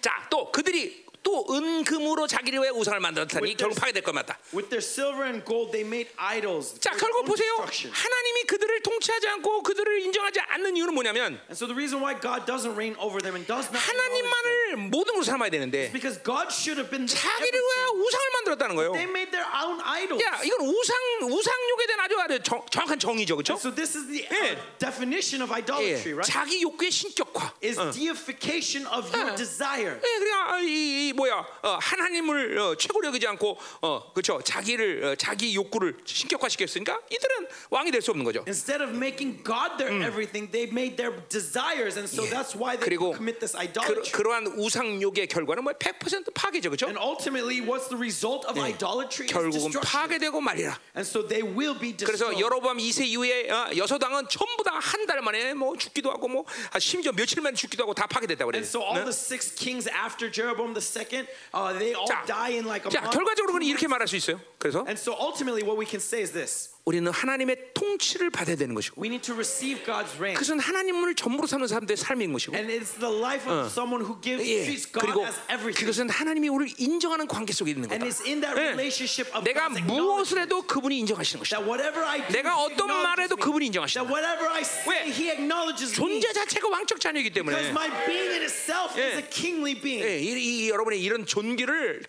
자또 그들이 또 은금으로 자기를 왜 우상을 만들었다니 With 결국 their- 파괴될 것 같다. With their silver and gold, they made idols. 자 결국 보세요. 하나님이 그들을 통치하지 않고 그들을 인정하지 않는 이유는 뭐냐면 And so the reason why God doesn't reign over them and does not acknowledge them 하나님만을 모든 것을 삼아야 되는데 자기를 왜 everything. 우상을 만들었다는 거예요. They made their own idols. 야 이건 우상 우상욕에 대한 아주 아주 정, 정확한 정의죠, 그렇죠? So this is the 예. uh, definition of idolatry, 예, right? 자기 욕구의 신격화. Is deification of your 예. desire. 예, 그러니까 이, 이 뭐야 어, 하나님을 어, 최고로 여기지 않고 어, 그렇죠 자기를 어, 자기 욕구를 신격화 시켰으니까 이들은 왕이 될 수 없는 거죠. Instead of making God their everything, they made their desires, and so that's why they 그리고 commit this 그, idolatry. 그러한 우상욕의 결과는 뭐100% 파괴죠, 그렇죠? And ultimately, what's the result of idolatry? Is 결국은. 파괴되고 말이라. And so they will be 그래서 destroyed. 여로보암 2세 이후에 어, 여서당은 전부 다 한 달 만에 뭐 죽기도 하고 뭐 아, 심지어 며칠 만에 죽기도 하고 다 파괴됐다고 그래요. And so all 네? the six kings after Jeroboam II, uh, they all 자, die in like a 자 month. 결과적으로는 이렇게 말할 수 있어요. 그래서 And so ultimately, what we can say is this: 우리는 하나님의 통치를 받아야 되는 것이고 we need to receive God's reign, 그것은 하나님을 전부로 사는 사람들의 삶인 것이고 and it's the life of someone who gives 예, treats God 그리고 as everything. 그것은 하나님이 우리를 인정하는 관계 속에 있는 And 거다. it's in that 예. relationship of 내가 God's 무엇을 해도 그분이 인정하시는 것이다. that whatever I do, 내가 어떤 말 해도. 그분이 인정하신다. That whatever I 왜? say, He acknowledges. 존재 자체가 왕적 자녀이기 Because 때문에 my being in itself 예. is a kingly being. 예, 이, 이 여러분의 이런 존귀를 어,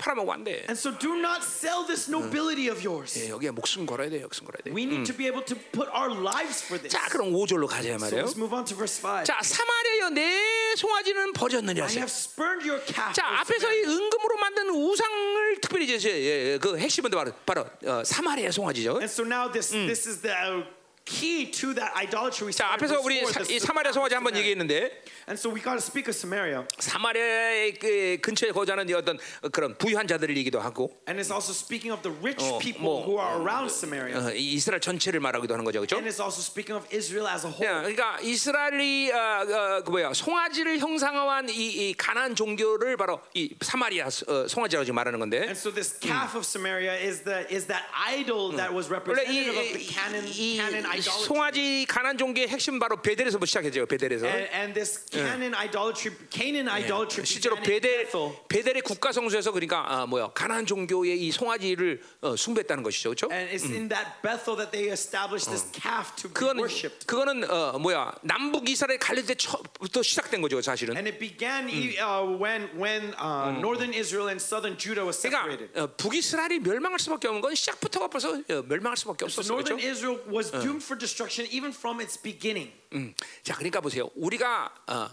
팔아먹으면 안 돼. And so do not sell this nobility of yours. 예, 여기에 목숨 걸어야 돼, 목숨 걸어야 돼. We need to be able to put our lives for this. 자, 그럼 5절로 가자 So 말이에요. let's move on to verse 5. 자, 사마리아여 내 송아지는 버렸느냐. I have spurned your calf. 자, 앞에서 이. 은금으로 만든 우상을 특별히 이제 예, 예, 그 핵심은 바로 바로 어, 사마리아 송아지죠. And so now this this is the uh, key to that idolatry 자 앞에서 우리 사, 이 사마리아 성화제 한번. 얘기했는데 And so we got to speak of Samaria. 사마리아의 그 근처에 거주하는 이 어떤 그런 부유한 자들을 얘기도 하고 And it's also speaking of the rich 어, people 뭐, who are around Samaria. 어, 이 이스라엘 전체를 말하기도 하는 거죠, 그렇죠? And it's also speaking of Israel as a whole. 그러니까 이스라엘이 어, 어, 그 뭐야 송아지를 형상화한 이, 이 가나안 종교를 바로 이 사마리아 어, 송아지라고 지금 말하는 건데 And so this calf of Samaria is the is that idol that was representative of 이, the canon 이, idolatry. 송아지 가나안 종교의 핵심 바로 베델에서부터 시작했죠, 베델에서. And, and this canon idolatry, Canaan idolatry 실제로 베델. 베델의 국가 성소에서 그러니까 아, 뭐야 가나안 종교의 이 송아지를 어, 숭배했다는 것이죠, 그렇죠? And it's in that Bethel that they established this calf to be 그거는 worshipped. 그거는 어, 뭐야 남북 이스라엘 갈릴 때부터 시작된 거죠, 사실은. And it began e- uh, when when uh, northern Israel and southern Judah was separated. 그러니까 어, 북이스라엘이 멸망할 수밖에 없는 건 시작부터가 벌써 어, 멸망할 수밖에 So 없었어요, 그렇죠? northern Israel was doomed for destruction even from its beginning. 음. 자, 그러니까 보세요. 우리가 어,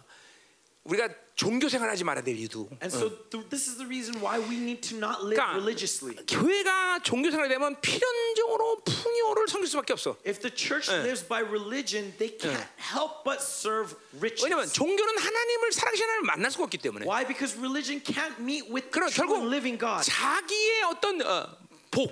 우리가 종교 생활하지 말아야 될 이유도 And so th- this is the reason why we need to not live 그러니까 religiously. 교회가 종교 생활이 되면 필연적으로 풍요를 섬길 수밖에 없어. If the church lives by religion, they can't help but serve 왜냐면 riches. 종교는 하나님을 살아계신 하나님을 만날 수가 없기 때문에. Why? Because religion can't meet with the 그럼 true 결국 living God. 자기의 어떤 어, 복,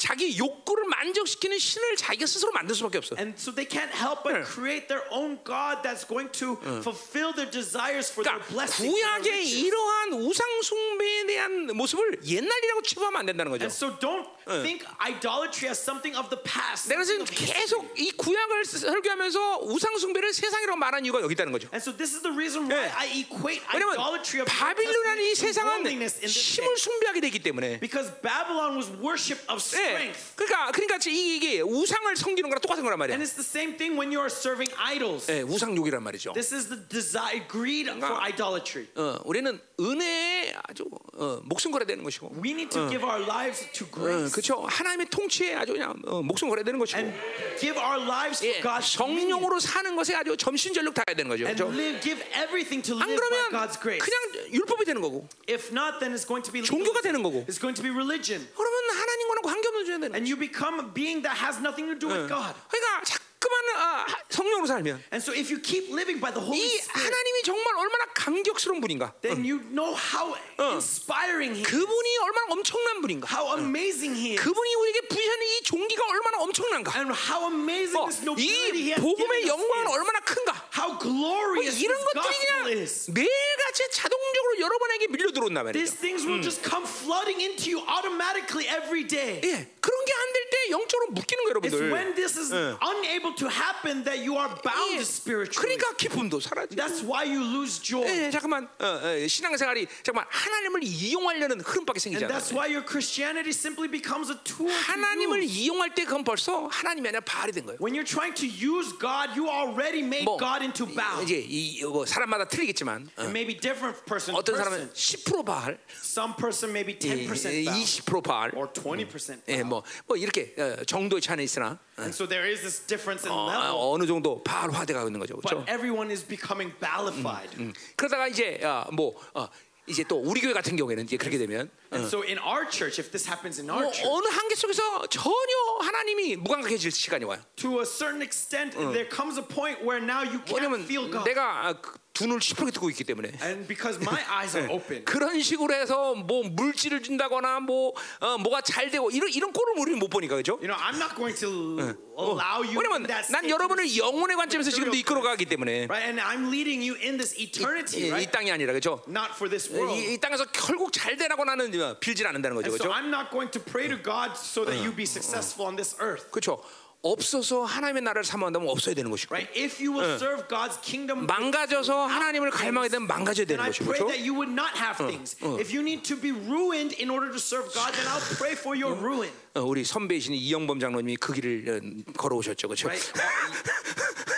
자기 욕구를 만족시키는 신을 자기가 스스로 만들 수밖에 없어. And so they can't help but 네. create their own God that's going to fulfill their desires for their 그러니까 blessings. 구약의. 이러한 우상 숭배에 대한 모습을 옛날이라고 치부하면 안 된다는 거죠. And so don't think idolatry as something of the past. 내가 지금. 계속 이 구약을 설교하면서 우상 숭배를 세상이라고 말한 이유가 여기 있다는 거죠. And so this is the reason why 네. I equate idolatry of 바빌론이라는 이 세상은 힘을. 숭배하게 되기 때문에. Because Babylon was worship of 예, strength. 그러니까 그러니까 이- 이게 우상을 섬기는 거랑 똑같은 거란 말이야. And it's the same thing when you are serving idols. 예, 우상욕이란 말이죠. This is the desire, greed for idolatry. 어, 우리는 은혜에 아주 어, 목숨 걸어야 되는 것이고, We need to give our lives to 어, grace 그렇죠. 하나님의 통치에 아주 그냥 어, 목숨 걸어야 되는 것이고, and give our lives for 예, God's dominion. 성령으로 사는 것에 아주 점신전력 다해야 되는 거죠. and 그렇죠? live, give everything to 안 live by 그러면 God's grace. 그냥 율법이 되는 거고, If not, then it's going to be 종교가 되는 거고. It's going to be religion, 그러면 하나님과는 관계 없는 죄가 되는 거죠. and you become a being that has nothing to do with God. 그러니까 자꾸만 어, 성령으로 살면 And so, if you keep living by the Holy 이 Spirit, 하나님이 정말 얼마나 강격스러운 분인가, then you know how inspiring He is, 그분이 얼마나 엄청난 분인가, how amazing He is, 그분이 우리에게 부여하는 이 종기가 얼마나 엄청난가, and how amazing 어, this nobility He 이 has 복음의 given us 영광은 is. 얼마나 큰가. How 뭐 glorious 이런 His 것들이 gospel 그냥 is. 매일같이 자동적으로 여러분에게 밀려 들어온단 These 말이죠. things will just come flooding into you automatically every day. 예, 그런 게 안 될 때 영적으로 묶이는 거예요, It's 여러분들. when this is unable to happen that you are bound 예, spiritually. 그러니까 기쁨도 사라지고. That's why you lose joy. 예, 잠깐만 어, 어, 신앙생활이 정말 하나님을 이용하려는 흐름밖에 And 생기잖아요. that's why your Christianity simply becomes a tool to 하나님을 use. 이용할 때 그건 벌써 하나님이 아니라 바알이 된 거예요. When you're trying to use God, you already made 뭐 God into Baal. 이제 이 이거 사람마다 틀리겠지만 어, It may be different person to 어떤. 사람은 10% 바알, Some person may be 10% Baal 20% 바알, or 20% 예, Baal. 뭐, 뭐 이렇게 어, 정도의 차는 있으나 어, And so there is this difference in 어, level, 어느 정도 바알화돼가고 있는 거죠, 그렇죠? but everyone is becoming Baalified. 그러다가 이제 어, 뭐 어, 이제 또 우리 교회 같은 경우에는 이제 그렇게 되면 And so in our church, if this happens in 뭐 our church, 어느 한계 속에서 전혀 하나님이 무감각해질 시간이 와요. to a certain extent, there comes a point where now you can't 왜냐면 feel God. 내가 아, 그 눈을 시퍼게 뜨고 있기 때문에 And because my eyes are open. 그런 식으로 해서 뭐 물질을 준다거나 뭐 어, 뭐가 잘 되고 이런 이런 꼴을 우리는 못 보니까 그죠? You know, I'm not going to allow you 왜냐면 in that 난 state 여러분을 영혼의 관점에서 지금도 material 이끌어 가기 때문에 right? And I'm leading you in this 이, eternity, 이 right? 땅이 아니라 그죠? Not for this world. 이, 이 땅에서 결국 잘 되라고 나는 빌질 않는다는 거죠, And so? I'm not going to pray to God so that you be successful on this earth, 그렇죠. 없어서 하나님의 나라를 사모한다면 없어야 되는 것이고 right? If you will serve God's kingdom, 망가져서 하나님을 갈망하게 되면 망가져야 되는 것이고 pray 그렇죠? that you would not have things. If you need to be ruined in order to serve God, then I'll pray for your ruin, 어, 우리 선배이신 이영범 장로님이 그 길을 어, 걸어오셨죠, 그렇죠? right?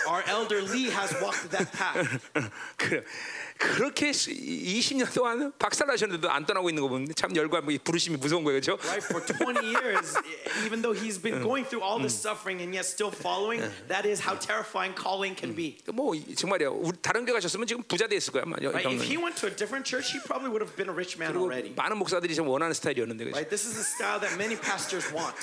Our elder Lee has walked that path. 그, 그렇게 20년 동안 박살나셨는데도 안 떠나고 있는 거 보면 참 열과 부르심이 무서운 거예요, 그렇죠? Right, for 20 years, even though he's been going through all this suffering and yet still following, that is how terrifying calling can be. 뭐 정말이요. 우리 다른 교회 가셨으면 지금 부자 됐을 거야, 아마. 여- Right? If he went to a different church, he probably would have been a rich man already. 많은 목사들이 좀 원하는 스타일이었는데 그렇죠? Right? This is the style that many pastors want.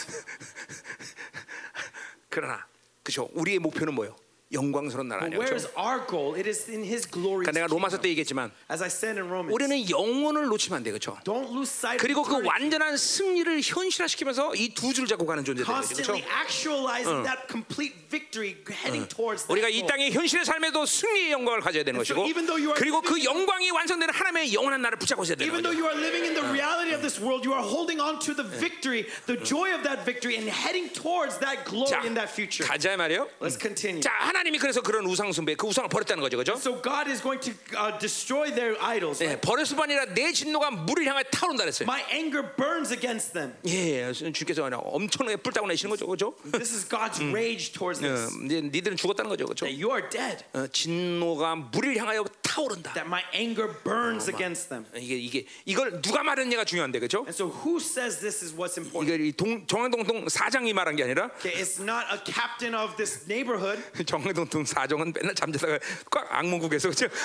그러나 그렇죠. 우리의 목표는 뭐예요? 영광스러운 나라 아니에요. where 그렇죠? is our goal? It is in His glory. 그러니까 내가 로마서 때 얘기했지만 As I said in Romans, 우리는 영혼을 놓치면 안 돼, 그렇죠? don't lose sight 그리고 of 그. 완전한 승리를 현실화시키면서 이 두 줄 잡고 가는 존재들, 그렇죠? constantly actualizing that complete victory, heading towards that 우리가 이. 땅의 현실의 삶에도 승리의 영광을 가져야 되는 so 것이고, even though you are 그리고 그 영광이 완성되는 하나님의 영원한 나를 붙잡고 있어야 되는 Even though 거죠. you are living in the reality of this world, you are holding on to the victory, the joy of that victory, and heading towards that glory 자, in that future. 가자 말이요. Let's continue. 자, 하나 님이 그래서 그런 우상 숭배, 그 우상을 버렸다는 거죠, 그렇죠? So God is going to uh, destroy their idols. 예, 버렸을 뿐 아니라 내 진노가 물을 향해 타오른다 그랬어요. My anger burns against them. 예, 주께서 엄청나게 불타고 내시는 거죠, 그렇죠? This is God's rage towards 어, this. 이제 니들은 죽었다는 거죠, 그렇죠? That you are dead. 어, 진노가 물을 향하여 타오른다. That my anger burns against them. 이게 이게 이걸 누가 말했냐가 중요한데, 그렇죠? And so who says this is what's important? 이게 이 동, 정황동통 사장이 말한 게 아니라 Okay, it's not a captain of this neighborhood. 정 황동통 사정은 맨날 잠자다가 꽉 악몽국에서 그렇죠?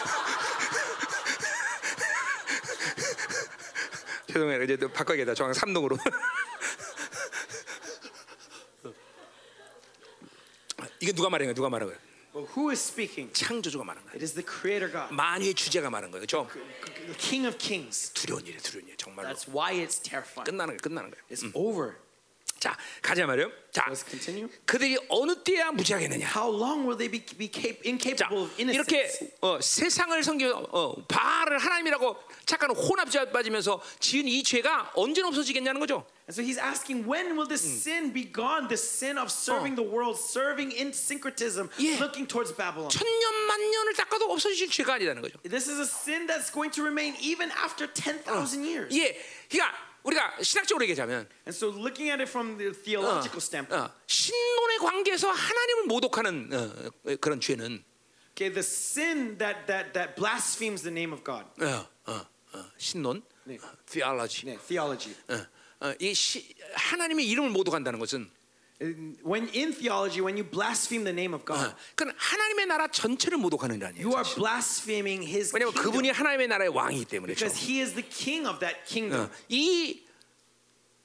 죄송해요. 이제 또 바꿔야겠다. 정황 3동으로. 이게 누가 말한 거야? 누가 말한 거야? Well, who is speaking? 창조주가 말한 거야. It is the Creator God, 만유의 주제가 말한 거예요. 그렇죠? the King of Kings. 두려운 일이에요. 두려운 일. 정말로. That's why it's terrifying. 끝나는 거예요. 끝나는 거예요. It's over. 자, 가자 말이요. 자. 그들이 어느 때야 무지하겠느냐? How long will they be, be incapable of 이렇게 innocence? 어, 세상을 섬겨 어, 바알을 하나님이라고 착한 혼합죄 빠지면서 지은 이 죄가 언제는 없어지겠냐는 거죠. And so he's asking, when will this sin be gone? The sin of serving the world, serving in syncretism, Yeah. looking towards Babylon. 천년 만 년을 닦아도 없어질 죄가 아니라는 거죠. This is a sin that's going to remain even after 10,000 years. 예, 그러니까 우리가 신학적으로 얘기하자면 And so looking at it from the theological standpoint, 어, 신론의 관계에서 하나님을 모독하는 어, 어, 그런 죄는 okay, the sin that, that, that blasphemes the name of God, 어, 어, 어, 신론, 네. 어, theology, yeah, theology. 어, 어, 이 시, 하나님의 이름을 모독한다는 것은 When in theology, when you blaspheme the name of God, 어, 그건 하나님의 나라 전체를 모독하는 일 아니에요. you are blaspheming his kingdom 그분이 하나님의 나라의 왕이기 때문에 그렇죠. because he is the king of that 어, kingdom. 이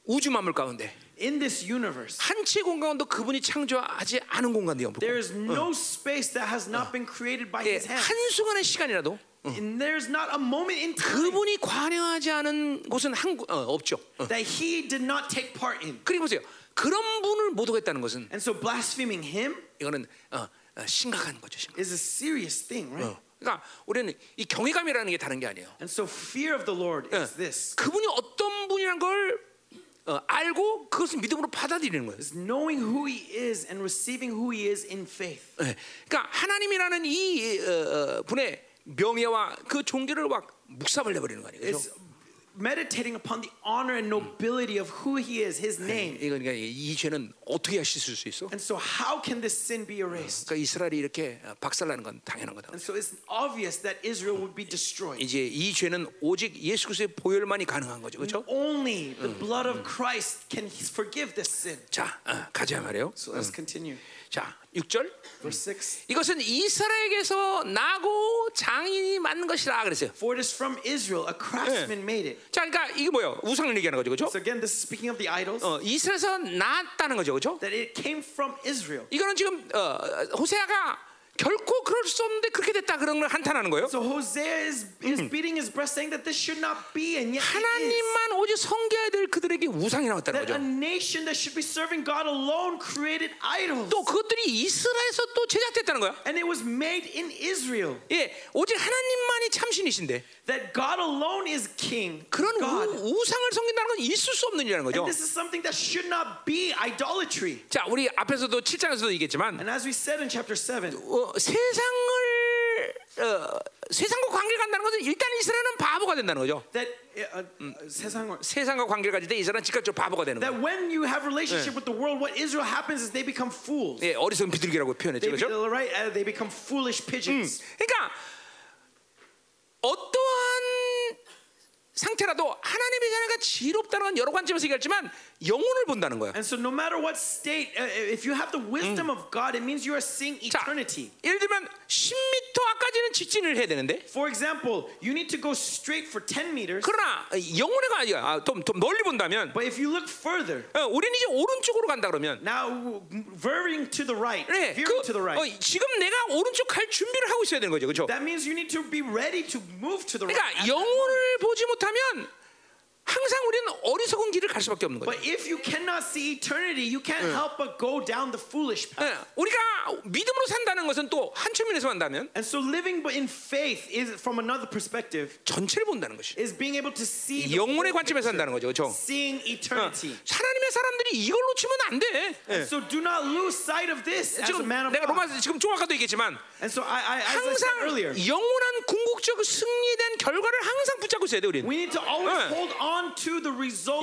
우주 만물 가운데 In this universe, 한치 공간도 그분이 창조하지 않은 공간이 없고 there is no space that has not been created by 예, his hand. 한 순간의 시간이라도 And there's not a moment in time 그분이 관여하지 않은 곳은 한 구- 어, 없죠. 어. that he did not take part in. 그리고 보세요. 그런 분을 모독했다는 것은 And so blaspheming him 이거는 어, 어, 심각한 거죠. 심각. is a serious thing, right? 어. 그러니까 우리는 이 경외감이라는 게 다른 게 아니에요. And so fear of the Lord 예. is this. 그분이 어떤 분이란 걸 어, 알고 그것을 믿음으로 받아들이는 거예요. Is knowing who he is and receiving who he is in faith. 예. 그러니까 하나님이라는 이 어, 어, 분의 명예와 그 종교를 막 묵사발려 버리는 거 아니에요. It's meditating upon the honor and nobility of who he is, his name. 이거 그러니까 이 죄는 어떻게 씻을 수 있어? And so how can this sin be erased? 그러니까 이스라엘이 이렇게 박살나는 건 당연한 거다. And so it's obvious that Israel would be destroyed. 이제 이 죄는 오직 예수 그리스도의 보혈만이 가능한 거죠, 그렇죠? Only the blood of Christ can forgive this sin. 자, 어, 가자 말이요. So let's continue. 자, 6절. Verse 6. 이것은 이스라엘에게서 나고 장인이 만든 것이라 그랬어요. For it is from Israel, a craftsman made it. 자, 그러니까 이게 뭐예요? 우상을 얘기하는 거죠, 그렇죠? So again, this is speaking of the idols, 어, 이스라엘에서 나왔다는 거죠, 그렇죠? that it came from Israel. 이거는 지금 어, 호세아가 결코 그럴 수 없는데 그렇게 됐다 그런 걸 한탄하는 거예요. So Hosea is, is beating his breast saying that this should not be, and yet it is. 하나님만 오직 섬겨야 될 그들에게 우상이 나왔다는 That a 거죠. nation that should be serving God alone created idols. 또 그것들이 이스라엘에서 또 제작됐다는 거야. And it was made in Israel. 예, 오직 하나님만이 참신이신데 That God alone is king. 그런 God. 우, 우상을 섬긴다는 건 있을 수 없는 일이라는 거죠. And this is something that should not be idolatry. 자, 우리 앞에서도 7장에서도 얘기했지만 And as we said in chapter 7, 어, 세상을 어, 세상과 관계를 갖는다는 것은 일단 이스라엘은 바보가 된다는 거죠. that uh, uh, 세상- 세상과 관계를 가질 때 이스라엘은 즉각적으로 바보가 되는 that 거예요. when you have relationship with the world, what Israel happens is they become fools. 예, 어리석은 비둘기라고 표현했죠, They, 그렇죠? right? Uh, they become foolish pigeons. 그러니까 어떠한 상태라도 하나님의 자녀가 지혜롭다는 건 여러 관점에서 얘기했지만 영혼을 본다는 거야. And so, no matter what state, uh, if you have the wisdom of God, it means you are seeing 자, eternity. 예를 들면 10m 앞까지는 직진을 해야 되는데 For example, you need to go straight for 10 meters, 그러나 영혼의 관이야. 아, 좀, 좀 멀리 본다면 but if you look further, 어, 우리는 이제 오른쪽으로 간다 그러면 now veering to the right, 네, 그, veering to the 어, right, 지금 내가 오른쪽 갈 준비를 하고 있어야 되는 거죠, 그렇죠? that means you need to be ready to move to the right. 그러니까. 영혼을 보지 못하면 항상 우리는 어리석은 길을 갈 수밖에 없는 거죠. But if you cannot see eternity, you can't help but go down the foolish path. 예, 우리가 믿음으로 산다는 것은 또 한 측면에서 한다면 And so living but in faith is from another perspective 전체를 본다는 것이 is being able to see the 영혼의 관점에서 한다는 거죠, 그렇죠? seeing eternity. 하나님의 사람들이 이걸 놓치면 안 돼. 예. And so do not lose sight of this as a 지금 man of 내가 God. 로마 지금 좀 아까도 얘기했지만 And so I, I as I said 항상 earlier, 영원한 궁극적 승리에 대한 결과를 항상 붙잡고 있어야 돼 우리는. we need to always 네. hold on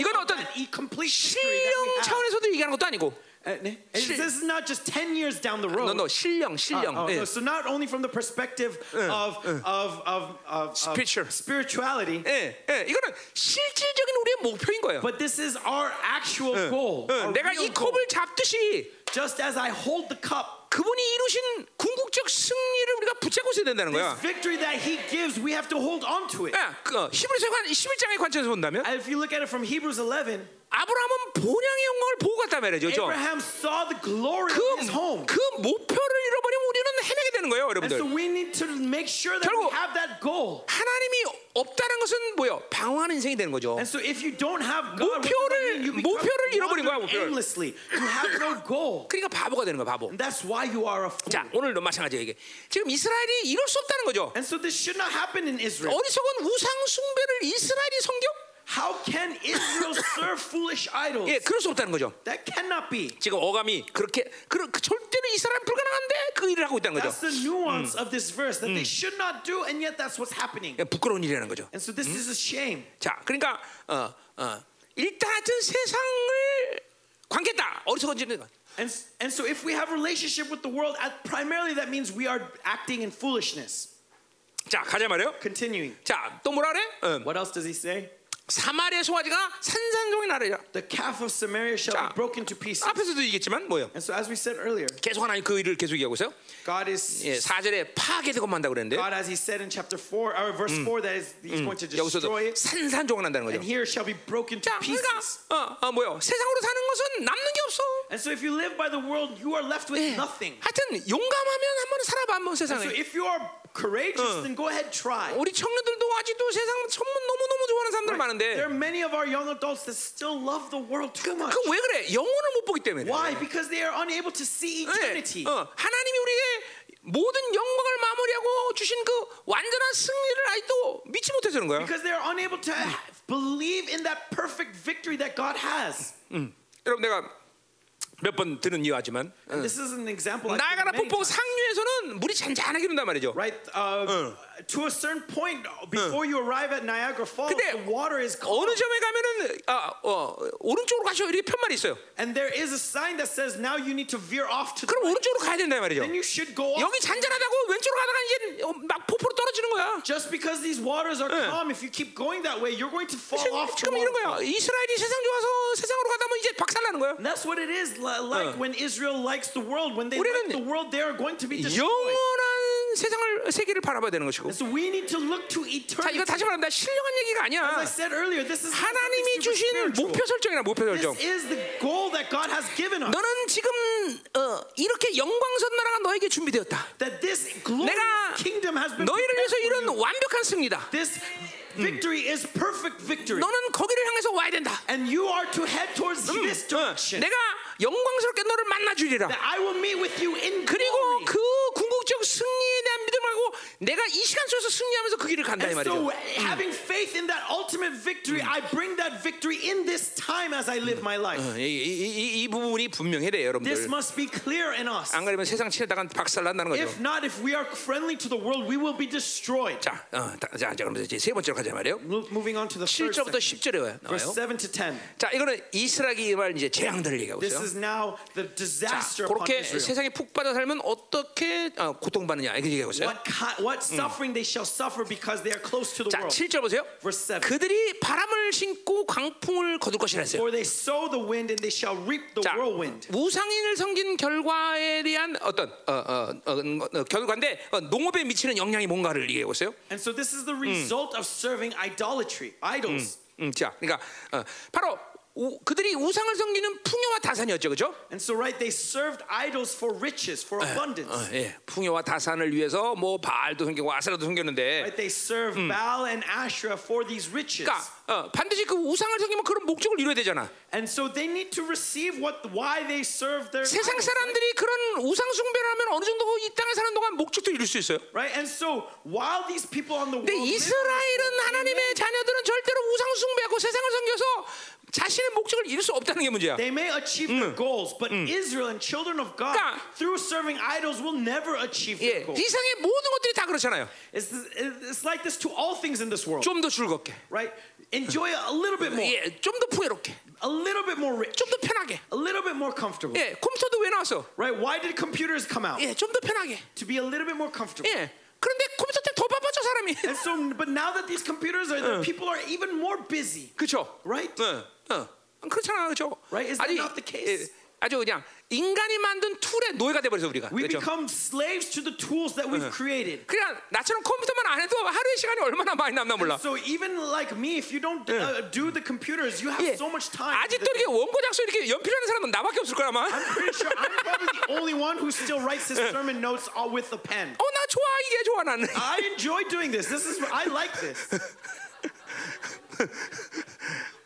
이건 of 어떤 that e- complete victory that 신령 we have. 차원에서도 얘기하는 것도 아니고, Uh, 네? And 실- This is not just 10 years down the road. 너 너 신령 신령. Oh, 예. no, so not only from the perspective of, of, of, of, of Spiritual. spirituality, 예, 예, 이거는 실질적인 우리의 목표인 거예요. but this is our actual goal. 예, our 내가 real 이 goal. 컵을 잡듯이 Just as I hold the cup, 그분이 이루신 궁극적 승리를 우리가 붙잡고 있어야 된다는 this 거야. victory that He gives, we have to hold on to it. 예, 그 어, 히브리서 관 11장의 관점에서 본다면 And if you look at it from Hebrews 11, 아브라함은 본향의 영광을 보고 갔단 말이죠. 그죠? Abraham saw the glory 그, of his home. 그 목표를 잃어버리면 우리는 헤매게 되는 거예요, And so 여러분들. we need to make sure that we 결국- have that goal. 하나님이 없다는 것은 뭐요? 방황하는 인생이 되는 거죠. And so if you don't have God, 목표를- you 목표를 잃어버린 거야, 목표를. aimlessly. You have no goal. 그러니까 바보가 되는 거야, 바보. And that's why you are a fool. 자, 오늘도 마찬가지예요. 이게. 지금 이스라엘이 이럴 수 없다는 거죠. And so this should not happen in Israel. 어리석은 우상 숭배를 이스라엘이 섬겨? How can Israel serve foolish idols? 예, 그럴 수 없다는 거죠. That cannot be. 지금 어감이 그렇게 그, 그 절대로 이스라엘 불가능한데 그 일을 하고 있다는 거죠. That's the nuance of this verse that they should not do, and yet that's what's happening. 예, 부끄러운 일이라는 거죠. And so this is a shame. 자, 그러니까 어, 어, 일단 하여튼 세상을 관계다 어리석은지는 And, and so if we have relationship with the world, at- primarily that means we are acting in foolishness. 자 가자 말이요. Continuing. 자 또 뭐라 그래? 어, What else does he say? 사마리아 송아지가 산산종이 나르리라. The calf of Samaria shall 자, be broken to pieces. 앞에서도 얘기했지만 뭐요? And so as we said earlier, 계속 하나님 그 일을 계속 얘기하고 있어요. God is 예, 4절에 파괴되고 만다 그랬는데 God as he said in chapter 4 or verse 4 that is he's going to 여기서도 destroy it 산산종이 난다는 거죠. and here shall be broken to 자, 그러니까 pieces. 어, 어 뭐요? 세상으로 사는 것은 남는 게 없어. And so if you live by the world, you are left with 예. nothing. 하여튼 용감하면 한번 살아봐 한번 So 세상에. if you are courageous, then go ahead try. 우리 청년들도 아직도 세상 전문 너무 너무 좋아하는 사람들 There 많은데 are many of our young adults that still love the world too much. 그왜 그래? 영혼을 못 보기 때문에. Why? Because they are unable to see 네, eternity. 어, 하나님이 우리에게 모든 영광을 마무리하고 주신 그 완전한 승리를 아직도 믿지 못해서 그런 거야. Because they are unable to believe in that perfect victory that God has. 여러분 내가 몇 번 드는 이유하지만 And this is an example. I've 나야가라 given many 폭포. 상류에서는 물이 잔잔하게 흐른단 말이죠. Right, uh, to a certain point before you arrive at Niagara Falls, 근데 the water is 어느 cold, 점에 가면은 아, 어, 오른쪽으로 가셔 이렇게 편말이 있어요. and there is a sign that says now you need to veer off to the 그럼 right. 오른쪽으로 가야 된다 말이죠. Then you should go off. 여기 잔잔하다고 왼쪽으로 가다가 이제 어, 막 폭포로 떨어지는 거야. Just because these waters are 네. calm, if you keep going that way, you're going to fall 지금, off. the 지금 이런 waterfall. 거야. 이스라엘이 세상 좋아서 세상으로 가다 보면 이제 박살나는 거야. And that's what it is li- like when Israel likes the world. When they 우리는 like the world, they are going to be destroyed. 영원한 세상을 세계를 바라봐야 되는 것이고. So we need to look to 자, eternity. 이거 다시 말합니다. 신령한 얘기가 As I 아니야. said earlier, this is 하나님이 주신 spiritual. 목표 설정이나 목표 설정. This is the goal that God has given us. 너는 지금 어, 이렇게 영광선 나라가 너에게 준비되었다. That this 내가 kingdom has been 너희를 위해서 you. 완벽한 승리다. This victory is perfect victory. 너는 거기를 향해서 와야 된다. And you are to head towards this 어, direction. 내가 영광스럽게 너를 만나 주리라. That I will meet with you in 그리고. 그 궁극적 승리에 대한 믿음을 하고 내가 이 시간 속에서 승리하면서 그 길을 간다 이 말이죠. having faith in that ultimate victory, I bring that victory in this time as I live my life. 어, 이, 이, 이, 이 부분이 분명해야 돼요, This 여러분들. must be clear in us. 안 그러면 세상 치에다가 박살 난다는 거죠. If not, if we are friendly to the world, we will be destroyed. 자, 어, 자, 그러면 이제 세 번째로 가자 말이에요. Mo- Moving on to the third 7절부터 section, 10절에 verse 나와요. 7 to 10. 자, 이거는 이스라엘이 말 이제 재앙들을 얘기하고 있어요. Is now the 자, 그렇게. 세상에 푹 빠져 살면 어떻게 어, 고통받느냐 이렇게 얘기하고 있어요. What, what suffering they shall suffer because they are close to the 자, world. 7절 보세요. Verse 7. 그들이 바람을 신고 광풍을 거둘 것이라 했어요. For they sow the wind and they shall reap the 자, whirlwind. 우상인을 섬긴 결과에 대한 어떤 어, 어, 어, 어, 결과인데 어, 농업에 미치는 영향이 뭔가를 얘기해 보세요. And so this is the result of serving idolatry, idols. 음, 자, 그러니까 어, 바로 우, 그들이 우상을 섬기는 풍요와 다산이었죠, 그렇죠? And so right, they served idols for riches, for abundance. 어, 예, 풍요와 다산을 위해서 뭐 바알도 섬기고 아세라도 섬겼는데, Right, they serve Baal and Asherah for these riches. 그러니까 어, 반드시 그 우상을 섬기면 그런 목적을 이루어야 되잖아. And so they need to receive what why they serve their 세상? 사람들이 그런 우상 숭배를 하면 어느 정도 이 땅에 사는 동안 목적도 이룰 수 있어요. Right? And so while these people on the world 근데 이스라엘은 하나님의 자녀들은 절대로 우상 숭배하고 세상을 섬겨서 자신의 목적을 이룰 수 없다는 게 문제야. they may achieve their goals, but Israel and children of God 그러니까- through serving idols will never achieve 예, their goals. 이 세상의 모든 것들이 다 그렇잖아요. It's, it's like this to all things in this world, 좀 더 즐겁게, right? Enjoy a little bit more, 예, 좀 더 풍요롭게, a little bit more rich, 좀 더 편하게. a little bit more comfortable, 예, 컴퓨터도 왜 나왔어? right? Why did computers come out? 예, 좀 더 편하게. To be a little bit more comfortable. 예. 그런데 컴퓨터 때문에 더 바빠져 사람이. And so, but now that these computers are there, people are even more busy, 그렇죠. right? 어, 어. 그렇잖아, 그렇죠. Right? Is that not the case? 아주 그냥 인간이 만든 툴의 노예가 돼 버려서 우리가. We 그렇죠. become slaves to the tools that we've created. 그냥 나처럼 컴퓨터만 안 해도 하루의 시간이 얼마나 많이 남나 몰라. So even like me, if you don't uh, do the computers, you have 예. so much time. 아직도 이렇게 원고 작성 이렇게 연필하는 사람은 나밖에 없을 거야 아마. 어, I'm pretty sure I'm probably the only one who still writes his sermon notes all with a pen. 나 좋아 이게 좋아 나는. I enjoy doing this. This is I like this.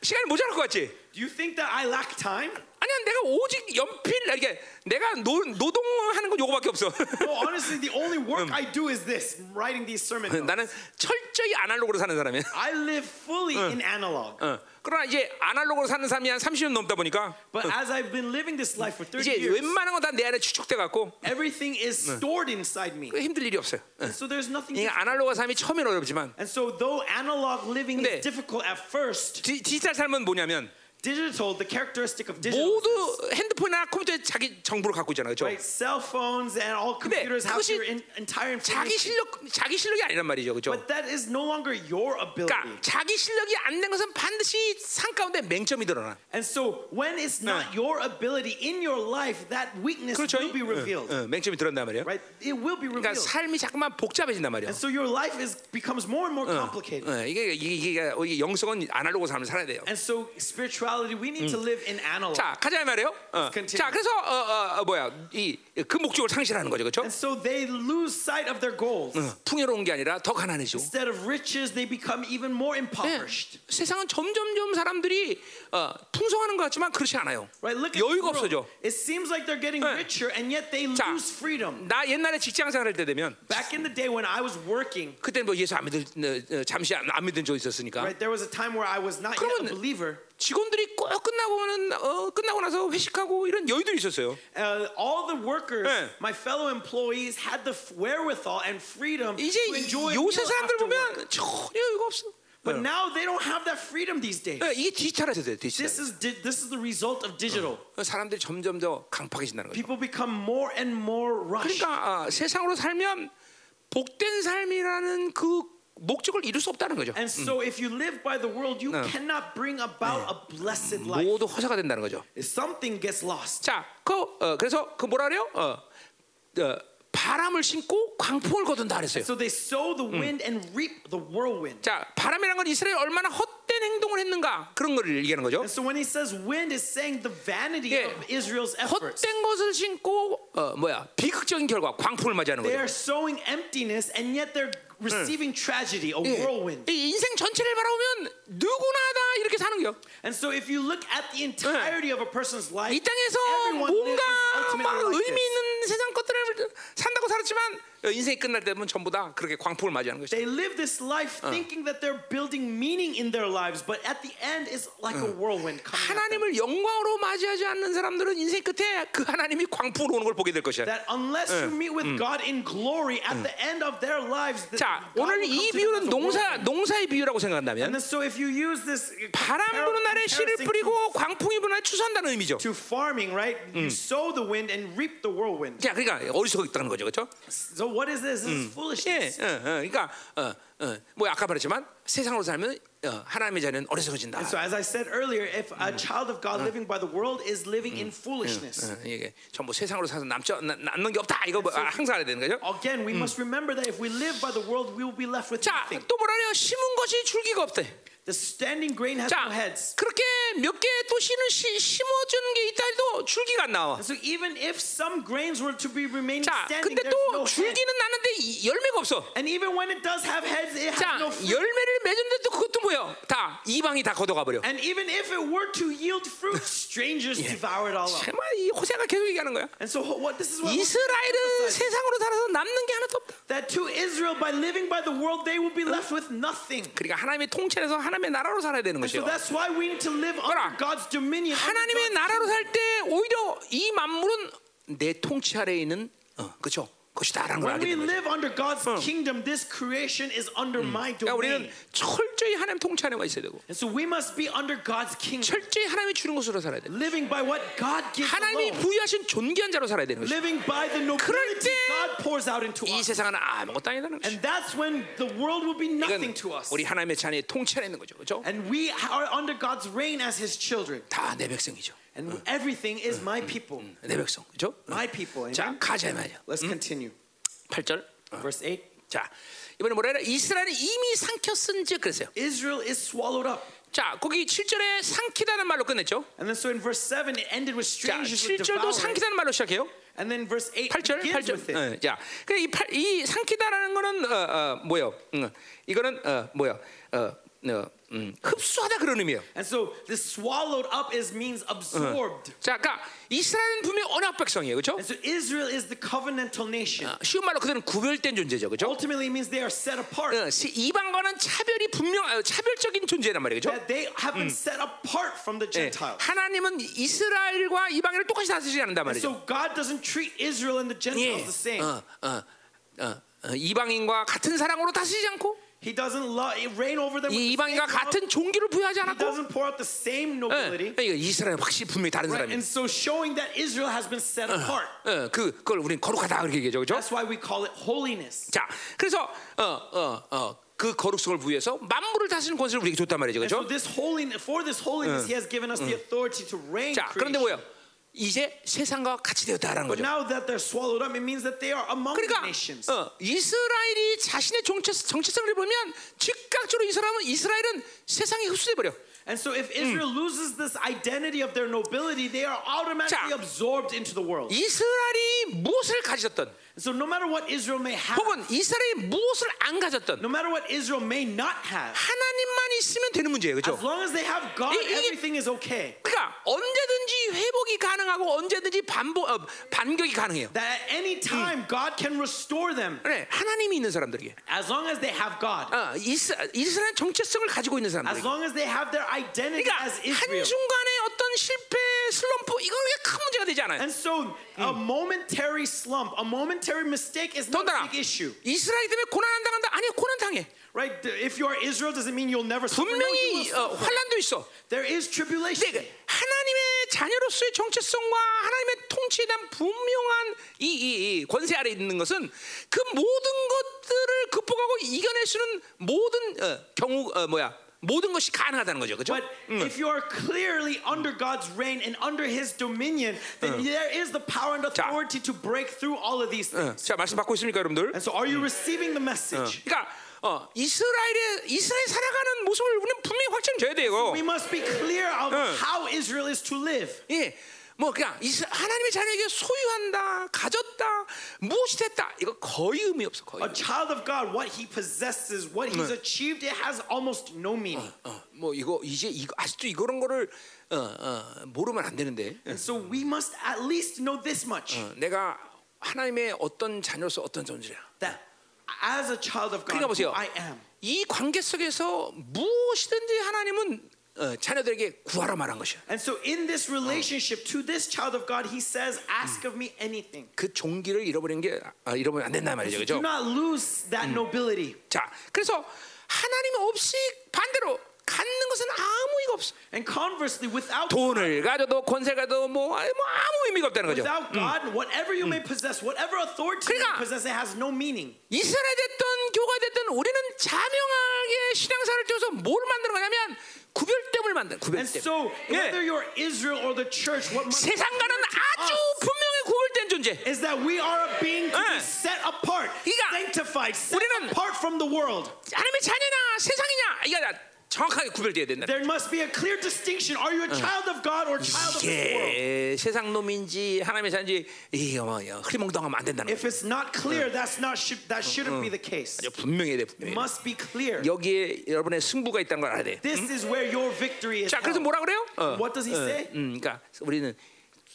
시간이 모자랄 것 같지? Do you think that I lack time? 아니야 내가 오직 연필 이게 내가 노, 노동하는 건 요거밖에 없어. No, honestly, the only work I do is this: writing these sermon. 나는 철저히 아날로그로 사는 사람이야. I live fully in analog. 어. 그러나 이제 아날로그로 사는 사람이 한 30년 넘다 보니까 But as I've been living this life for 30 이제 years, 웬만한 건 다 내 안에 축적돼 갖고 everything is stored inside me. 힘들 일이 없어요. 어. So there's nothing. 이게 difficult. 아날로그 삶이 처음엔 어렵지만 And so, though analog living 근데- is difficult at first, 디, 디지털 삶은 뭐냐면 digital, the characteristic of digital, 모두 핸드폰이나 컴퓨터에 자기 정보를 갖고 있잖아요, 그렇죠? right? Cell phones and all 근데 computers have 그것이 your in, entire 자기 information. 실력 자기 실력이 아니란 말이죠, 그렇죠? But that is no longer your ability. 그러니까 자기 실력이 안 된 것은 반드시 산 가운데 맹점이 드러나. And so, when it's not your ability in your life, that weakness 그렇죠? will be revealed. 어, 어, 맹점이 드러난단 말이에요. Right? It will be 그러니까 revealed. 삶이 자꾸만 복잡해진단 말이에요. And so your life is becomes more and more complicated. 어, 이게 이게, 이게, 이게 영성은 아날로그 삶을 살아야 돼요. And so spirituality, we need to live in analog. 자 가자 이 말이에요. 어. continue. 자 그래서 어, 어, 어, 뭐야 이 그 목적을 상실하는 거죠, 그렇죠? And so they lose sight of their goals. 풍요로운 게 아니라 더 가난해지고. Instead of riches, they become even more 네, impoverished. 세상은 점점점 사람들이 어, 풍성하는 것 같지만 그렇지 않아요. Right? Look at 여유가. 없어져. It seems like they're getting 네. richer, and yet they 자, lose freedom. 나 옛날에 직장 생활할 때 되면 Back in the day when I was working, 그때 뭐 예수 안 믿은 어, 어, 잠시 안, 안 믿은 적 있었으니까 right, there was a time where I was not yet a believer. 직원들이 꼭 끝나고는 어, 끝나고 나서 회식하고 이런 여유들이 있었어요. Uh, all the workers, 네. my fellow employees, had the wherewithal and freedom 이제 to enjoy 요새 사람들. 보면 전혀 여유가 없어. But now they don't have that freedom these days. 네, 이게 디지털에서 돼요. 디지털. This is di- this is the result of digital. 사람들이 점점 더 강팍해진다는 거죠. People become more and more rushed. 그러니까 아, 세상으로 살면 복된 삶이라는 그 목적을 이룰 수 없다는 거죠. And so, if you live by the world, you cannot bring about a blessed life. 모두 허사가 된다는 거죠. If something gets lost. 자, 그 어, 그래서 그 뭐라 그래요? 어, 어, 바람을 신고 광풍을 거둔다 그랬어요. So they sow the wind and reap the whirlwind. 자, 바람이란 건 이스라엘 얼마나 헛된 행동을 했는가 그런 거를 얘기하는 거죠. And so when he says wind is saying the vanity 예. of Israel's efforts. 헛된 것을 신고 어, 뭐야 비극적인 결과 광풍을 맞이하는 They 거죠. are sowing emptiness and yet they're receiving tragedy, a 예. whirlwind. 이 인생 전체를 바라보면 누구나 다 이렇게 사는 거요. And so if you look at the entirety of a person's life, 이 땅에서 뭔가 막 의미. 있는 세상 것들을 산다고 살았지만 어, 인생이 끝날 때면 전부 다 그렇게 광풍을 맞이하는 것이죠. They live this life thinking that they're building meaning in their lives, but at the end it's like a whirlwind coming. 하나님을 영광으로 맞이하지 않는 사람들은 인생 끝에 그 하나님이 광풍으로 오는 걸 보게 될 것이야. That unless you meet with God in glory, at the end of their lives, 자, 오늘 이 비유는 농사. 농사의 비유라고 생각한다면 so if you use this 바람 부는 날에 씨를 뿌리고 광풍이 부는 날에 추수한다는 의미죠. to, farming, right? You sow the wind and reap the whirlwind. 자, 그러니까 어리석어 있다는 거죠, 그렇죠? So what is this? This is 예, foolishness. 어, 어, 그러니까 어, 어, 뭐 아까 말했지만 세상으로 살면 어, 하나님의 자녀는 어리석어진다. And so, as I said earlier, if a child of God living by the world is living in foolishness, 어, 이게 전부 세상으로 살아서 남죠 나- 남는 게 없다. 이거 뭐, 아, 항상 알아야 되는 거죠. again, we must remember that if we live by the world, we will be left with 자, nothing. 또 뭐라래요? 심은 것이 줄기가 없대. The standing grain has 자, no heads. 그렇게 몇 개 또 씨는 시- 심어준 게 있다 해도 줄기가 안 나와. So, even if some grains were to be remaining 자, standing, 근데 또 no head. 줄기는 나는데 이- 열매가 없어. And even when it does have heads, it has 자, no fruit. 열매를 또 그것도 뭐야? 다 이방이 다 걷어가 버려. And even if it were to yield fruit, strangers devour it all up. 정말 이 호세가 계속 얘기하는 거야. And so, what this is what 이스라엘은 세상으로 살아서 남는 게 하나도 없다. that to Israel, by living by the world, they will be left with nothing. 그러니까 하나님의 통치에서 하나님의 나라로 살아야 되는 So 것이요. that's why we need to live under 하나님의 나라로. 살 때 오히려 이 만물은 내 통치 아래에 있는 어, 그렇죠. 것이다라는 걸 When 알게 we 되는 거죠. live under God's kingdom, this creation is under my 그러니까 우리는 domain. 철저히 하나님 통치 안에만 있어야 되고 And so we must be under God's kingdom, 철저히 하나님이 주는 것으로 살아야 돼. living by what God gives 하나님이 alone. 부여하신 존귀한 자로 살아야 되는 것이. Living by the 그럴 nobility 때 God pours out into 이 us. 세상은 아무것도 아니다는 것이. And that's when the world will be nothing 이건 to us. 우리 하나님의 자녀의 통치 안에 있는 거죠. 그렇죠? And we are under God's reign as His children. 다 내 백성이죠. And everything is my people. 내 백성. 그렇죠? My people. 자, Amen? 가자 말이야. Let's continue. 8절. Verse 8. 자, 이번에 뭐라 그래? 이스라엘은 이미 삼켰은즉 그랬어요. Israel is swallowed up. 자, 거기 7절에 삼키다는 말로 끝냈죠. And then so in verse 7, it ended with 자, strangers with 7절도 devourers. 삼키다는 말로 시작해요. And then verse 8 8절, begins 8절. with it. 어, 자, 그래 이, 팔, 이 삼키다라는 거는 어, 어, 뭐요? 음, 이거는 어, 뭐요? 어, 어, 음, 흡수하다 그런 의미예요. And so this swallowed up is means absorbed. 자, 그러니까 이스라엘은 분명히 언약 백성이에요, 그렇죠? And so Israel is the covenantal nation. 쉬운 말로 그들은 구별된 존재죠, 그렇죠? Ultimately means they are set apart. 어, 시- 이방과는 차별이 분명 어, 차별적인 존재란 말이죠. That they have been set apart from the 예, Gentiles. 하나님은 이스라엘과 이방인을 똑같이 다스리지 않는단 And 말이죠. so God doesn't treat Israel and the Gentiles 예, the same. 어, 어, 어, 어, 이방인과 같은 사랑으로 다스리지 않고 He doesn't love, reign over them 이 이방인과. 같은 종기를 부여하지 He 않았고 doesn't pour out the same nobility. 예, 이거 이스라엘 확실히 분명히 다른 Right? 사람이에요. And so showing that Israel has been set apart. 어, 그 그걸 우리는 거룩하다 그렇게 얘기하죠, 그렇죠? That's why we call it holiness. 자, 그래서 어, 어, 어, 그 거룩성을 부여해서 만물을 다스리는 권세를 우리에게 줬단 말이죠, so 그렇죠? this holiness, for this holiness, He has given us the authority to reign 자, 그런데. 뭐예요? 이제 세상과 같이 되었다라는 But 거죠. now that they're swallowed up, it means that they are among the 그러니까 nations. 어, 이스라엘이 자신의 정체, 정체성을 보면 즉각적으로 이 사람은 이스라엘은 세상에 흡수돼 버려. And so if Israel loses this identity of their nobility, they are automatically 자. absorbed into the world. 이스라엘이 무엇을 And so no matter what Israel may have, 혹은 이스라엘이 무엇을 안 가졌던, no matter what Israel may not have, 하나님만 있으면 되는 문제예요, as 그렇죠? long as they have God, 이- 이게- everything is okay. 그러니까 언제든지 회복이 가능하고 언제든지 반복, 어, 반격이 가능해요. That at any time God can restore them 그래, 하나님이 있는 사람들에게, as long as they have God, 어, 이스, 이스라엘 정체성을 가지고 있는 as 사람들에게. long as they have their identity 그러니까 as 한 Israel. 순간에 어떤 실패, 슬럼프 이건 큰 문제가 되지 않아요. And so a momentary slump, a momentary mistake is not a big issue. 이스라엘 때문에 고난 안 당한다? 아니요, 고난 당해. Right? If you are Israel, doesn't mean you'll never suffer. 분명히 어. 환란도 있어. There is tribulation. 그 하나님의 자녀로서의 정체성과 하나님의 통치에 대한 분명한 이, 이, 이 권세 아래 있는 것은 그 모든 것들을 극복하고 이겨낼 수 있는 모든 어, 경우 어, 뭐야 모든 것이 가능하다는 거죠, 그렇죠? But if you are clearly under God's reign and under His dominion, then there is the power and 자. authority to break through all of these 어, things. 자 말씀 받고 있습니까, 여러분들? And so, are you receiving the message? 그러니까 어, 이스라엘의 이스라엘 살아가는 모습을 우리는 분명히 확증 줘야 돼요. We must be clear of 어. how Israel is to live. 예, 뭐 그냥 하나님의 자녀에게 소유한다, 가졌다, 무엇이 됐다 이거 거의 의미 없어, 거의. A child of God, what he possesses, what he's achieved, it has almost no meaning. 어, 뭐 이거 이제 이거 아직도 이런 거를 어, 어, 모르면 안 되는데 And so we must at least know this much 어, 내가 하나님의 어떤 자녀로서 어떤 존재야. that as a child of God, 그러니까 보세요. I am. 이 관계 속에서 무엇이든지 하나님은 어, 자녀들에게 구하라 말한 것이야. And so in this relationship to this child of God, he says, Ask of me anything. 그 종기를 잃어버리는 게 아, 잃어버리면 안 된단 말이죠, Do 그렇죠? not lose that nobility. 자, 그래서 하나님 없이 반대로 갖는 것은 아무 의미가 없어. And conversely, without 돈을 가져도 권세 가져도 뭐, 뭐 아무 의미가 없다는 거죠. without God, whatever you may possess, whatever authority you 그러니까- may possess, it has no meaning. 이스라엘 됐든 교가 됐든 우리는 자명하게 신앙사를 띄워서 뭘 만드는 거냐면 구별됨을 And 구별됨. so, 예. whether you're Israel or the church, what must be 세상과는 아주 분명히 구별된 존재. is that we are a being to 예. be set apart, 그러니까 sanctified, set apart from the world. 하나님의 자녀냐 세상이냐 이게 다 정확하게 구별돼야 된다. There must be a clear distinction. Are you a child of God or child of this world? 세상 놈인지 하나님의 자인지 이게 뭐 흐리멍덩하면 안 된다는 If it's not clear, that's not should, that shouldn't be the case. 분명해야 돼. It 분명해. must be clear. 여기에 여러분의 승부가 있다는 걸 알아야 돼. This is where your victory is. 자, 그래서. 뭐라 그래요? 어, What does he say? 음, 그러니까 우리는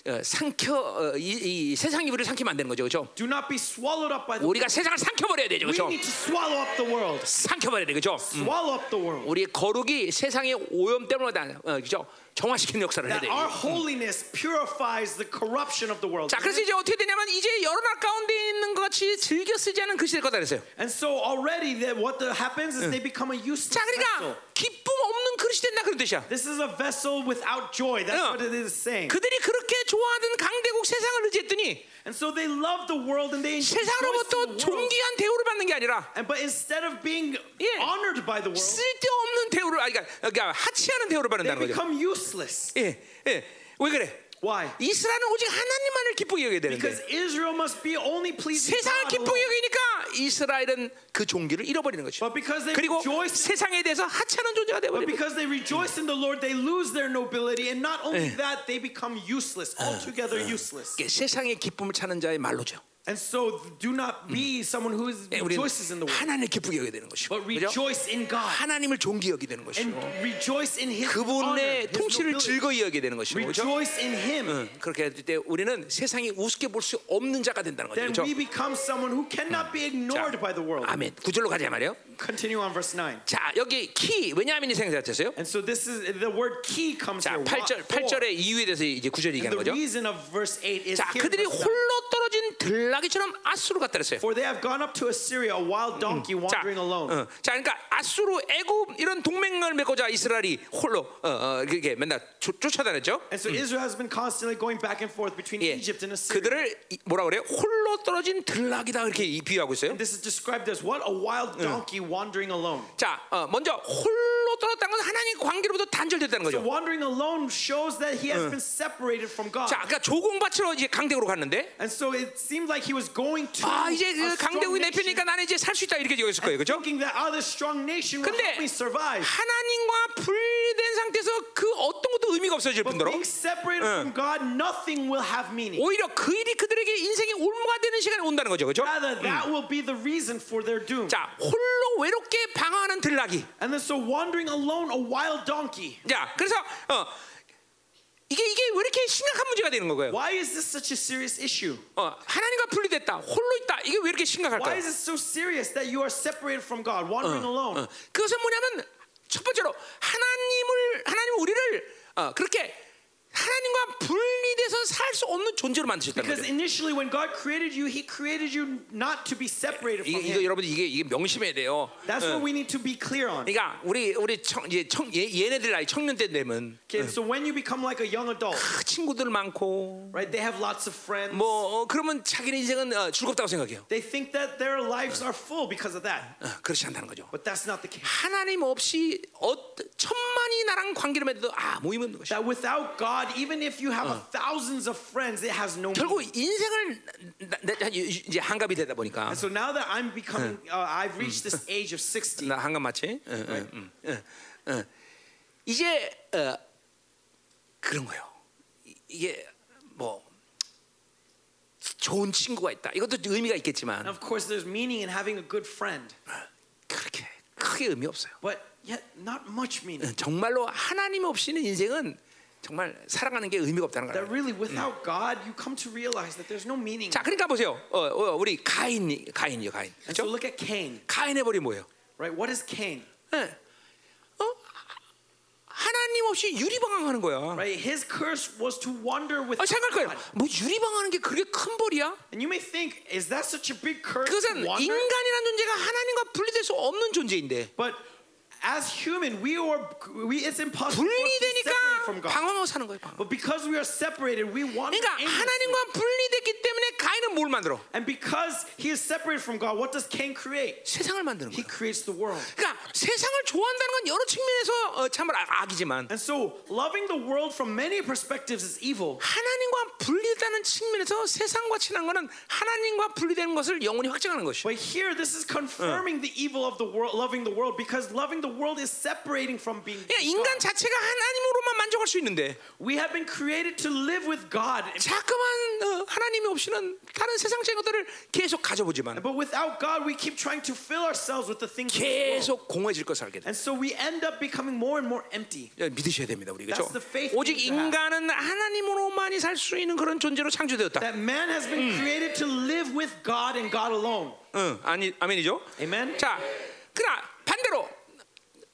어, 삼켜 어, 이, 이 세상이 우리를 삼키면 안 되는 거죠, 그렇죠? Do not be swallowed up by the 우리가 세상을 삼켜버려야 되죠, We 그렇죠? need to swallow up the world. 삼켜버려야 돼, 그렇죠? Swallow up the world. 우리의 거룩이 세상의 오염 때문에 다, 어, 그죠? 정화시키는 역사를 해야 That 돼. our holiness purifies the corruption of the world. 자, 그래서 이제 어떻게 되냐면 이제 여러 날 가운데 있는 것 같이 즐겨 쓰지 않은 글씨 될 거다 그랬어요. And so already that what the happens is they become a useless 자, vessel. 그러니까 기쁨 없는 그릇이 된다 그런 뜻이야. This is a vessel without joy. That's Yeah. what it is saying. 그들이 그렇게 좋아하던 강대국 세상을 의지했더니 And so they love the world and they 세상으로부터 the world. 존귀한 대우를 받는 게 아니라 And but instead of being Yeah. honored by the world, 쓸데없는 대우를 그러니까, 그러니까 하치하는 대우를 they 받는다는 거죠. become useless. 예, 예. 왜 그래? Why? 이스라엘은 오직 하나님만을 기쁘게 여겨야 Because 되는데 Israel must be only pleasing 세상을 God 기쁘게. 여기니까 이스라엘은 그 종기를 잃어버리는 거죠. But because they 그리고 rejoice 세상에 대해서 하찮은 존재가 되어버리는 거죠. because they rejoice in the Lord, they lose their nobility, and not only that, they become useless, altogether useless. 세상의 기쁨을 찾는 자의 말로죠. And so, do not be someone who is, 예, rejoices in the world, 하나님을 기쁘게 여겨야 되는 것이고, but rejoice in God 하나님을 존귀 여기게 되는 and 것이고, rejoice in His honor, 그분의 His 통치를. 즐거이 여기게 되는 것이고? Rejoice in Him. 응, 그렇게 할 때 우리는 세상이 우습게 볼 수 없는 자가 된다는 거죠. Then 그렇죠? we become someone who cannot be ignored by the world. 아멘. 구절로 가자 말이요. Continue on verse 9. 자, 여기 키 왜냐하면이 생각했어요. And so this is the word key comes 자, here. 8절 For. 8절의 이유에 대해서 이제 구절이 And 얘기하는 the 거죠. reason of verse 8 is 자. 그들이 verse 9. 홀로 떨어진 들나귀처럼 아수로 갔다 그랬어요. For they have gone up to Assyria, a wild donkey 자, wandering alone. 어, 자, 그러니까 아수로, 애굽 이런 동맹을 맺고자 이스라엘이 홀로 어, 어, 그렇게 맨날 쫓- 쫓아다녔죠. And so Israel has been constantly going back and forth between 예, Egypt and Assyria. 그들을 이- 뭐라 그래요? 홀로 떨어진 들나귀다 이렇게 이- 비유하고 있어요. And this is described as what? A wild donkey wandering alone. 자, 어, 먼저 홀로 떨어졌다는 건 하나님 관계로부터 단절됐다는 So 거죠. wandering alone shows that he has been separated from God. 자, 그러니까 조공받치러 이제 강대국으로 갔는데 And so it seemed like he was going to 아 이제 그 강대국이 내 편이니까 나는 이제 살 수 있다 이렇게 여겼을 거예요, 그렇죠? thinking that oh, this strong nation will help me survive. 하나님과 분리된 상태에서 그 어떤 것도 의미가 없어질 But 뿐더러 being separated from God, nothing will have meaning. 오히려 그 일이 그들에게 인생의 올무가 되는 시간이 온다는 거죠, 그렇죠? Rather, that will be the reason for their doom. 자, 홀로 외롭게 방황하는 들나귀. And then so wandering alone, a wild donkey. 자, 그래서 어, 이게 이게 왜 이렇게 심각한 문제가 되는 거예요? Why is this such a serious issue? 어, 하나님과 분리됐다, 홀로 있다. 이게 왜 이렇게 Why 심각할까요? is it so serious that you are separated from God, wandering alone? 어, 그것은 뭐냐면 첫 번째로 하나님을 하나님 우리를 어, 그렇게 하나님과 분리돼서 살 수 없는 존재로 만드셨다는 Because 거죠. initially, when God created you, He created you not to be separated from 이거 Him. 여러분 이게 이게 명심해야 돼요. That's what we need to be clear on. 그러니까 우리 우리 청, 이제 청, 얘, 얘네들 나이 청년 때 되면 Okay, so when you become like a young adult, 그 친구들 많고 right? They have lots of friends. 뭐 어, 그러면 자기네 인생은 어, 즐겁다고 생각해요. They think that their lives are full because of that. 어, 그렇지 않다는 거죠. But that's not the case. 하나님 없이 어, 천만이 나랑 관계를 맺어도 의미 없는 것이야. That without God, even if you have thousands of friends, it has no 결국. 인생을 나, 나, 이제 한갑이 되다 보니까 And so now that I'm becoming, uh, I've reached this age of 60. 나 한갑 맞지? 응, 응, 응, 응, 응. 이제 어, 그런 거예요. 이- 이게 뭐 좋은 친구가 있다. 이것도 의미가 있겠지만 of course, there's meaning in having a good friend, 그렇게 크게 의미 없어요. but yet not much meaning. 응, 정말로 하나님 없이는 인생은 정말 살아가는 게 의미가 없다는 That 거예요. really, without God, you come to realize that there's no meaning. 자, 그러니까 보세요. 어, 어, 우리 가인, 가인이요, 가인. And so 그렇죠? look at Cain, 가인의 벌이 뭐예요? right? What is Cain? 예. 어? 하나님 없이 유리방황하는 거야. Right? His curse was to wander with 아, 생각할. God. 뭐 유리방황하는 게 그렇게 큰 벌이야? And you may think, is that such a big curse? 그것은? 인간이라는 존재가 하나님과 분리될 수 없는 존재인데 But As human, we are we it's impossible for us to separate from 분리되니까 God. 방황하고 사는 거예요. 방황. But because we are separated, we want 그러니까 하나님과 분리됐기 때문에 가인은 뭘 만들어? And because he is separated from God, what does Cain create? 세상을 만드는 He 거예요. creates the world. 그러니까 세상을 좋아한다는 건 여러 측면에서 어, 참으로 악- 악이지만 And so, loving the world from many perspectives is evil. 하나님과 분리되는 측면에서 세상과 친한 거는 하나님과 분리되는 것을 영원히 확증하는 것이. But here, this is confirming the evil of the world, loving the world, because loving the world is separating from being. 그러니까 인간. 자체가 하나님으로만 만족할 수 있는데 We have been created to live with God, 자꾸만 어, 하나님이 없이는 다른 세상적인 것들을 계속 가져보지만 but without God, we keep trying to fill ourselves with the things. 계속 공허해질 것을 알게 돼. And so we end up becoming more and more empty. 야, 믿으셔야 됩니다, 우리 그렇죠? That's the faith 오직. 인간은 하나님으로만이 살 수 있는 그런 존재로 창조되었다. That man has been created to live with God and God alone. 응, 아니 아멘이죠? Amen. 자, 그러나 반대로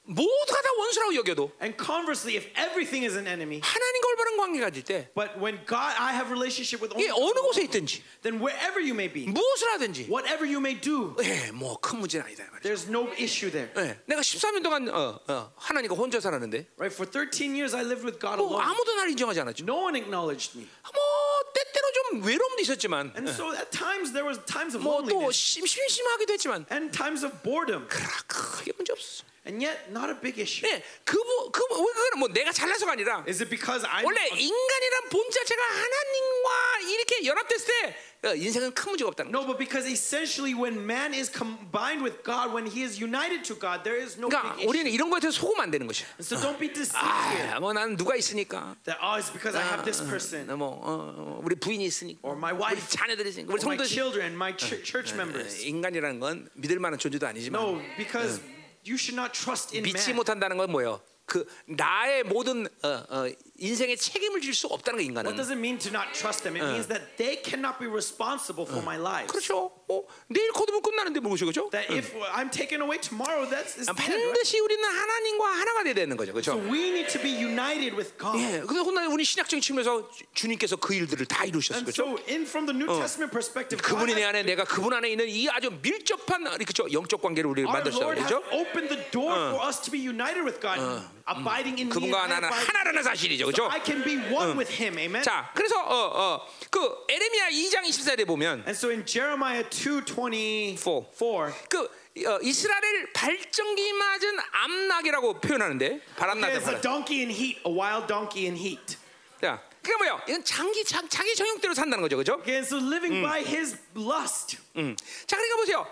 모두가 다 원수라고 여겨도 And conversely, if everything is an enemy, 하나님과 올바른 관계가 가질 때 but when God, I have relationship with only 어느 곳에 있든지 then wherever you may be, 무엇을 하든지 whatever you may do, 예, 뭐큰 문제는 아니다 이 말이죠. there's no issue there. 예, 내가 13년 동안 어, 어, 하나님과 혼자 살았는데 Right? For 13 years, I lived with God 뭐 alone. 아무도 나를 인정하지 않았죠. No one acknowledged me. 뭐 때때로 좀 외로움도 있었지만 And so at times there was times of 뭐또 loneliness 심심하기도 했지만 and times of boredom, 그라 크게 문제 없었어. And yet not a big issue. 예, 그부 그부 왜 그거는 뭐 내가 잘나서가 아니라 Is it because I'm 원래 인간이란 본 자체가 하나님과 이렇게 연합됐을 때 어, 인생은 큰 문제가 없다는 거죠. no, but because essentially when man is combined with God, when he is united to God, there is no 그러니까 big issue. 우리는 이런 거에 대해서 속으면 안 되는 것이야. And so don't be deceived 아, 뭐 나는 누가 있으니까. that oh, it's because I have this person 뭐 어, 어, 우리 부인이 있으니까. or my 우리 wife, 자녀들이 있으니까. 우리 or my 성도들. children, my ch- church members. 인간이라는 건 믿을 만한 존재도 아니지만 No, because you should not trust in 믿지. 못한다는 건 뭐예요? 그 나의 모든 어, 어, 인생에 책임을 질 수 없다는 거 인간은. What does it mean to not trust them? It means that they cannot be responsible for my lives. 그렇죠. 어, 내일 거두면 끝나는데 뭐죠, 그렇죠? That if I'm taken away tomorrow, that's right? 반드시 우리는 하나님과 하나가 돼야 되는 거죠, So 그렇죠? we need to be united with God. 예, 그래서 혼나 우리 신약적인 측면에서 주- 주님께서 그 일들을 다 이루셨어요, And 그렇죠? so, in from the New Testament perspective, 그분이 내 안에 내가 그분 안에 있는 이 아주 밀접한 그렇죠 영적 관계를 우리 our 만들었어요, Lord has 그렇죠? opened the door for us to be united with God, abiding in 그분과 나는 하나라는. 사실이죠, 그렇죠? I can be one with Him. Amen. 자, 그래서 어어그 에레미야 2장 24절에 보면 And so in Jeremiah 2 Four. 24, 그 어, 이스라엘 발전기 맞은 암낙이라고 표현하는데 바람나다 there's a donkey in heat, a wild donkey in heat. 자, 그게 뭐야? 이건 장기 자, 자기 정욕대로 산다는 거죠, 그렇죠? Okay, so living by his lust. 음. 자, 그러니까 보세요.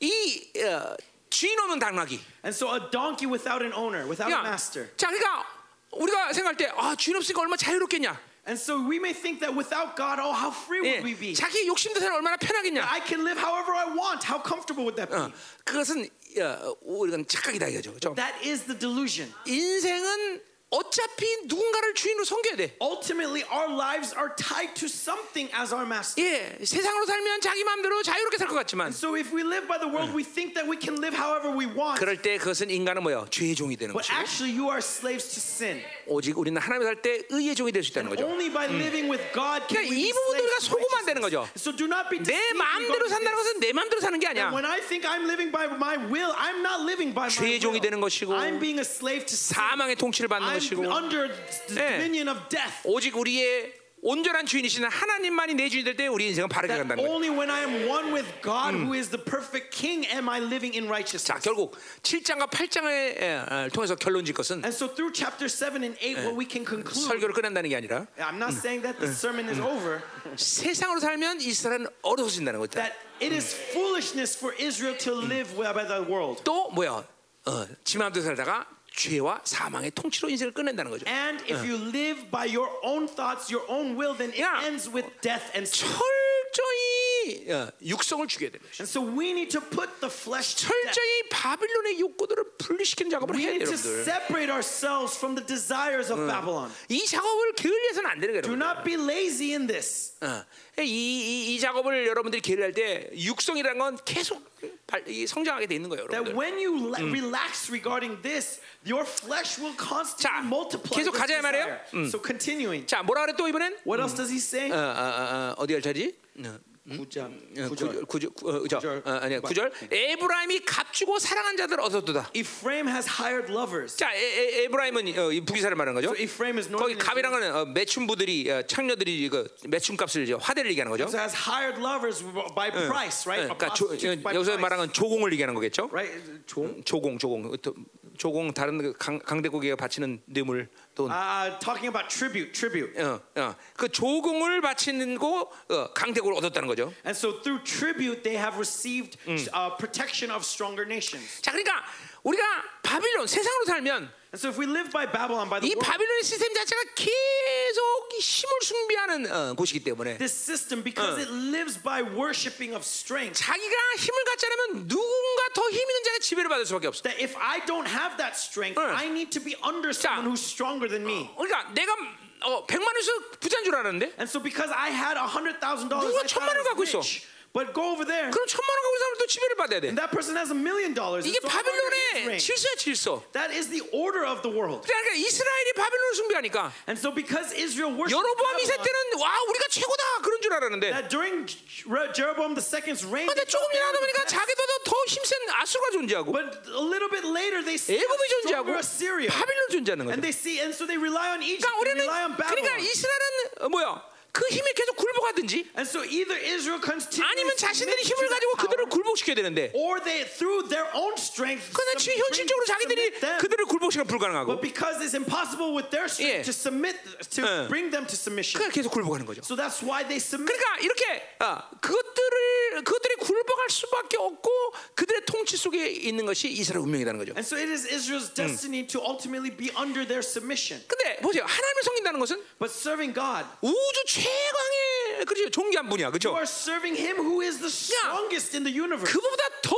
이 어, 주인 없는 당나귀. And so a donkey without an owner, without a 그러니까, master. 자, 그러니까 우리가 생각할 때 아, 주인 없으니까 얼마나 자유롭겠냐? And so we may think that without God, oh, how free 예, would we be? 자기 욕심대로 얼마나 편하겠냐? I can live however I want. How comfortable would that be? 어, 그것은 어, 우리가 착각이다 이거죠. 그렇죠? That is the delusion. 인생은 어차피 누군가를 주인으로 섬겨야 돼. Ultimately, our lives are tied to something as our master. 예, 세상으로 살면 자기 마음대로 자유롭게 살 것 같지만 So if we live by the world, we think that we can live however we want. 그럴 때 그것은 인간은 뭐요? 죄의 종이 되는 But 것이고 actually, you are slaves to sin. 오직 우리는 하나님 살때 의의 종이 될 수 있다는 거죠. Only by living with God can 그러니까 we 이 부분들 우리가 속으면 안 되는. 거죠. So do not be 내 마음대로 산다는. 것은 내 마음대로 사는 게 아니야. And when I think I'm living by my will, I'm not living by my 죄의 종이 되는 will. 것이고 I'm being a slave to sin. 사망의 통치를 받는 것이고 under the 예. dominion of death. 오직 우리의 온전한 주인이신 하나님만이 내 주인이 될때 우리 인생은 바르게 간다는 거예요. only when I am one with God, who is the perfect King, am I living in 자, righteousness. 결국 7장과 8장을 통해서 결론 짓 것은 And so through chapter 7 and 8, what we can conclude, 설교를 끝낸다는 게 아니라 I'm not saying that the sermon is over, 세상으로 살면 이스라엘은 어려워진다는 거다. that it is foolishness for Israel to live by the world. 또 뭐야? 어, 지 마음대로 살다가 죄와 사망의 통치로 인생을 끝낸다는 거죠. And if you live by your own thoughts, your own will, then it Yeah. ends with death and sin. 철저히 어, 육성을 죽여야 되는 것이. And so we need to put the flesh to. 철저히 바빌론의 욕구들을 분리시키는 작업을 We 해야 need 돼요, to 여러분들. separate ourselves from the desires of Babylon. 이 작업을 게을리해서는 안 되는 거예요, Do not be lazy in this. 어, 이, 이, 이 작업을 여러분들이 게을리할 때 육성이라는 건 계속 성장하게 돼 있는 거예요, That 여러분들. when you la- relax regarding this, your flesh will constantly 자, multiply. 계속 가자 이 말이에요. desire. So continuing. 자, 뭐라 그래 또 이번엔? What else does he say? 어, 어, 어, 어, 어디 갈 차지? 어, 구절. 어, 구절. 구절, 구, 어. 어, 아니야, 구절. 에브라임이 값주고 사랑한 자들 얻었도다. Ephraim has hired lovers. 자, 에, 에, 에브라임은 어, 이 북이스라엘 말하는 거죠. So Ephraim is 거기 갑이란 거는 어, 매춘부들이 어, 창녀들이 그 매춘 값을 이제 화대를 얘기하는 거죠. So has hired lovers by price, right? 그러니까 조, 여기서 말하는 건 조공을 얘기하는 거겠죠. right? 종. 조공, 조공, 또 조공 다른 그 강, 강대국에 바치는 뇌물 돈. Uh, talking about tribute, tribute. 어, 어. 그 조공을 바치는 거 어, 강대국을 얻었다는 거죠. And so through tribute, they have received uh, protection of stronger nations. 자, 그러니까 우리가 바빌론 세상으로 살면 And so if we live by Babylon, by the 이 world, 바빌론의 시스템 자체가 계속 이 힘을 숭배하는 어, 곳이기 때문에 this system, because it lives by worshiping of strength, 자기가 힘을 갖지 않으면 누군가 더 힘 있는 자가 지배를 받을 수밖에 없어. that if I don't have that strength, 응. I need to be under someone who's stronger than me. 그러니까 내가 어, 100만 원에서 부자인 줄 알았는데 And so because I had a hundred thousand dollars, 누가 I 천만 원 갖고 있어. rich. But go over there, 그럼 천만 원 갖고 있는 사람은 또 지배를 받아야 돼. and that person has a million dollars. and 이게 so I'm under his 바빌론의 reign. 질서야 질서. That is the order of the world. 그러니까 이스라엘이 바빌론을 숭배하니까 And so because Israel worshipped 여로보암 2세 Babylon, 때는 와 우리가 최고다 그런 줄 알았는데 that during Je- Jeroboam II's reign, 근데 they 조금 thought they 지나다 were the 보니까 best. 자기도 더 힘센 아수르가 존재하고 But a little bit later, they see 애굽이 존재하고 stronger Assyria, 바빌론 존재하는 거죠. and they see, and so they rely on Egypt, 그러니까 they 우리는 rely on 그러니까 Babylon. 이스라엘은 어, 뭐야 그 힘에 계속 굴복하든지 And so either Israel 아니면 to 자신들이 힘을 가지고 그들을 굴복시켜야 되는데 or they through their own strength 그러나 지금 현실적으로 자기들이 them. 그들을 굴복시키가 불가능하고 But because it's impossible with their 예. strength to submit to 응. bring them to submission, 그러니까 계속 굴복하는 거죠. so that's why they submit. 그러니까 이렇게 어, 그것들을 그들이 굴복할 수밖에 없고 그들의 통치 속에 있는 것이 이스라엘 운명이라는 거죠. And so it is Israel's destiny to ultimately be under their submission. 근데 보세요, 하나님을 섬긴다는 것은 But serving God, 우주 최 강의 그렇죠 존귀한 분이야, you 그렇죠? are serving Him who is the strongest in the universe. 그보다 더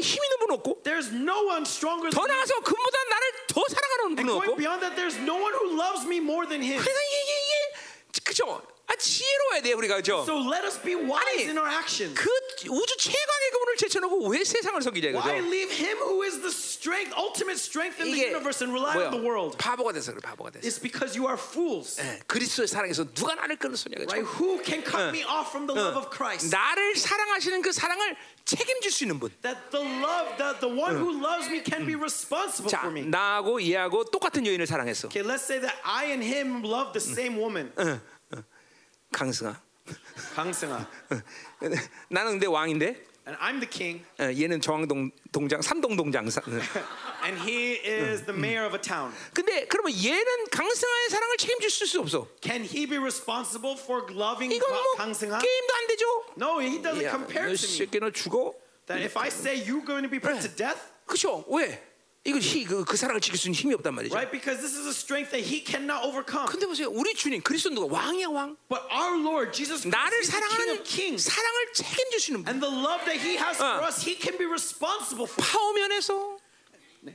힘 있는 분 없고 There's no one stronger 더 than Him. 나아서 그보다 나를 더 사랑하는 분 And going 없고. beyond that, there's no one who loves me more than Him. 그러니까 이게 이게, 이게 그죠? 아 지혜로워야 돼 우리가 그죠? So let us be wise 아니, in our actions. 그 우주 최강의 그분을 제쳐놓고 왜 세상을 섬기냐 Why 그죠? leave Him who is the strength, ultimate strength in the universe, and rely 뭐야? on the world? 바보가 돼서 그래 바보가 돼서. It's because you are fools. 예, 그리스도의 사랑에서 누가 나를 끊었느냐 Right? 그죠? Who can cut me off from the love of Christ? 나를 사랑하시는 그 사랑을 책임질 수 있는 분. That the love, that the one who loves me can be responsible 자, for me. 나하고 얘하고 똑같은 여인을 사랑했어. Okay, let's say that I and him love the same woman. 강승아. 강승아. 나는 근데 왕인데 And I'm the king, 어, 얘는 정동 동장 삼동 동장사. and he is the mayor of a town. 근데 그러면 얘는 강승아의 사랑을 책임질 수 없어. Can he be responsible for loving 이건 뭐 강승아? 게임도 안 되죠. No, he doesn't 야, compare 너 to me. 너 죽어? That if I say you're going to be put to death, 그렇죠? 왜? 이거 히, 그, 그 사랑을 지킬 수 있는 힘이 없단 말이죠. right? Because this is a strength that he cannot overcome. 근데 보세요, 우리 주님 그리스도 누가 왕이야 왕. But our Lord Jesus Christ 나를 is the King 사랑하는 of Kings, 사랑을 책임질 수 있는 분. and the love that He has 어. for us, He can be responsible for. 파워 면에서,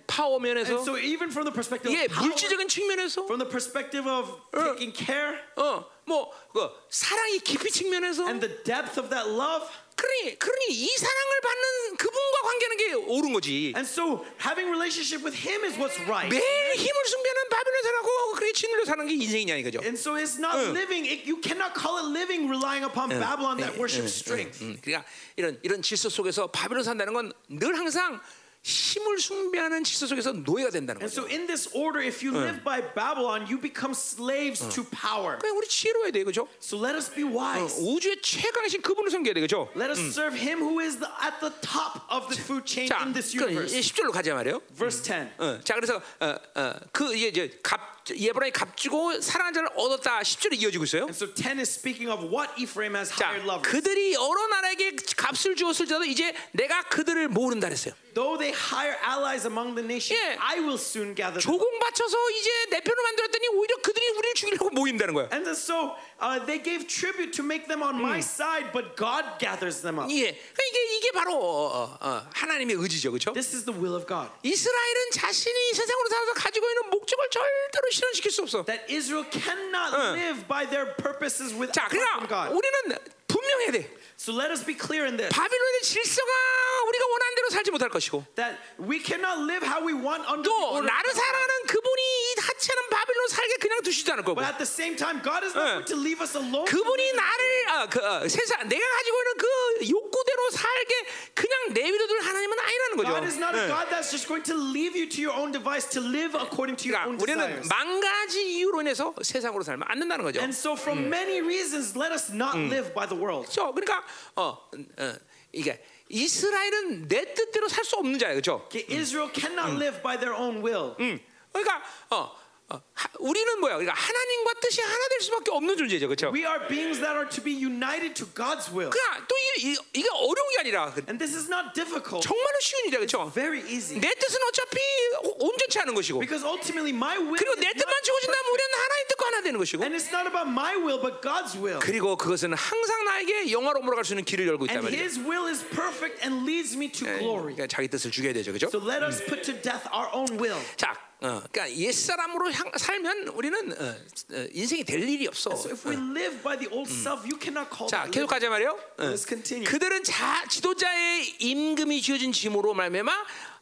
파워 면에서, And so, even from the perspective 예, of power, 물질적인 측면에서, from the perspective of taking care 어, 뭐, 그 사랑의 깊이 측면에서, and the depth of that love, 그러니, 그러니 이 사랑을 받는 그분과 관계하는 게 옳은 거지. and so having relationship with Him is what's right. 매일 힘을 숭배하는 바빌론 사람하고 그렇게 짓눌려 사는 게 인생이냐 이거죠. And so it's not living. It, you cannot call it living relying upon Babylon that worships strength. 음, 그러니까 이런 이런 질서 속에서 바빌론 산다는 건 늘 항상 힘을 숭배하는 질서 속에서 노예가 된다는 And 거죠. so in this order, if you live by Babylon, you become slaves to power. 그냥 우리 지혜로워야 돼, 그죠? So let us be wise. 우주의 최강이신 그분을 섬겨야 돼, 그죠? Let us serve Him who is the, at the top of the food chain 자, in this 그 universe. 10절로 가자 말이에요. Verse 10. 어, 자, 그래서 어, 어, 그 이제 갑 예브라임이 값주고 사랑한 자를 얻었다 10절에 이어지고 있어요. And so 10 is speaking of what Ephraim has 자, hired lovers. 그들이 여러 나라에게 값을 주었을지라도 이제 내가 그들을 모른다 그랬어요. Though they hire allies among the nations, 예. I will soon gather them. 조공 바쳐서 이제 내 편을 만들었더니 오히려 그들이 우리를 죽이려고 모인다는 거야. And then so uh, they gave tribute to make them on my side, but God gathers them up. 예, 그러니까 이게 이게 바로 어, 어, 하나님의 의지죠, 그렇죠? This is the will of God. 이스라엘은 자신이 세상으로 살아서 가지고 있는 목적을 절대로 실현시킬 수 없어. That Israel cannot 응. live by their purposes with 자, apart from 그러니까 God. 우리는 분명해야 돼. So let us be clear in this. 바빌론의 질서가 우리가 원하는 대로 살지 못할 것이고 That we cannot live how we want under the 또 order of 나를 God. 사랑하는 그분이 이 하찮은 바빌론 이스라엘로 살게 그냥 두시도 않을 거고 But at the same time, God is not 예. going to leave us alone. to 그분이 live in 나를 아, 그, 어, 세상 내가 가지고 있는 그 욕구대로 살게 그냥 내비둬둘 하나님은 아니라는 거죠. God is not a 예. God that's just going to leave you to your own device to live according to your 그러니까 own 우리는 desires. 만 가지 이유로 인해서 세상으로 살면 안 된다는 거죠. And so, for many reasons, let us not live by the world. 그렇죠. 그러니까 어, 어, 이게 이스라엘은 내 뜻대로 살 수 없는 자예요, 그렇죠? Israel cannot live by their own will. 음. 그러니까 어, 어, 하- 우리는 뭐야? 그러니까 하나님과 뜻이 하나 될 수밖에 없는 존재죠, 그렇죠? We are beings that are to be united to God's will. 그러니까 또 이게, 이- 이게 어려운 게 아니라 And this is not difficult, 정말로 쉬운 일이야, 그렇죠? very easy. 내 뜻은 어차피 온전치 않은 것이고, Because ultimately, my will 그리고 내 뜻만 주어진다면 우리는 하나님 뜻과 하나 되는 것이고, And it's not about my will, but God's will. 그리고 그것은 항상 나에게 영화로움으로 갈수 있는 길을 열고 And 말이죠. His will is perfect and leads me to glory. 그러니까 자기 뜻을 죽여야 되죠, 그렇죠? So let us put to death our own will. 자, 어, 그러니까 옛 사람으로 향- 살면 우리는 어, 어, 인생이 될 일이 없어. So if we live by the old self, you cannot call 자, 계속. 가자 말이요. 어. Let's continue. 그들은 자, 지도자의 임금이 지어진 짐으로 말미암아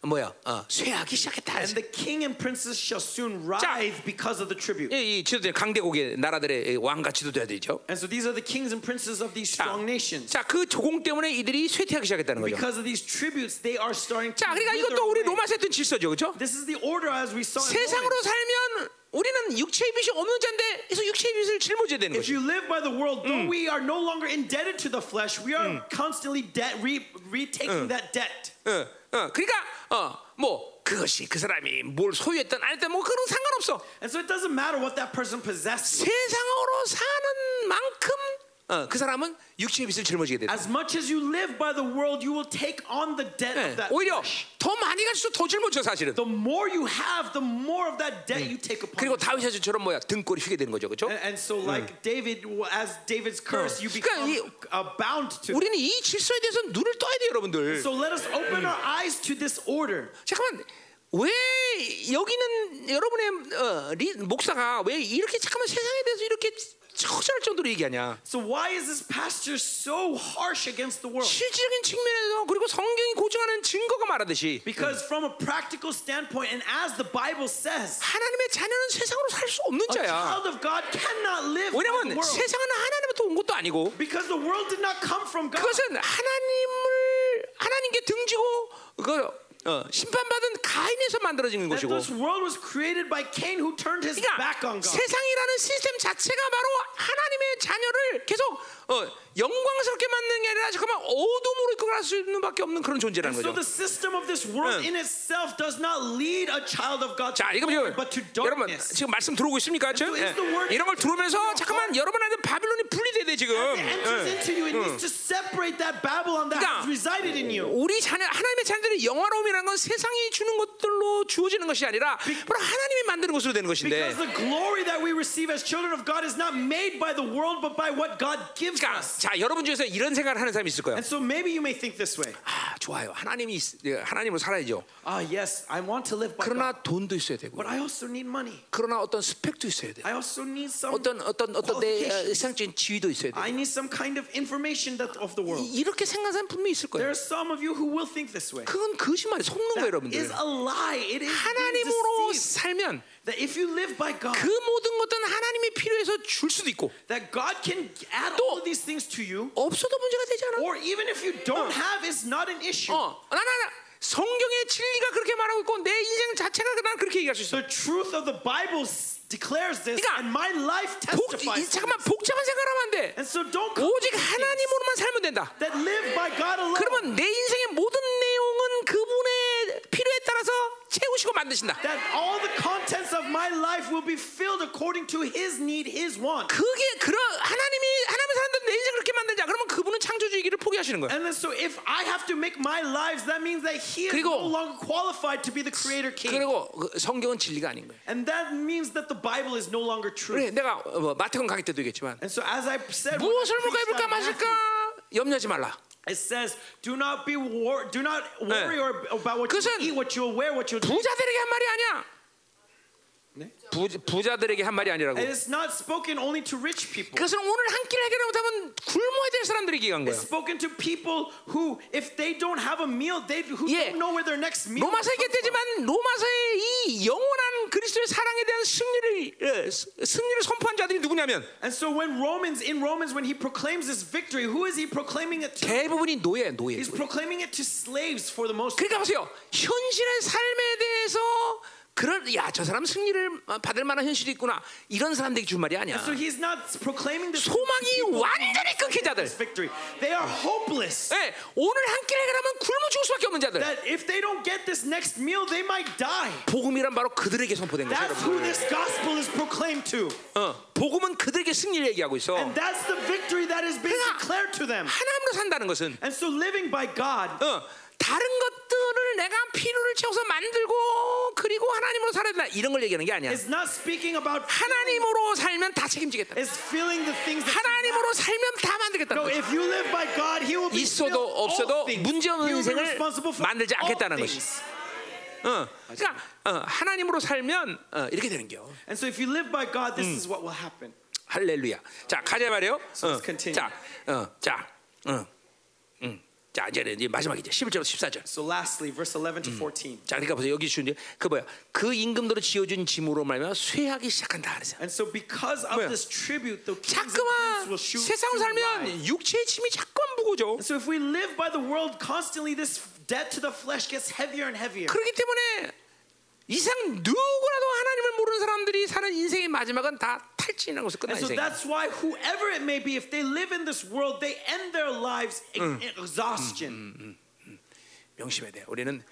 뭐야? 어, 쇠하기 시작했다. And the king and princes shall soon writhe because of the tribute. 이, 이 지도자 강대국의 나라들의 왕과 지도자들이죠. And so these are the kings and princes of these 자, strong nations. 자, 그 조공 때문에 이들이 쇠퇴하기 시작했다는 거죠. Because of these tributes, they are starting to 자, 그러니까 wither 이것도 우리 away. 로마서 했던 질서죠, 그렇죠? This is the order as we saw in 세상으로 Romans. 살면 우리는 육체의 빚이 없는 자인데 그래서 육체의 빚을 짊어져야 되는 If 거죠. you live by the world, though we are no longer indebted to the flesh, we are constantly debt, re, retaking that debt. 어, 어, 그러니까 어, 뭐 그것이 그 사람이 뭘 소유했던 안 했던 뭐 그런 상관없어. And so it doesn't matter what that person possesses. 세상으로 사는 만큼 어, 그 사람은 육체의 빚을 짊어지게 된다. As much as you live by the world, you will take on the debt 예, of that 오히려. 더 많이 갈수록 더 짊어져 사실은. The more you have, the more of that debt you take upon 그리고. 다윗의 처럼 뭐야 등골이 휘게 되는 거죠, 그렇죠? And, and so, like David, as David's curse, you become 그러니까 이- uh, bound to. 우리는 이 질서에 대해서 눈을 떠야 돼요, 여러분들. So let us open our eyes to this order. 잠깐만. 왜 여기는 여러분의 어, 리, 목사가 왜 이렇게 잠깐만 세상에 대해서 이렇게 처절할 정도로 얘기하냐? So why is this pastor so harsh against the world? 실질적인 측면에서 그리고 성경이 고증하는 증거가 말하듯이 Because from a practical standpoint, and as the Bible says, 하나님의 자녀는 세상으로 살 수 없는 a 자야. child of God cannot live 왜냐면 world. 세상은 하나님부터 온 것도 아니고 Because the world did not come from God. 그것은 하나님을 하나님께 등지고 그 어, 심판받은 가인에서 만들어진 That 것이고 this world was created by Cain who turned his back 그러니까 on God. 세상이라는 시스템 자체가 바로 하나님의 자녀를 계속 어, 영광스럽게 만드는 게 아니라 잠깐만 어둠으로 이끌어 갈 수 있는 밖에 없는 그런 존재라는 So 거죠. the system of this world 응. in itself does not lead a child of God 자, 이거 지금 여러분. 지금 말씀 들어오고 있습니까? so 지금? word 예. 이런 걸 들으면서 잠깐만? 여러분한테 바빌론이 분리돼야 돼 지금. 예. 그러니까. 우리 자녀 하나님의 자녀들의 영화로움이라는 건 세상이 주는 것들로 주어지는 것이 아니라 바로 하나님이 만드는 것으로 되는 것인데. Because the glory that we receive as children of God is not made by the world, but by what God gives 그러니까 us. 자 여러분 중에서 이런 생각을 하는 사람이 있을 거예요. And so maybe you may think this way. 아 좋아요. 하나님이 있- 예, 하나님으로 살아야죠. Ah, yes, I want to live by God, 그러나 돈도 있어야 되고, but I also need money. 그러나 어떤 스펙도 있어야 돼. I also need some 어떤 어떤 어떤 내 어. 세상적인 지위도 있어야 돼. I need some kind of information that of the world. 이- 이렇게 생각하는 사람 분명히 있을 There 거예요. are some of you who will think this way. 그건 거짓말이 속는 거예요, 여러분들. is a lie. It is 하나님으로. 살면 That if you live by God, 그 모든 것들은 하나님이 필요해서 줄 수도 있고 that God can add 또- all of these things to you, 없어도 문제가 되지 않아. or even if you don't have, it's not an issue. 어, 나, 나, 나, 성경의 진리가 그렇게 말하고 있고 내 인생 자체가 난 그렇게 얘기할 수 있어. The truth of the Bible declares this, 그러니까 and my life 복, 이, testifies. to 잠깐만. 복잡한 생각하면 안 돼. And so don't 오직. 하나님으로만 살면 된다. that live by God alone. 그러면 내 인생의 모든 내용은 그분의 필요에 따라서 채우시고 만드신다. That all the contents of my life will be filled according to His need, His want. 그게 그런 하나님이 하나님의 사람들 내 인생 그렇게 만들자. 그러면 그분은 창조주의기를 포기하시는 거야. And then so if I have to make my lives, that means that He is 그리고- no longer qualified to be the Creator King. 그리고 그 성경은 진리가 아닌 거예요. And that means that the Bible is no longer true. 그래, 내가 어, 뭐 마태건 강의 때도 얘기했지만 And so as I said, 무엇을 먹을까 마실까 염려하지 말라. it says, "Do not be wor- do not worry or about what you 그것은 eat, what you will wear, what you will drink." 부자들에게 한 말이 아니야. 네? 부, 부자 들에게 한 말이 아니라고. And it's not spoken only to rich people. 그것은 오늘 한 끼를 해결 못하면 굶어야 될 사람들에게 얘기한 거야. It's spoken to people who, if they don't have a meal, they who 예. don't know where their next meal. from. 얘기했지만 로마서의 이 영원한 그리스도의 사랑에 대한 승리를 어, 스- 승리를 선포한 자들이 누구냐면 And so when Romans in Romans when he proclaims this victory, who is he proclaiming it to? 대부분이 노예, 노예. He's proclaiming it to slaves for the most 그러니까 보세요. 현실의 삶에 대해서 그런 야저 사람 승리를 받을 만한 현실이 있구나 이런 사람들에게 준 말이 아니야. So he's not proclaiming this 소망이 완전히 끊긴 자들. victory. They are hopeless. 예, 오늘 한 끼를 해결하면 굶어 죽을 수밖에 없는 자들. That if they don't get this next meal, they might die. 복음이란 바로 그들에게 선포된 것이에요. That's who this gospel is proclaimed to. 어, 복음은 그들에게 승리를 얘기하고 있어. And that's the victory that is being 그러니까 declared to them. 하나님으로 산다는 것은 And so living by God 어, 다른 것들을 내가 필요를 채워서 만들고 그리고 하나님으로 살아야 된다 이런 걸 얘기하는 게 아니야. is not speaking about 하나님으로 살면 다 책임지겠다. 하나님으로 살면 다 만들겠다는 No, 거지. if you live by God, He will be 있어도 없어도 things. 문제 없는 He will be 인생을 만들지 않겠다는 것이. 어, 그러니까 어, 하나님으로 살면 어, 이렇게 되는 겨. And so if you live by God, this is what will happen. 할렐루야. 자 가자 말이요. So let's continue. 자, 어, 자, 어, 음. 자 이제 이제 마지막이죠. 11절부터 14절. So lastly, verse 11 to 14. 자, 그러니까 보세요. 여기 주인데 그 뭐야? 그 임금대로 지어 준 짐으로 말하면 쇠하기 시작한다 그랬어요. And so because of 뭐야? this tribute, the 자꾸만 priests will shoot 세상. 살면 육체의 짐이 자꾸만 무거워져. So if we live by the world constantly, this debt to the flesh gets heavier and heavier. 그렇기 때문에 이상 누구라도 하나님을 모르는 사람들이 사는 인생의 마지막은 다 탈진이라고 해서 끝나 And so 인생. that's why whoever it may be, if they live in this world, they end their lives in in exhaustion. 명심해야 돼. 우리는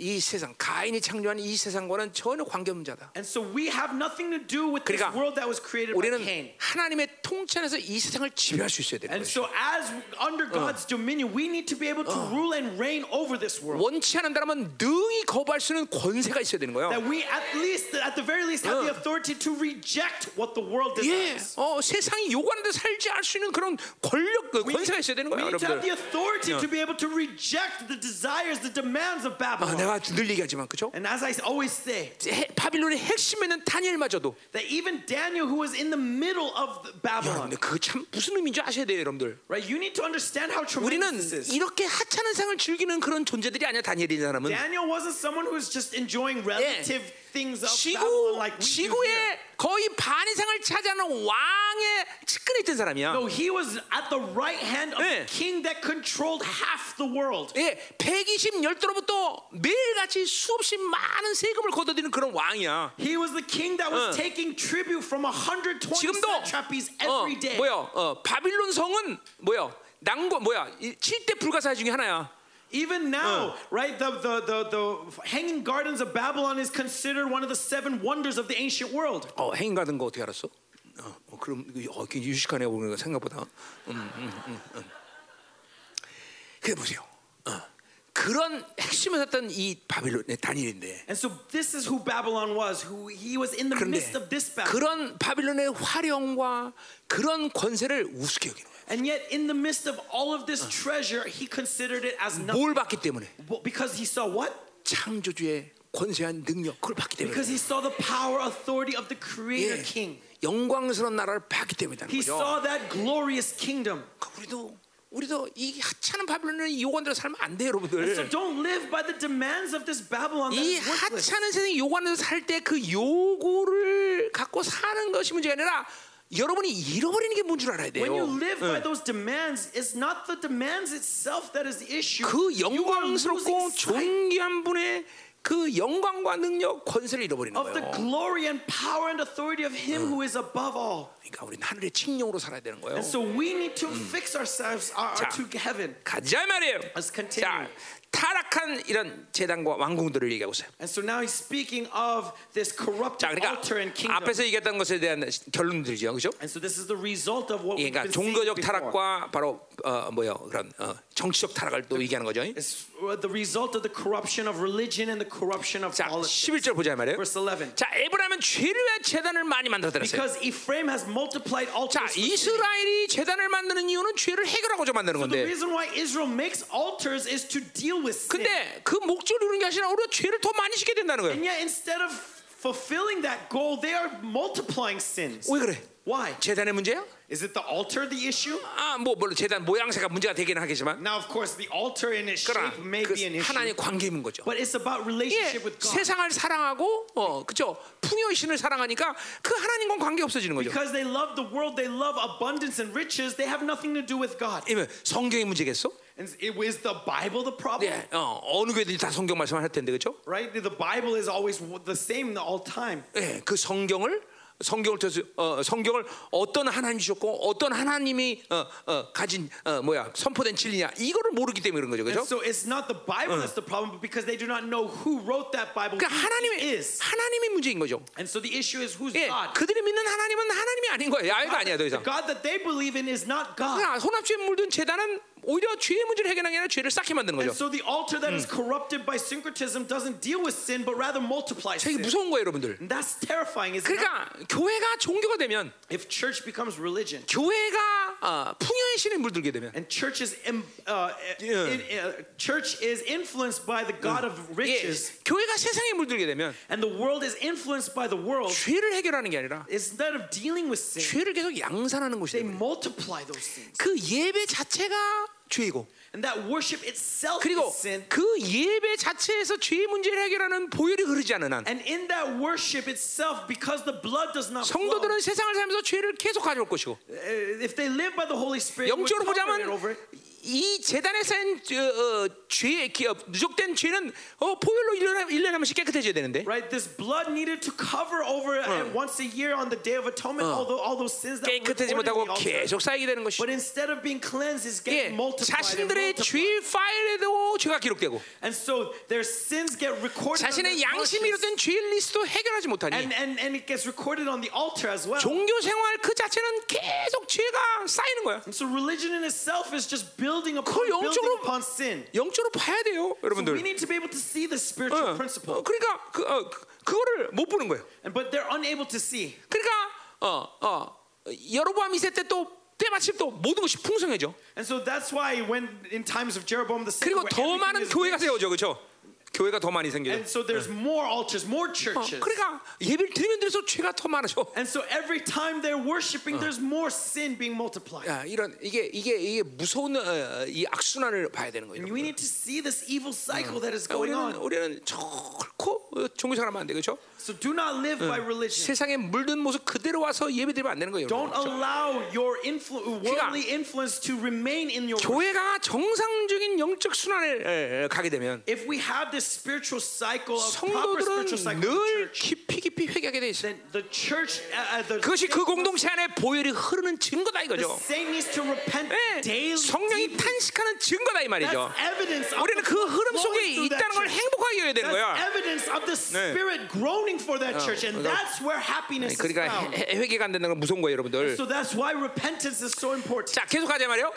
이 세상 가인이 창조한 이 세상과는 전혀 관계없는 자다. And so we have nothing to do with this 그러니까 world that was created by Cain. 하나님의 통치 안에서 이 세상을 지배할 수 있어야 되는 And 거죠. so as under God's dominion, we need to be able to rule and reign over this world. 원치 않는다면 능히 거부할 수 있는 권세가 있어야 되는 거예요. That we at least, at the very least, have the authority to reject what the world 예, desires. 어, 세상이 요구하는 데 살지 할수 있는 그런 권력, 그 We, 권세가 있어야 되는 we 거예요, need to have the 여러분들. authority to be able to reject the desires, the demands of 아, Babylon. 내가 늘 얘기하지만 그죠? And as I always say, 해- 바빌론의 핵심에는 다니엘마저도 that even Daniel, who was in the middle of Babylon, 여러분들 그거 참 무슨 의미인지 아셔야 돼요, 여러분들. right? You need to understand how tremendous this is. 이렇게 하찮은 상을 즐기는 그런 존재들이 아니야 다니엘이라는 사람은 Daniel wasn't someone who was just enjoying relative of 지구. 지구의 거의 반 이상을 차지하는 왕의 측근에 있던 사람이야. No, he was at the right hand of 예. the king that controlled half the world. 예, 120 열도로부터 매일같이 수없이 많은 세금을 걷어들이는 그런 왕이야. He was the king that was 어. taking tribute from 120 지금도 satrapies 어, every day. 뭐야? 어, 바빌론 성은 뭐야? 난고 뭐야? 7대 불가사의 중에 하나야. Even now, right, the, the, the, the hanging gardens of Babylon is considered one of the seven wonders of the ancient world. 어, 행인 가는 거 어떻게 알았어? 어, 어, 그럼 이거, 어, 굉장히 유식하네 보는 거 생각보다. 음, 음, 음, 음. 그래 보세요. 어, 그런 핵심을 샀던 이 바빌론의 다니엘인데. And so this is who Babylon was, who he was in the midst of this Babylon. 그런 바빌론의 화령과 그런 권세를 우습게 여기는. And yet in the midst of all of this treasure, he considered it as nothing. 뭘 봤기 때문에? Because he saw what? 창조주의 권세한 능력 그걸 봤기 때문에. Because he saw the power, authority of the creator 예, king. 영광스러운 나라를 봤기 때문이라는 He 거죠. saw that glorious kingdom. 그러니까 우리도 우리도 이 하찮은 바빌론의 요구대로 살면 안 돼요, So 여러분들. don't live by the demands of this Babylon 이. 하찮은 세상의 요구하는 살때 그 요구를 갖고 사는 것이 문제가 아니라 여러분이 잃어버리는 게 문줄 알아야 돼요. When you live by 응. those demands, it's not the demands itself that is the issue. 그 You are 영광스럽고 존귀한 분의 그 영광과 능력, 권세를 잃어버리는 of the 거예요. glory and power and authority of Him who is above all. 그러니까 우리는 하늘의 칙령으로 살아야 되는 거예요. And so we need to fix ourselves our, 자. to heaven. 가자 말이에요. Let's continue. 자, 타락한 이런 재단과 왕궁들을 얘기하고 있어요. And so now he's speaking of this corrupted 자, 그러니까 altar and kingdom. 앞에서 얘기했던 것에 대한 결론들이죠, 그렇죠? And so this is the result of what we've 그러니까 been seeing 종교적. 타락과 바로 어, 뭐요 그런 어, 정치적 타락을 또 얘기하는 거죠. It's the result of the corruption of religion and the corruption of 자, politics. 11절 보자 말이에요. Verse 11. 자, 에브라임은 죄를 위해 재단을 많이 만들었어요. Because Ephraim has multiplied 자, altars. sin. 이스라엘이 재단을 만드는 이유는 죄를 해결하고자 만드는 So the 건데. reason why Israel makes altars is to deal with sin. 근데 그 목적을 이루는 게 아니라 오히려 죄를 더 많이 짓게 된다는 거예요. And yet instead of fulfilling that goal, they are multiplying sins. 왜 그래? Why? 재단의 문제야? Is it the altar the issue? 아, 뭐 물론 재단 모양새가 문제가 되기는 하겠지만 Now, of course, the altar in its shape may 그 be an issue, 하나님 관계인 거죠. but it's about 예, relationship with God. 세상을 사랑하고 어, 그죠? 풍요의 신을 사랑하니까 그 하나님과 관계 없어지는 거죠. Because they love the world, they love abundance and riches, they have nothing to do with God. 이면 성경의 문제겠어? And it is the Bible the problem? 예, 어, 어느 교회들이 다 성경 말씀을 할 텐데 그죠? Right? The Bible is always the same all time. 예, 그 성경을 성경을 통해서 어, 성경을 어떤 하나님 주셨고 어떤 하나님이 어, 어, 가진 어, 뭐야 선포된 진리냐 이거를 모르기 때문에 그런 거죠, 그죠? so it's not the Bible that's the problem, but because they do not know who wrote that Bible, 그러니까 하나님의 is. 하나님의 문제인 거죠. And so the issue is who's 예, God? 그들이 믿는 하나님은 하나님이 아닌 거예요. 야훼가 아니야 더 The 이상. God that they believe in is not God. 그러니까 혼합주에 물든 재단은 오히려 죄의 문제를 해결하는 게 아니라 죄를 쌓게 만드는 And 거죠. so the altar that is corrupted by syncretism doesn't deal with sin, but rather multiplies 되게 sin. 무서운 거예요, 여러분들. And that's terrifying, is it not? 그러니까 교회가 종교가 되면 If church becomes religion 교회가 어, 풍요의 신에 물들게 되면 and church is im- uh, Yeah. in- uh, church is influenced by the God of 예, riches, 교회가 세상에 물들게 되면 and the world is influenced by the world, 죄를 해결하는 게 아니라 instead of dealing with sin, 죄를 계속 양산하는 것이 they multiply those things. 그 예배 자체가 죄이고 And that worship itself 그리고 is sin. 그 예배 자체에서 죄 문제를 해결하는 보혈이 흐르지 않는 한 And in that worship itself, because the blood does not flow, 성도들은 세상을 살면서 죄를 계속 가져올 것이고 uh, if they live by the Holy Spirit, 영적으로 cover 보자면 it over it. 이 재단에 쌓인 어, 어, 죄 기업 누적된 죄는 어, 보혈로 1년에, 1년에 한 번씩 깨끗해져야 되는데 Right, this blood needed to cover over uh, once a year on the Day of Atonement all, the, all those sins that were 깨끗하지 recorded in 못하고 the altar. 계속 쌓이게 되는 것이 But instead of being cleansed, it's 예, getting multiplied. And, 자신들의 multiplied. 죄 파일에도 죄가 기록되고 and so their sins get recorded on 자신의 their 양심이 conscience, 이뤘던 죄 리스트도 해결하지 못하니 and, and, and it gets recorded on the altar as well. 종교 생활 그 자체는 계속 죄가 쌓이는 거야. And so religion in itself is just building upon, 그걸 building 영적으로- upon sin. 영적으로 봐야 돼요, So we 여러분들. need to be able to see the 어, spiritual 어, principle. 그러니까 그, 어, 그, 그거를 못 보는 거예요. And, but they're unable to see. 그러니까 어, 어, 여로보암 2세 때 또 때마침 또 모든 것이 풍성해져. And so that's why when in times of Jeroboam the second, 그리고 더 많은 교회가 세워져, 그렇죠? 교회가 더 많이 생겨요. and so there's more altars, more 어, churches. 그러니까 예배를 드리면 드릴수록 죄가 더 많아져. And so every time they're worshiping, there's more sin being multiplied. 야, 이런 이게 이게 이게 무서운 어, 이 악순환을 봐야 되는 거예요. And we need to see this evil cycle that is 그러니까 going 우리는 on. 우리는 어, 종교생활하면 안 돼, 그렇죠? So do not live by religion. 세상에 물든 모습 그대로 와서 예배드리면 안 되는 거예요. Don't 여러분. allow your influ- worldly influence to remain in your. 교회가 정상적인 영적 순환을 에, 에, 가게 되면 If we have this spiritual cycle of proper 성도들은 spiritual cycle of the 늘 church, 깊이 깊이 회개하게 돼 있어. then the church, uh, uh, the, 그것이 그 공동체 안에 보혈이 흐르는 증거다 이거죠. 예. 성령이. 탄식하는 증거다 이 말이죠. 우리는 the 그 흐름 속에 있다는 걸. 행복하게 여겨야 되는 거야. and 그러니까- 그러니까 회개가 안 된다는 건 무서운 거예요, 여러분들. 자, 계속 가자 말이요.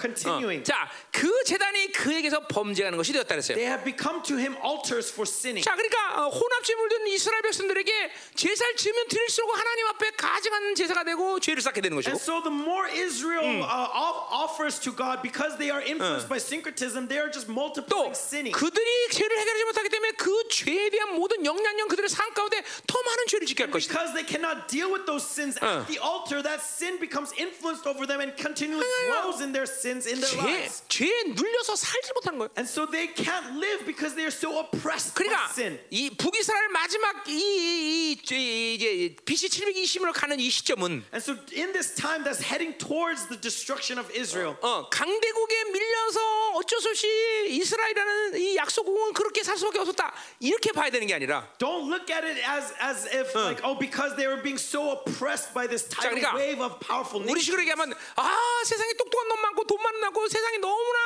자, 그 재단이 그에게서 범죄하는 것이 되었다 그랬어요. They have become to him altars for sinning. 자, 그러니까 어, 혼합제 물든 이스라엘 백성들에게 제사를 지으면 드릴수록 하나님 앞에 가증한 제사가 되고 죄를 쌓게 되는 것이고. And so the more Israel uh, off- offers to God, because they are influenced by syncretism, they are just 또 multiplying sinning. 그들이 죄를 해결하지 못하기 때문에 그 죄에 대한 모든 영향력 그들의 삶 가운데 더 많은 죄를 짓게 할 것이다. Because they cannot deal with those sins Uh. at the altar, that sin becomes influenced over them and continually grows in their sins in their 죄, lives. 죄에 눌려서 살지 못하는 거예요. And so they can't live because they are so oppressed by 그러니까. 이 북이스라엘 마지막 이, 이, 이, 이 이제 BC 720으로 가는 이 시점은 And so in this time that's heading towards the destruction of Israel, 어, 강대국에 밀려서 어쩔 수 없이 이스라엘이라는 이 약속국은 그렇게 살 수밖에 없었다 이렇게 봐야 되는 게 아니라 don't look at it as as if like oh because they were being so oppressed by this tidal 그러니까 wave of powerful 우리. 식으로 얘기하면 아 세상에 똑똑한 놈 많고 돈 많고 세상이 너무나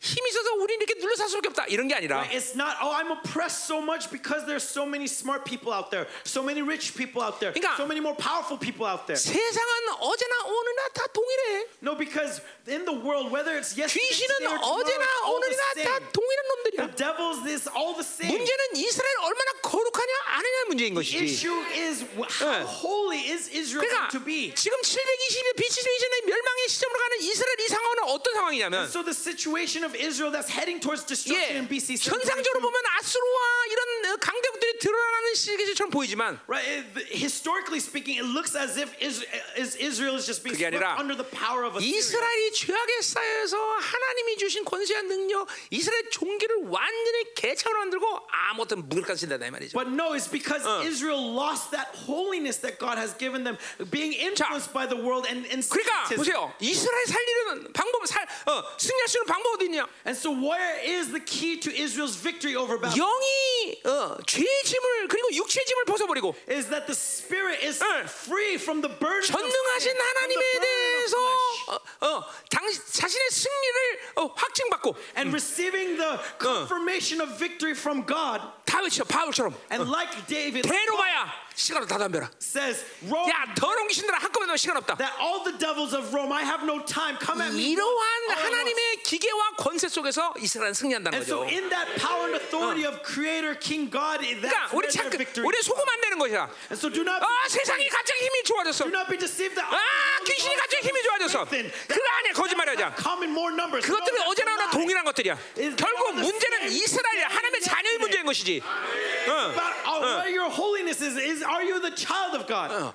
힘이 있어서 우리 이렇게 눌려 살 수밖에 없다 이런 게 아니라 It's not, oh, I'm oppressed so much because there's so many smart people out there, so many rich people out there, 그러니까 so many more powerful people out there. 세상은 어제나 오늘나 다 동일해 No, because in the world, whether it's yesterday, 귀신은 today, or tomorrow, 어제나 it's all the 오늘이나 다 same. 동일한 The 놈들이야 devil's this all the same. 문제는 이스라엘 얼마나 거룩하냐 아느냐 문제인 The 것이지 issue is wh- how 예. holy is Israel 그러니까 going to be? 지금 720년 BC 전의 멸망의 시점으로 가는 이스라엘 이 상황은 어떤 상황이냐면 So the situation of Israel that's heading towards destruction 예, in BC 722, 현상적으로 보면 아수르와 이런 어, 강대국들이 드러나는 시계처럼 보이지만 Right? It- historically speaking, it looks as if Is- is- Israel is just being 그게 swept 아니라 under the power of Assyria. 이스라엘이 죄악에 쌓여서 하나님이 주신 권세와 능력, 이스라엘 종기를 완전히 개처럼 만들고 아무것도 무력까지 쓴다 이 말이죠. But no, it's because Israel lost that holiness that God has given them, being influenced by the world and, and 그러니까 syncretism. 보세요. 이스라엘 살리는 방법, 살, 어, 승리할 수 있는 방법 어디 있냐? And so, where is the key to Israel's victory over Babylon? 영이 어, 죄의 짐을 그리고 육체의 짐을 벗어버리고 Is that the spirit is 응. free from the burden 전능하신 하나님에 대해서 어, 어, 당, 자신의 승리를 어, 확증받고 and receiving the confirmation of victory from God. 다윗이요 바울처럼 And like David 대로마야 시간을 다 덤벼라. says, Rome, 야 더러운 귀신들아 한꺼번에 넣으면 시간 없다. that all the devils of Rome, I have no time. Come at me. 이러한 all at once." 하나님의 기계와 권세 속에서 이스라엘은 승리한다는 And so, 거죠. in that power and authority of Creator King God, 그러니까 우리 where their 잠깐 victory. 우리 속으면 안 되는 것이야. And so, do not, 아 세상이 갑자기 힘이 좋아졌어. do not be deceived that 아 귀신이 갑자기 힘이 좋아졌어. more numbers. No, 그것들은 어제나 lie. 동일한 것들이야. Is 결국 문제는 이스라엘이야. 하나님의 자녀의 문제인 것이지. About uh, where your holiness is, is are you the child of God? 어.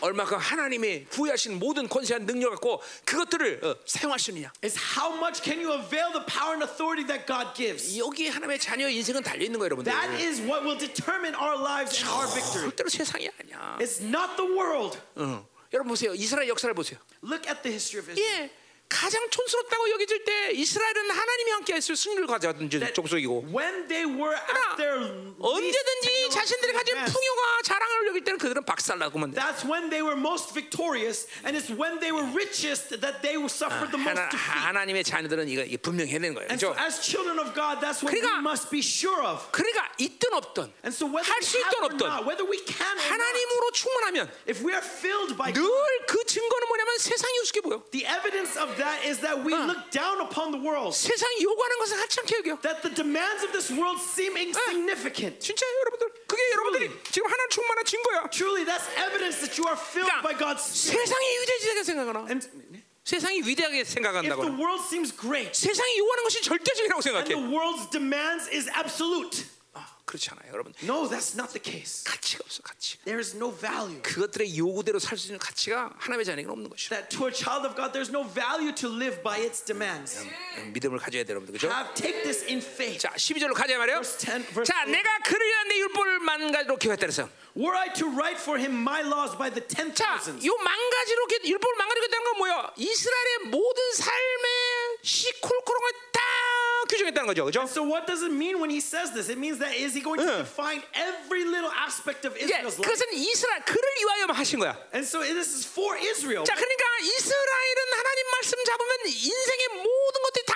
얼마큼 하나님이 부여하신 모든 권세한 능력 갖고 그것들을 어, 사용할 수 있느냐. Is how much can you avail the power and authority that God gives? 여기 하나님의 자녀의 인생은 달려 있는 거예요, 여러분들. That is what will determine our lives and our victory. 절대로 세상이 아니야. It's not the world. 어. 여러분 보세요. 이스라엘 역사를 보세요. Look at the history of Israel. 예. 가장 촌스럽다고 여겨질 때 이스라엘은 하나님이 함께 했을 승리를 가져왔던 주- 족속이고 When they were 그러나 at their least 언제든지 자신들이 가진 풍요가 자랑을 여길 때는 그들은 박살나고만 돼. That's when they were most victorious, and it's when they were richest that they suffered the most 하나, defeat. 하나님의 자녀들은 이거, 분명히 되는 거예요. And so, 그렇죠? as children of God, that's what we 그러니까- must be sure of. 그러니까 있든 없든 And so, whether 할수 we have 있든 없든 하나님으로 충만하면 if we are filled by 늘그 증거는 뭐냐면 세상이 우습게 보여. the evidence of that is that we look down upon the world. 세상이 요구하는 것을 하찮게 여겨. That the demands of this world seem insignificant. 진짜 여러분들 그게 여러분들이 지금 하나님 충만한 증거야. Truly, that's evidence that you are filled by 그러니까 God's Spirit. 세상이 위대하게 생각하나? And 세상이 위대하게 if the 생각한다거나 world seems great 세상이 요구하는 것이 절대적이라고 and the 생각해. world's demands is absolute, 아, 그렇지 않아요, 여러분. no, that's not the case. 가치가 없어, 가치. There is no value. 그것들의 요구대로 살 수 있는 가치가 하나님의 자녀에게는 없는 것이죠. That to a child of God, there's no value to live by its demands. 믿음을 가져야 돼요, 여러분들. 그죠? Have take this in faith. 자, 12절로 가자 말이에요. Verse 10, verse 자, 11. 내가 그를 위한 내 율법을 만 가지로 기억했다 그래서. Were I to write for him my laws by the ten 자, thousands, 요 망가지로 이렇게 율법을 망가지겠다는 건 뭐야? 이스라엘의 모든 삶의 시콜콜한 걸다 규정했다는 거죠, 그죠? so what does it mean when he says this? It means that is he going to define every little aspect of Israel's life? 그것은 이스라엘 그를 위하여만 하신 거야. And so this is for Israel. 자, 그러니까 이스라엘은 하나님 말씀 잡으면 인생의 모든 것들이 다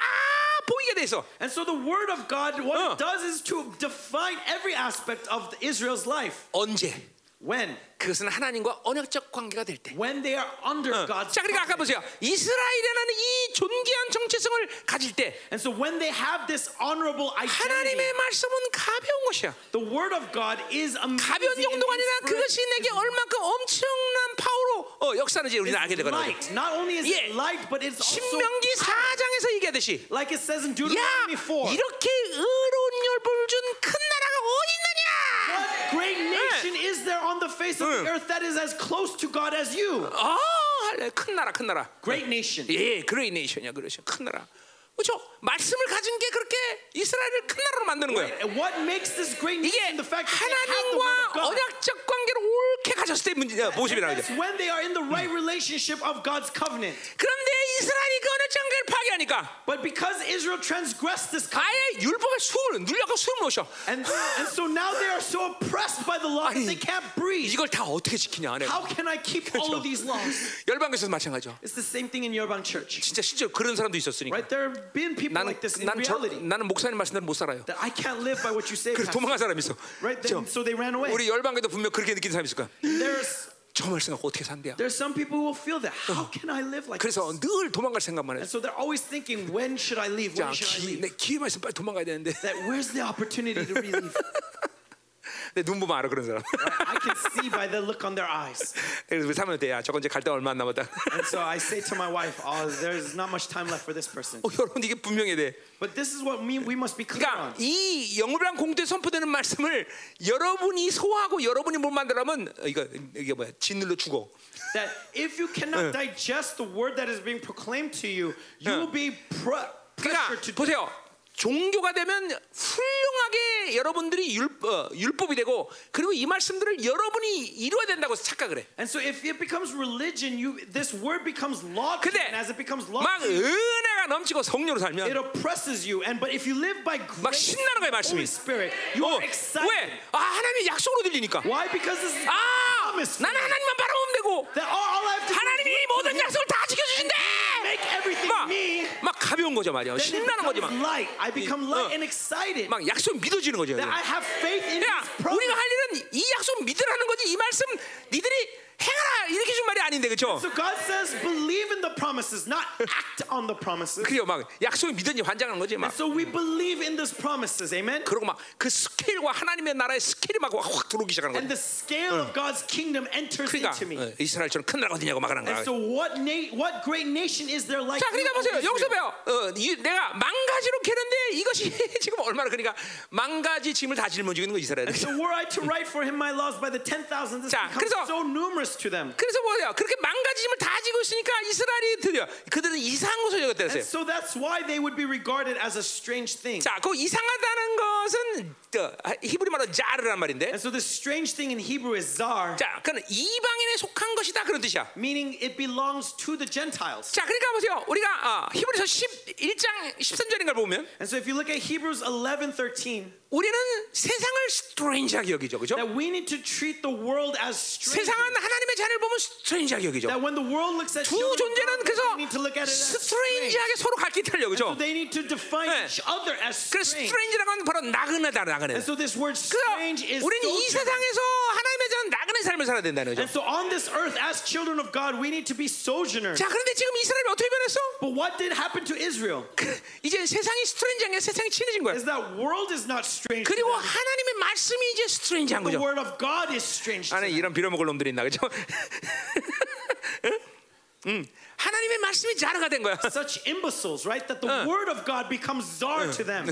보이게 돼 있어. And so the word of God, what Uh. it does is to define every aspect of Israel's life. 언제? When? 그것은 하나님과 언약적 관계가 될 때. When they are under God's 자, 그러니까 아까. 보세요. 이스라엘이라는 이 존귀한 정체성을 가질 때 And so when they have this honorable identity, 하나님의 말씀은 가벼운 것이야. the word of God is amazing. 가벼운 정도가 아니라. 그것이 내게 얼만큼 엄청난 파워로 어, 역사하는지 우리는 알게 되거든요. light. Not only is 예. it light, but it's also 신명기 4장에서 얘기하듯이 like it says in 야 Deuteronomy 4. 이렇게 의로운 율법을 준큰 나라가 어디 있느냐? What great nation is there on the face of the Uh. earth that is as close to God as you? 아, 할래. 큰 나라, 큰 나라. Great nation. 예, 그레이 네이션이야, 그렇죠. 큰 나라. 그렇죠. 말씀을 가진 게 그렇게 이스라엘을 큰 나라로 만드는 거예요. 이게 하나님과? 언약적 관계를 옳게 가졌을 때 문제, 어, 모습이라는 거죠. 그런데 이스라엘이 그 언약적 관계를 파괴하니까 But because Israel transgressed this covenant, 아예 율법의 수을 눌려가 수을 놓으셔. and, and so now they are so oppressed by the law that 아니, they can't breathe. 이걸 다 어떻게 지키냐? 안 해. How can I keep all of these laws? 열방에서도 마찬가지죠. It's the same thing in Church. 진짜 실제로 그런 사람도 있었으니까. Right? There have been people 나는 like this in 나는, 저, reality. 나는 목사님 말씀대로 못 살아요. That I can't live by what you say. 그래서 Pastor. 도망간 사람이 있어. Right? 저, Then, so they ran away. 우리 열방에도 분명 그렇게 느끼는 사람이 있을 거야. There's 저 말씀 갖고 어떻게 산대요? there's some people who will feel that. How can I live like this? 그래서 늘 도망갈 생각만 해. And so they're always thinking, when should I leave? 자, When should I 기, leave? 내 기회 말씀 빨리 도망가야 되는데. That where's the opportunity to leave? 내 눈 보면 알아 그런 사람. I can see by the look on their eyes. 그래서 우리 돼. 야, 저건 이제 갈 때 얼마 안 남았다. And so I say to my wife, oh, there's not much time left for this person. 어, 여러분 이게 분명해야 돼. But this is what we, we must be clear 그러니까 on. 이 영물이랑 공도에 선포되는 말씀을 여러분이 소화하고 여러분이 못 만들면 이거 이게 뭐야? 진늘로 죽어. That if you cannot digest the word that is being proclaimed to you, you will be pre- 그러니까 보세요. 종교가 되면 훌륭하게 여러분들이 율, 어, 율법이 되고 그리고 이 말씀들을 여러분이 이루어야 된다고 착각을 해. And so if it becomes religion, you this word becomes law 근데 and as it becomes law 막 은혜가 넘치고 성령으로 it 살면 oppresses you. And but if you live by 막 grace, 신나는 거야 Holy 말씀이. Spirit, you 어, are excited. 왜? 아 하나님의 약속으로 들리니까. Why? Because this is 아 promise. 나는 하나님만 바라보면 되고 That all, all I have to 하나님이 모든 약속을 다 지켜주신대. 막, 가벼운 거죠 말이야. 신나는 거지 막. becomes light. I become light 어. and excited. 막 약속 믿어지는 거죠. That I have faith in 야. 우리가 할 일은 이 약속 믿으라는 거지. 이 말씀 니들이 행하라 이렇게 준 말이 아닌데 그렇죠? So God says, believe in the promises, not act on the promises. 그래요, 막 약속이 믿은지 환장하는 거지 막. And so we believe in these promises, amen. 그리고 막 그 스케일과 하나님의 나라의 스케일이 막확 들어오기 시작하는 And 거지. the scale of God's kingdom enters 그러니까 into me. 어, 이스라엘처럼 큰 나라가 어디냐고 막 하는 거야. And so what na- what great nation is there like 자, 그러니까 보세요. 여기서? 봐요. 어, 이, 내가 만가지로 캐는데 이것이 지금 얼마나 그러니까 만가지 짐을 다 짊어지고 있는 거 이스라엘. So were I to write for him my laws by the ten thousands, this 자, becomes so numerous. 그래서 뭐야? 그렇게 만가지 짐을 다 지고 있으니까 이스라엘이 드려. 그들은 이상한 것을 그랬어요. so that's why they would be regarded as a strange thing. 자, 그 이상하다는 것은 어, 히브리 말로 자르란 말인데. And so the strange thing in Hebrew is zar, 자, 그는 이방인에 속한 것이다 그런 뜻이야. meaning it belongs to the Gentiles. 자, 그러니까 보세요. 우리가 어, 히브리서 11장 13절인 걸 보면 And so if you look at Hebrews 11, 13, 우리는 세상을 스트레인지하게 여기죠, 그죠? that we need to treat the world as strange. 세상은 하나님의 자녀를 보면 스트레인지하게 여기죠. That when the world looks at 두 children of 존재는 God, 그래서 we need to look at it as strange. 스트레인지하게 서로 갈기탈려, So 그죠? they need to define 네. each other as 그래서 strange. 스트레인지라고 하는 바로 나그네다, 나그네. And so this word 그래서 strange is 우리는 이 sojourner. 세상에서 하나님의 자는 나그네 삶을 살아야 된다는 거죠. And so on this earth, as children of God, we need to be sojourners. 자, 그런데 지금 이스라엘이 어떻게 변했어? But what did happen to Israel? 이제 세상이 스트레인지한 게 세상이 친해진 거야. Is that world is not strange. To 그리고. 하나님의 말씀이 이제 스트레인지한 The 거죠. word of God is strange. Them. 이런 빌어먹을 놈들이 있나 그죠? 응? 응. 하나님의 말씀이 자르가 된 거야. Such imbeciles, right? That the word of God becomes czar to them.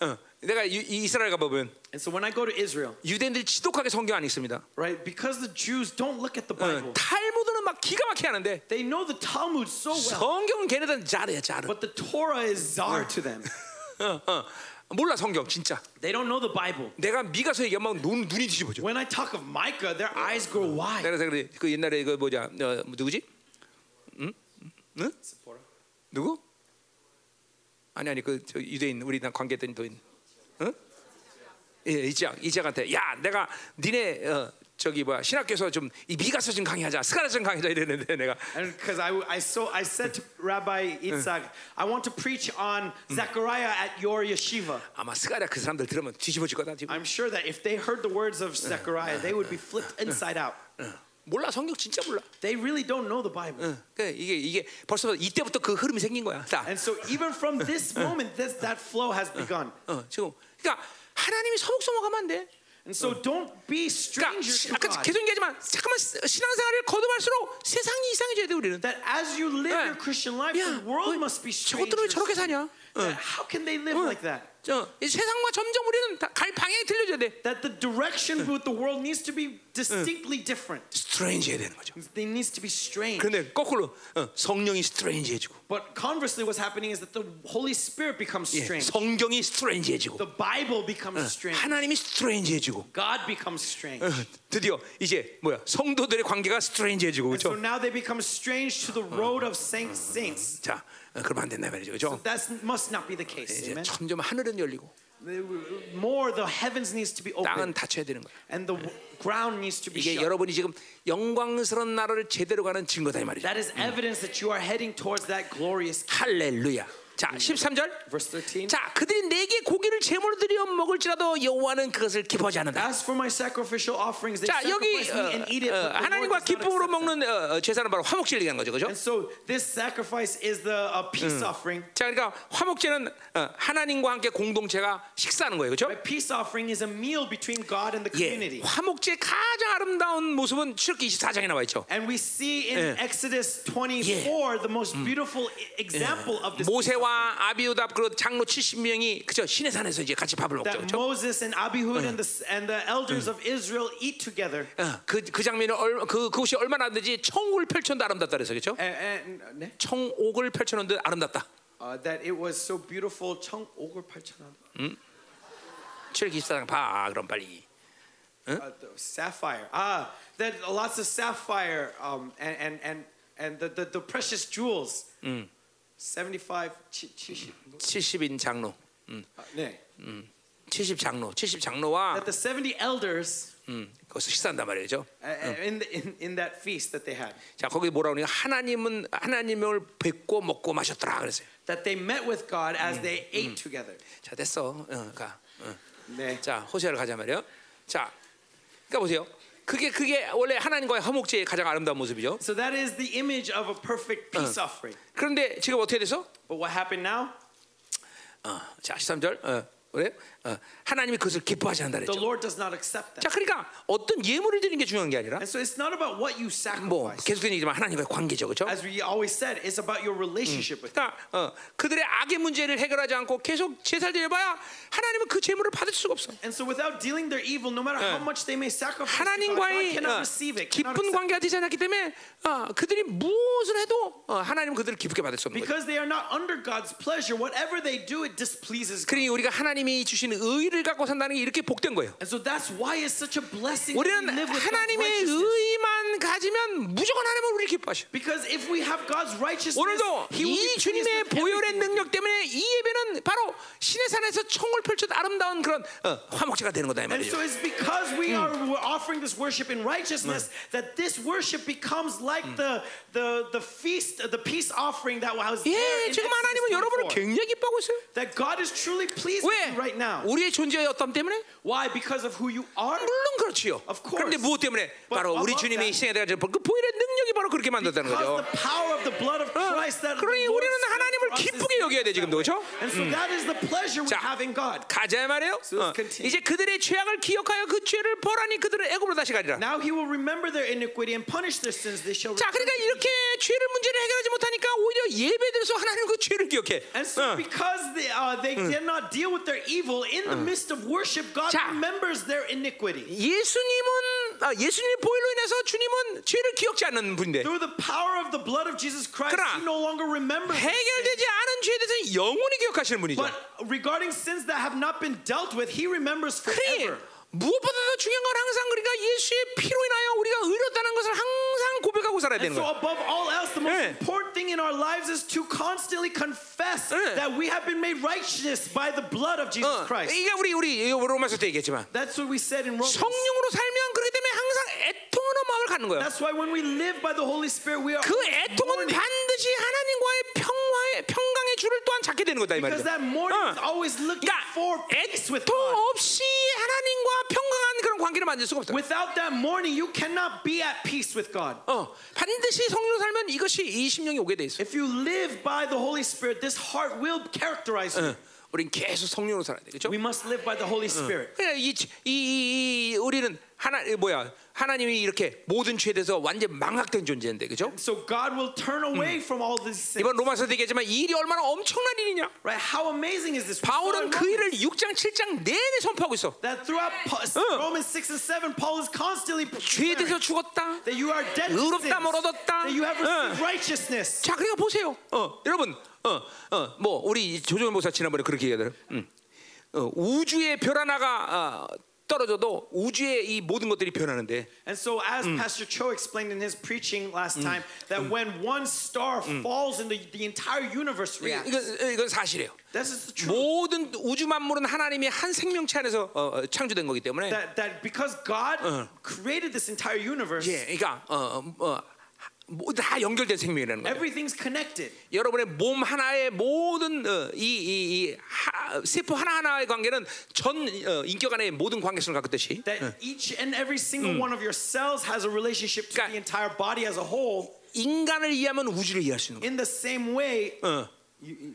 어. 내가 유, 이 이스라엘 가보면 And so when I go to Israel, 유대인들이 지독하게 성경 안 읽습니다. right, because the Jews don't look at the 어, Bible, 탈무드는 막 기가 막히게 하는데 they know the Talmud so well, 성경은 걔네들은 자르야 자르. but the Torah is czar to them. 어, 어. 몰라 성경 진짜. They don't know the Bible. 내가 미가서 얘기하면 눈, 눈이 뒤집어져. When I talk of Micah, their eyes grow wide. 그래서 그래 그 옛날에 그 뭐냐 어, 누구지? 응? 응? 누구? 아니 아니 그저 유대인 우리랑 관계했던 유대인. 응? 예, 이지학 이지학한테 야 내가 니네 어, 저기 뭐야 신학교에서 좀이 미가서 좀 강의하자 스가랴서 좀 강의하자 이랬는데 내가 because I, I, so, I said to Rabbi Itzhak, I want to preach on Zechariah at your yeshiva. 아마 스가랴 그 사람들 들으면 뒤집어질 거다 지금. I'm sure that if they heard the words of Zechariah, they would be flipped inside out. 몰라 성경 진짜 몰라. They really don't know the Bible. 응. 그 이게 이게 벌써 이때부터 그 흐름이 생긴 거야. 다. And so even from this moment, this, that flow has begun. 어, 지금 그러니까 하나님이 서먹서먹하면 안 돼. And so don't be 그러니까 strangers 시- to 아까 God. 계속 얘기하지만 잠깐만 신앙생활을 거듭할수록 세상이 이상해져야 돼 우리는. That as you live 네. your Christian life, 야, the world 어, must be strangers. 저것들은 왜 저렇게 사냐? That how can they live like that? 저, 이 세상과 점점 우리는 다갈 방향이 틀려져야 돼. That the direction with the world needs to be distinctly different. 스트레인지해야 되는 거죠. It needs to be strange. 근데 거꾸로 어, 성령이 스트레인지해지고 But conversely, what's happening is that the Holy Spirit becomes 예, strange. 성경이 스트레인지해지고 The Bible becomes strange. 하나님이 스트레인지해지고 God becomes strange. 어, 드디어 이제 뭐야 성도들의 관계가 So 그렇죠? now they become strange to the road of saints. 자, 어, 그러면 안 된다 말이죠, 그렇죠? That must not be the case. 이제 Amen. 점점 하늘은 열리고 More, the heavens needs to be 땅은 open, 닫혀야 되는 거야. and the ground needs to be 이게 shut. 여러분이 지금 영광스러운 나라를 제대로 가는 증거다 이 말이죠. That is evidence that you are heading towards that glorious. 할렐루야. 자, 13절. Verse 13. 자, 그들이 내게 고기를 제물로 드려 먹을지라도 여호와는 그것을 기뻐하지 않는다. As for my sacrificial offerings, they 자, 여기 sacrifice 어, me and eat it. 어, but the Lord 하나님과 does not 기쁨으로 accept that. 먹는 어, 어, 제사는 바로 화목제를 얘기하는 거죠, 그죠? And so this sacrifice is the uh, peace offering. 자, 그러니까 화목제는 어, 하나님과 함께 공동체가 식사하는 거예요, 그죠? A peace offering is a meal between God and the 예, community. 화목제 가장 아름다운 모습은 출애굽기 24장에 나와 있죠. And we see in 예. Exodus 24 the most beautiful example of this. 모세와 아비우답 그리고 장로 70명이 그죠 신의 산에서 이제 같이 밥을 먹죠, That? Moses and Abihud and the and the elders of Israel eat together. 어, 그, 그그 그곳이 얼마나 아름다운지 청옥을 펼쳤는데 아름답다 그래서 그죠? 네? 청옥을 펼쳤는데 아름답다. uh, that it was so beautiful. 청 옥을 펼쳐놨. 출애굽기 24장 봐, 그럼 빨리. Uh, the sapphire. Ah, that lots of sapphire um, and and and and the, the, the precious jewels. 75 치, 70. 70인 장로, 아, 네. 70 장로, 70 장로와 That the 70 elders 음, 거기서 식사한단 말이죠. uh, in, the, in in that feast that they had 자, 거기 뭐라 그러냐? 하나님은 하나님을 뵙고 먹고 마셨더라 그랬어요. that they met with God as they ate together. 자, 됐어. 어, 가. 어. 네. 자, 호세아를 가자 말이요. 자, 그러니까 보세요. 그게 그게 원래 하나님과의 화목제의 가장 아름다운 모습이죠. So that is the image of a perfect peace offering. 그런데 지금 어떻게 돼서? But what happened now? 어, 자, 13절. 어, 그래? 어, 하나님이 그것을 기뻐하지 않는다 The 그랬죠. Lord does not accept that. 자, 그러니까 어떤 예물을 드리는 게 중요한 게 아니라 And so it's not about what you 뭐 sacrifice. 계속된 얘기지만 하나님과의 관계죠, 그렇죠? As we always said, it's about your relationship with 그러니까 어, 그들의 악의 문제를 해결하지 않고 계속 제사를 드려봐야 하나님은 그 제물을 받을 수가 없어. And so without dealing their evil, no matter how much they may sacrifice, to God, God 하나님과의 cannot 어, receive it. cannot 깊은 accept it. 관계가 되지 않았기 때문에 어, 그들이 무엇을 해도 어, 하나님은 그들을 기쁘게 받을 수 없는 거죠. Because they are not under God's pleasure, whatever they do, it displeases God. 그러니 우리가 하나님이 주시는 의를 갖고 산다는 게 이렇게 복된 거예요. And so that's why it's such a blessing 우리는 하나님의. 의만 가지면 무조건 하나님은 우리를 기뻐하셔. Because if we have God's righteousness, 오늘도 He will 이 주님의 보혈의. 능력 때문에 이 바로 신의 산에서 총을 펼쳐 아름다운 그런 어, 화목제가 되는 거다 이 And so it's because we are offering this worship in righteousness that this worship becomes like the the the feast, the peace offering that was there 예, 지금 하나님은 여러분을 Exodus 24. 굉장히 기뻐하고 있어요. That God is truly pleased with 왜? you right now. 우리의 존재의 어떤 때문에? Why? Because of who you are. 물론 그렇지요. Of course. 그런데 무엇 때문에? 바로 우리 주님의 희생에 대한 그 보혈의 능력이 바로 그렇게 만들었다는 Because 거죠. the power of the blood of 어, Christ that 그러니 우리는 하나님을 기쁘게 여겨야 돼 지금도 그렇죠? And so that is the pleasure we 자, have in God. 가자 말이에요. So let's 어, continue. 이제 그들의 죄악을 기억하여 그 죄를 벌하니 그들은 애굽으로 다시 가리라. Now he will remember their iniquity and punish their sins. They shall. 자, 그러니까 이렇게 죄를 문제를 해결하지 못하니까 오히려 예배드려서 하나님 그 죄를 기억해. And so, 어. because they, uh, they did not deal with their evil in the midst of worship, God 자. remembers their iniquity. 예수님은 아, 예수님의 보혈로 인해서 주님은 죄를 기억지 않는 분인데 Through the power of the blood of Jesus Christ, 그러나 He no longer remembers. 해결되지 않은 죄에 대해서 영원히 기억하시는 분이죠. But regarding sins that have not been dealt with, He remembers 그러니 forever. 무엇보다도 중요한 건 항상 우리가 예수의 피로 인하여 우리가 의롭다는 것을 항상 고백하고 살아야 되는 so, 거야. above all else, the most 예. important thing in our lives is to constantly confess 예. that we have been made righteous by the blood of Jesus 어, Christ. 이게 우리 우리 로마서 때 얘기했지만 That's what we said in Romans. 성령으로 살면 그렇기 때문에 항상 애통하는 마음을 갖는 거예요. That's why when we live by the Holy Spirit, we are 그 애통은 mourning. 반드시 하나님과의 평화의 평강의 줄을 또한 찾게 되는 거다 이 Because 말이죠. that mourning is 어. always looking for 그러니까 peace with 애통 God. 없이 하나님과 평강한 그런 관계를 만들 수가 없어요. Without that mourning, you cannot be at peace with God. 어, 반드시 성령으로 살면 이것이 이 심령이 오게 돼 있어. If you live by the Holy Spirit, this heart will characterize you. 우린 계속 성령으로 살아야 돼, 그렇죠? We must live by the Holy Spirit. 그러니까 이, 이, 이, 이 우리는 하나 이 뭐야 하나님이 이렇게 모든 죄에 대해서 완전 망각된 존재인데, 그렇죠? So God will turn away from all these. 이번 로마서 얘기했지만 이 일이 얼마나 엄청난 일이냐? Right? How amazing is this? 바울은 그 일을 6장 7장 내내 선포하고 있어. That throughout 어. Romans 6 and 7, Paul is constantly 죄에 대해서 죽었다. that you are dead 의롭다 얻었다. that you have received 어. righteousness. 자, 그러니까 보세요. 어, 여러분, 어, 어, 뭐 우리 조정현 목사 지난번에 그렇게 얘기하더라고요. 음. 어, 우주의 별 하나가 어, 떨어져도 우주의 이 모든 것들이 변하는데 And so, as Pastor Cho explained in his preaching last time, that when one star falls in the, the entire universe 이- reacts. 이건 이건 사실이에요. This is the truth. 모든 우주 만물은 하나님의 한 생명체 안에서 어, 어, 창조된 거기 때문에 That, that because God created this entire universe, 예, 그러니까 어, 어, 어, 뭐다 연결된 생명이라는 거예요. Everything's connected. 여러분의 몸 하나의 모든 어, 이, 이, 이 하, 세포 하나 하나의 관계는 전 어, 인격 안의 모든 관계성을 갖고 있듯이 That each and every single one of your cells has a relationship to 그러니까- the entire body as a whole. 인간을 이해하면 우주를 이해할 수 있는 거예요. In the same way, 어.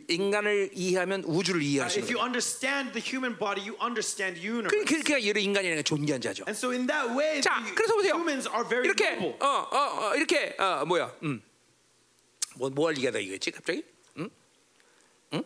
인간을 이해하면 우주를 이해할 수 if you 거예요. understand the human body, you understand 그- universe. 그- 그러니까 이런 인간이라는 게 존귀한 자죠. And so in that way, 자, 그래서 보세요. humans are very 이렇게 noble. 어, 어, 어, 이렇게 어, 뭐야? 음. 뭐 뭐할 얘기하다 이거지 갑자기? 응? 응?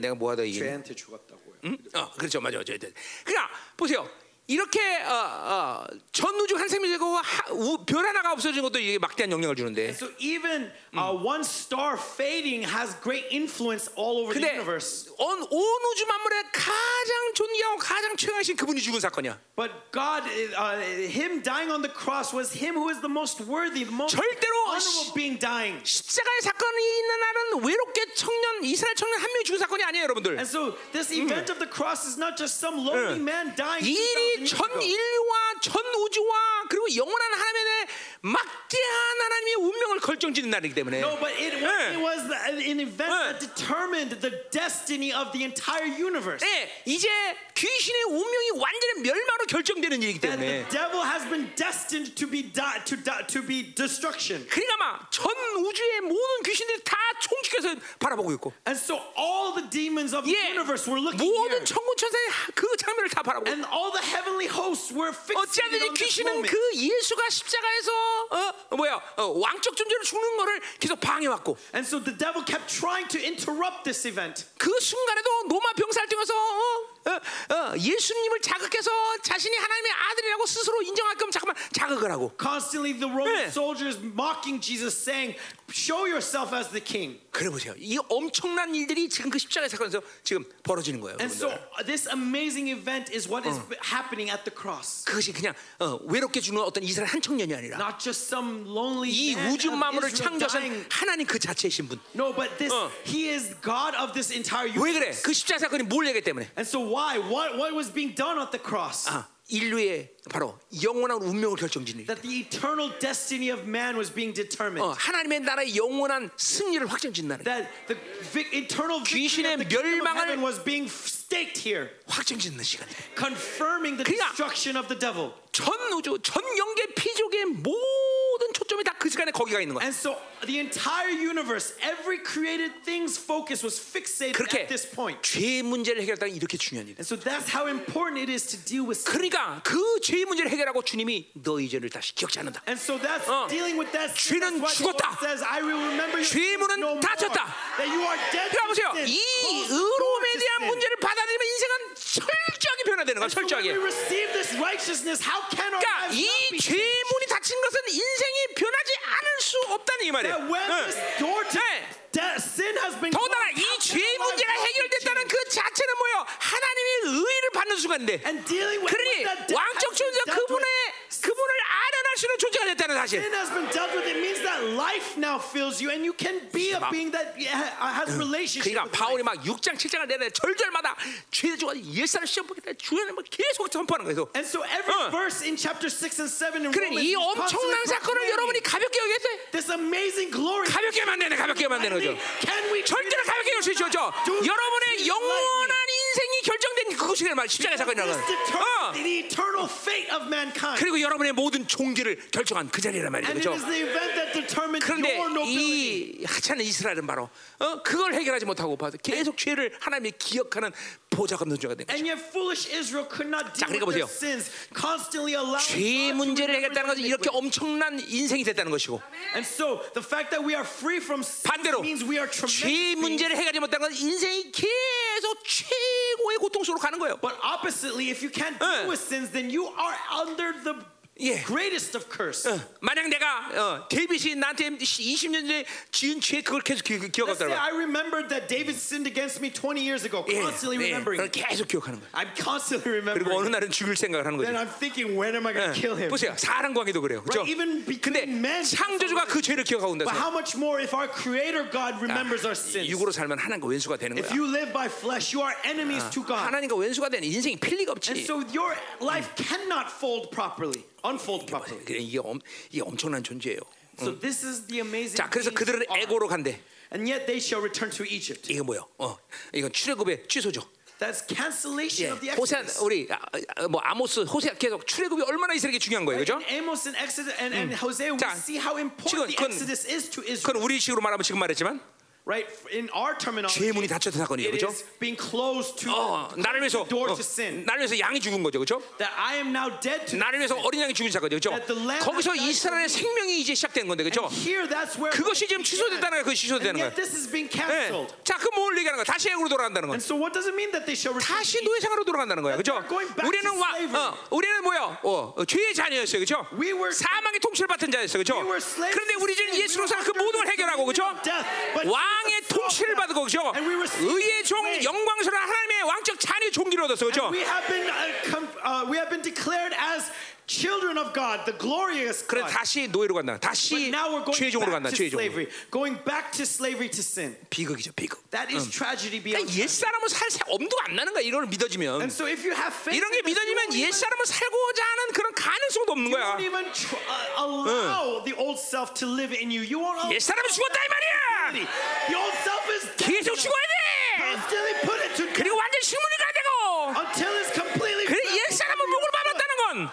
내가 뭐 하다 이게? 죄한테 죽었다고요. 응? 어, 그렇죠, 맞아, 맞아. 그러니까 보세요. 이렇게 어, 어, 전 우주 한 생명이고 하- 우- 별 하나가 없어진 것도 이게 막대한 영향을 주는데. So even uh, one star fading has great influence all over the universe. 온, 온 우주 만물의 가장 존귀하고 가장 최강하신 그분이 죽은 사건이야. But God, uh, Him dying on the cross was Him who is the most worthy, the most honorable being dying. 십자가의 사건이 있는 날은 외롭게 청년 이스라엘 청년 한 명이 죽은 사건이 아니에요, 여러분들. And so this event of the cross is not just some lonely 응. man dying. 이2,000 years 전. 인류와 전 우주와 그리고 영원한 하나님의 막대한 하나님의 운명을 결정짓는 날이기 때문에. No, but it, 응. it was the, an event 응. that determined the destiny of the entire universe. 예, 이제 귀신의 운명이 완전히 멸망으로 결정되는 일이기 the 때문에. devil has been destined to be di- to di- to be destruction. 그러니까 막전 우주의 모든 귀신들이 다 총축해서 바라보고 있고, And so all the demons of the 예, universe were looking here. 모든 천군 천사의 그 장면을 다 바라보고. And all the heavenly hosts were fixated on this moment. 그 예수가 십자가에서 어 뭐야 어, 왕적 존재로 죽는 거를 계속 방해왔고 And so the devil kept trying to interrupt this event. 그 순간에도 로마 병사를 통해서 어, 어, 어, 예수님을 자극해서 자신이 하나님의 아들이라고 스스로 인정할 거면 잠깐만 자극을 하고 Constantly, the Roman 네. soldiers mocking Jesus, saying, "Show yourself as the king." 그래 보세요 이 엄청난 일들이 지금 그 십자가의 사건에서 지금 벌어지는 거예요 And so 여러분들. uh, this amazing event is what is happening at the cross. 그것이 그냥 어, 외롭게 죽는 어떤 이스라엘 한 청년이 아니라 Not just some lonely 이 우주 만물을 창조하신. 하나님 그 자체이신 분 No, but this 어. He is God of this entire 왜 그래? universe. 그 십자가 사건이 뭘 얘기 때문에 And so why? What what was being done at the cross? 아, 인류의 바로 영원한 운명을 결정짓는 일. That the eternal destiny of man was being determined. 어, 하나님의 나라의 영원한 승리를 확정짓는다는 거예요. That the vic- eternal victory 귀신의 of the kingdom of 멸망을 heaven was being staked here, 확정짓는 시간이에요. confirming the 그러니까 destruction of the devil. 전 우주, 전 영계 피족의 모든 초점이 다 그 시간에 거기가 있는 거야. And so the entire universe, every created thing's focus was fixated 그렇게 at this point. 죄 문제를 해결했다는 게 이렇게 중요한 일. And so that's how important it is to deal with sin. 그러니까 그죄 문제를 해결하고 주님이 너희 죄를 다시 기억지 않는다. And so that's 어. dealing with that sin. 죄는 죽었다. says, I will remember your 죄문은 no. 닫혔다. That you are dead 그러니까 보세요. 이 의로움에 대한. 문제를 받아들이면 인생은 철저하게 변화되는 거야. So when 철저하게. we receive this righteousness, how can our 그러니까 이? 죄문이 닫힌 것은 인생이 변하지 않을 수 없다는 이 말이에요. 네. Death, sin has been 더군다나 이 how 죄 can our lives 문제가 해결됐다는? 그 자체는 뭐예요? 하나님의 의를 받는 순간인데. And dealing with, 그러니 with that death 왕적 존재. 그분의 그분을 아련할 수 있는 존재가 됐다는 사실. Sin has been dealt with. It means that life now fills you, and you can be a 막- being that ha- has relationship 그러니까 바울이. 막 6장 7장을 내내 절절마다 죄를 주고 옛사람 시험 보겠다 주연을 막 계속 선포하는 거예요. And so every 어. verse in chapter 6 and 7 in 그러니 Romans 이 엄청난 사건을 여러분이 가볍게 여겼어요. this amazing glory. 가볍게 만드는 가볍게 만드는 거죠. Can we 절대로 가볍게 여길 수 있죠. 저 여러분의 영원한 인생이 결정된 그것이 말 십자가 사건이라는 어. 그리고 여러분의 모든 종기를 결정한 그 자리란 말이죠. 그렇죠? is the event that determines 그런데. 이 하찮은 이스라엘은 바로 어? 그걸 해결하지 못하고 계속 죄를 하나님이 기억하는 보좌 없는 존재가 된 거죠. And yet foolish Israel could not 자, deal 그러니까 with their 보세요. sins, constantly allowing 죄 God to 문제를 remember 해결했다는 것은 their 이렇게 iniquity. 엄청난 인생이 됐다는 것이고 And so the fact that we are free from sin 반대로 means we are tremendous 죄 beings. 문제를 해결하지 못하는 것은 인생이 계속 최고의 고통 속으로 가는 거예요. But oppositely, if you can't deal 응. with sins, then you are under the 예. greatest of curse. 어, 만약 내가 어, 데이빗이 나한테 20년 전에 지은 죄 그걸 계속 기, Let's say 기억하더라고. I remembered that David sinned against me 20 years ago, 예, constantly 예, remembering. 그걸 계속 기억하는 거예요. I'm constantly 그리고 어느 remembering. 날은 죽일 생각을 하는 거죠. Then I'm thinking, when am I going to kill him? 보세요, 사람 관계도 그래요. 그렇죠? Right, even between 근데 men. 창조주가 그 죄를 기억하고 But 온다서 how much more if our Creator God remembers our sins? 육으로 살면 하나님과 wen수가 되는 If 거야. you live by flesh, you are enemies to God. 하나님과 wen수가 되는 인생이 필 리가 And 없지. so your life cannot fold properly, Unfold properly. 이게, 엄, 이게 엄청난 존재예요. So this is the amazing. 자, 그래서 그들은. 애고로 간대. And yet they shall return to Egypt. 이거 뭐요? 어, 이건 출애굽의 취소죠. That's cancellation 예, of the 호세 Exodus. 우리 아, 아, 뭐 아모스 호세 계속 출애굽이 얼마나 이스라엘에게 중요한 거예요, 그죠? In Amos and Exodus and, and Hosea, we 자, see how 지금 important the 그건- Exodus is to 그건 Israel. 우리 식으로 말하면 지금 말했지만 Right? In our terminology, 죄의 문이 닫혔던 사건이에요, it 그죠? is being closed to 어, 나를 위해서 the door 어, to sin. 나를 위해서 양이 죽은 거죠, 그죠? That I am now dead to 나를 위해서 어린 양이 죽은 사건이죠, 그죠? The lamb 거기서 that died 이스라엘의 생명이 이제 시작된 건데, 그죠? Here, that's where 그것이 지금 취소됐다는 거예요, 그것이 And 취소되는 거예요. this is being 예. cancelled. 자, 그뭘 얘기하는 거야? 다시 애국으로 돌아간다는 거야. And so what does it mean that they shall return? 다시 노예 생활로 돌아간다는 거야, 그죠? They're going back 우리는 to 와, slavery. 어, 우리는 뭐야? 어, 어, 죄의 자녀였어요, 그죠? We were- 사망의 통치를 받은 자였어요, 그죠? We were slaves 그런데 우리 sin. 지금 We 예수로서 그 under 모든 걸 the 해결하고, 그죠? dominion of death. But 왕의 통치를 받고, 그죠? We received 의의 종. 영광스러운 하나님의 왕적 자녀의 종기를 얻었어, 그죠? We have been uh, com- uh, we have been declared as children of God, the glorious 그래 God. 다시 노예로 간다. But 다시 now we're going 죄의 종으로 back 간다. to 죄의 종으로. slavery, going back to slavery to sin. 비극이죠, 비극. That is tragedy beyond. 그러니까 옛 사람은 살 새- 엄두가 안 나는 거야. 이걸 믿어지면. And so if you have faith, 이런 게 in this, you 믿어지면 won't 옛 even- 사람은 살고자 하는 그런 가능성도 없는 You 거야. won't even tr- uh, allow the old self to live in you. You won't allow 옛 사람은 죽었다 이 말이야. the old self is 계속 dead. 죽어야 돼. Constantly put it to death 그리고 완전 식물이 가야 되고. until it's completely. 그래 옛 사람은 목을 밟았다는 건.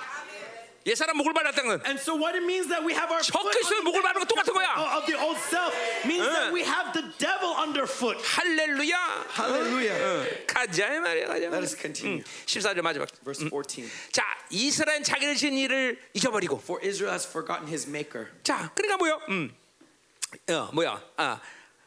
옛 사람 목을 밟았다는 건. And so what it means that we have our the 목을 밟는 건 똑같은 거야. of the old self means 응. that we have the devil underfoot. 할렐루야. Hallelujah. 응. 가자 이 말이야. 가자. Let us continue. 14절 마지막. Verse 14. 자, 이스라엘 자기를 진 일을 잊어버리고. For Israel has forgotten his maker. 자, 그러니까 뭐요? 음, 어, 뭐야? 아,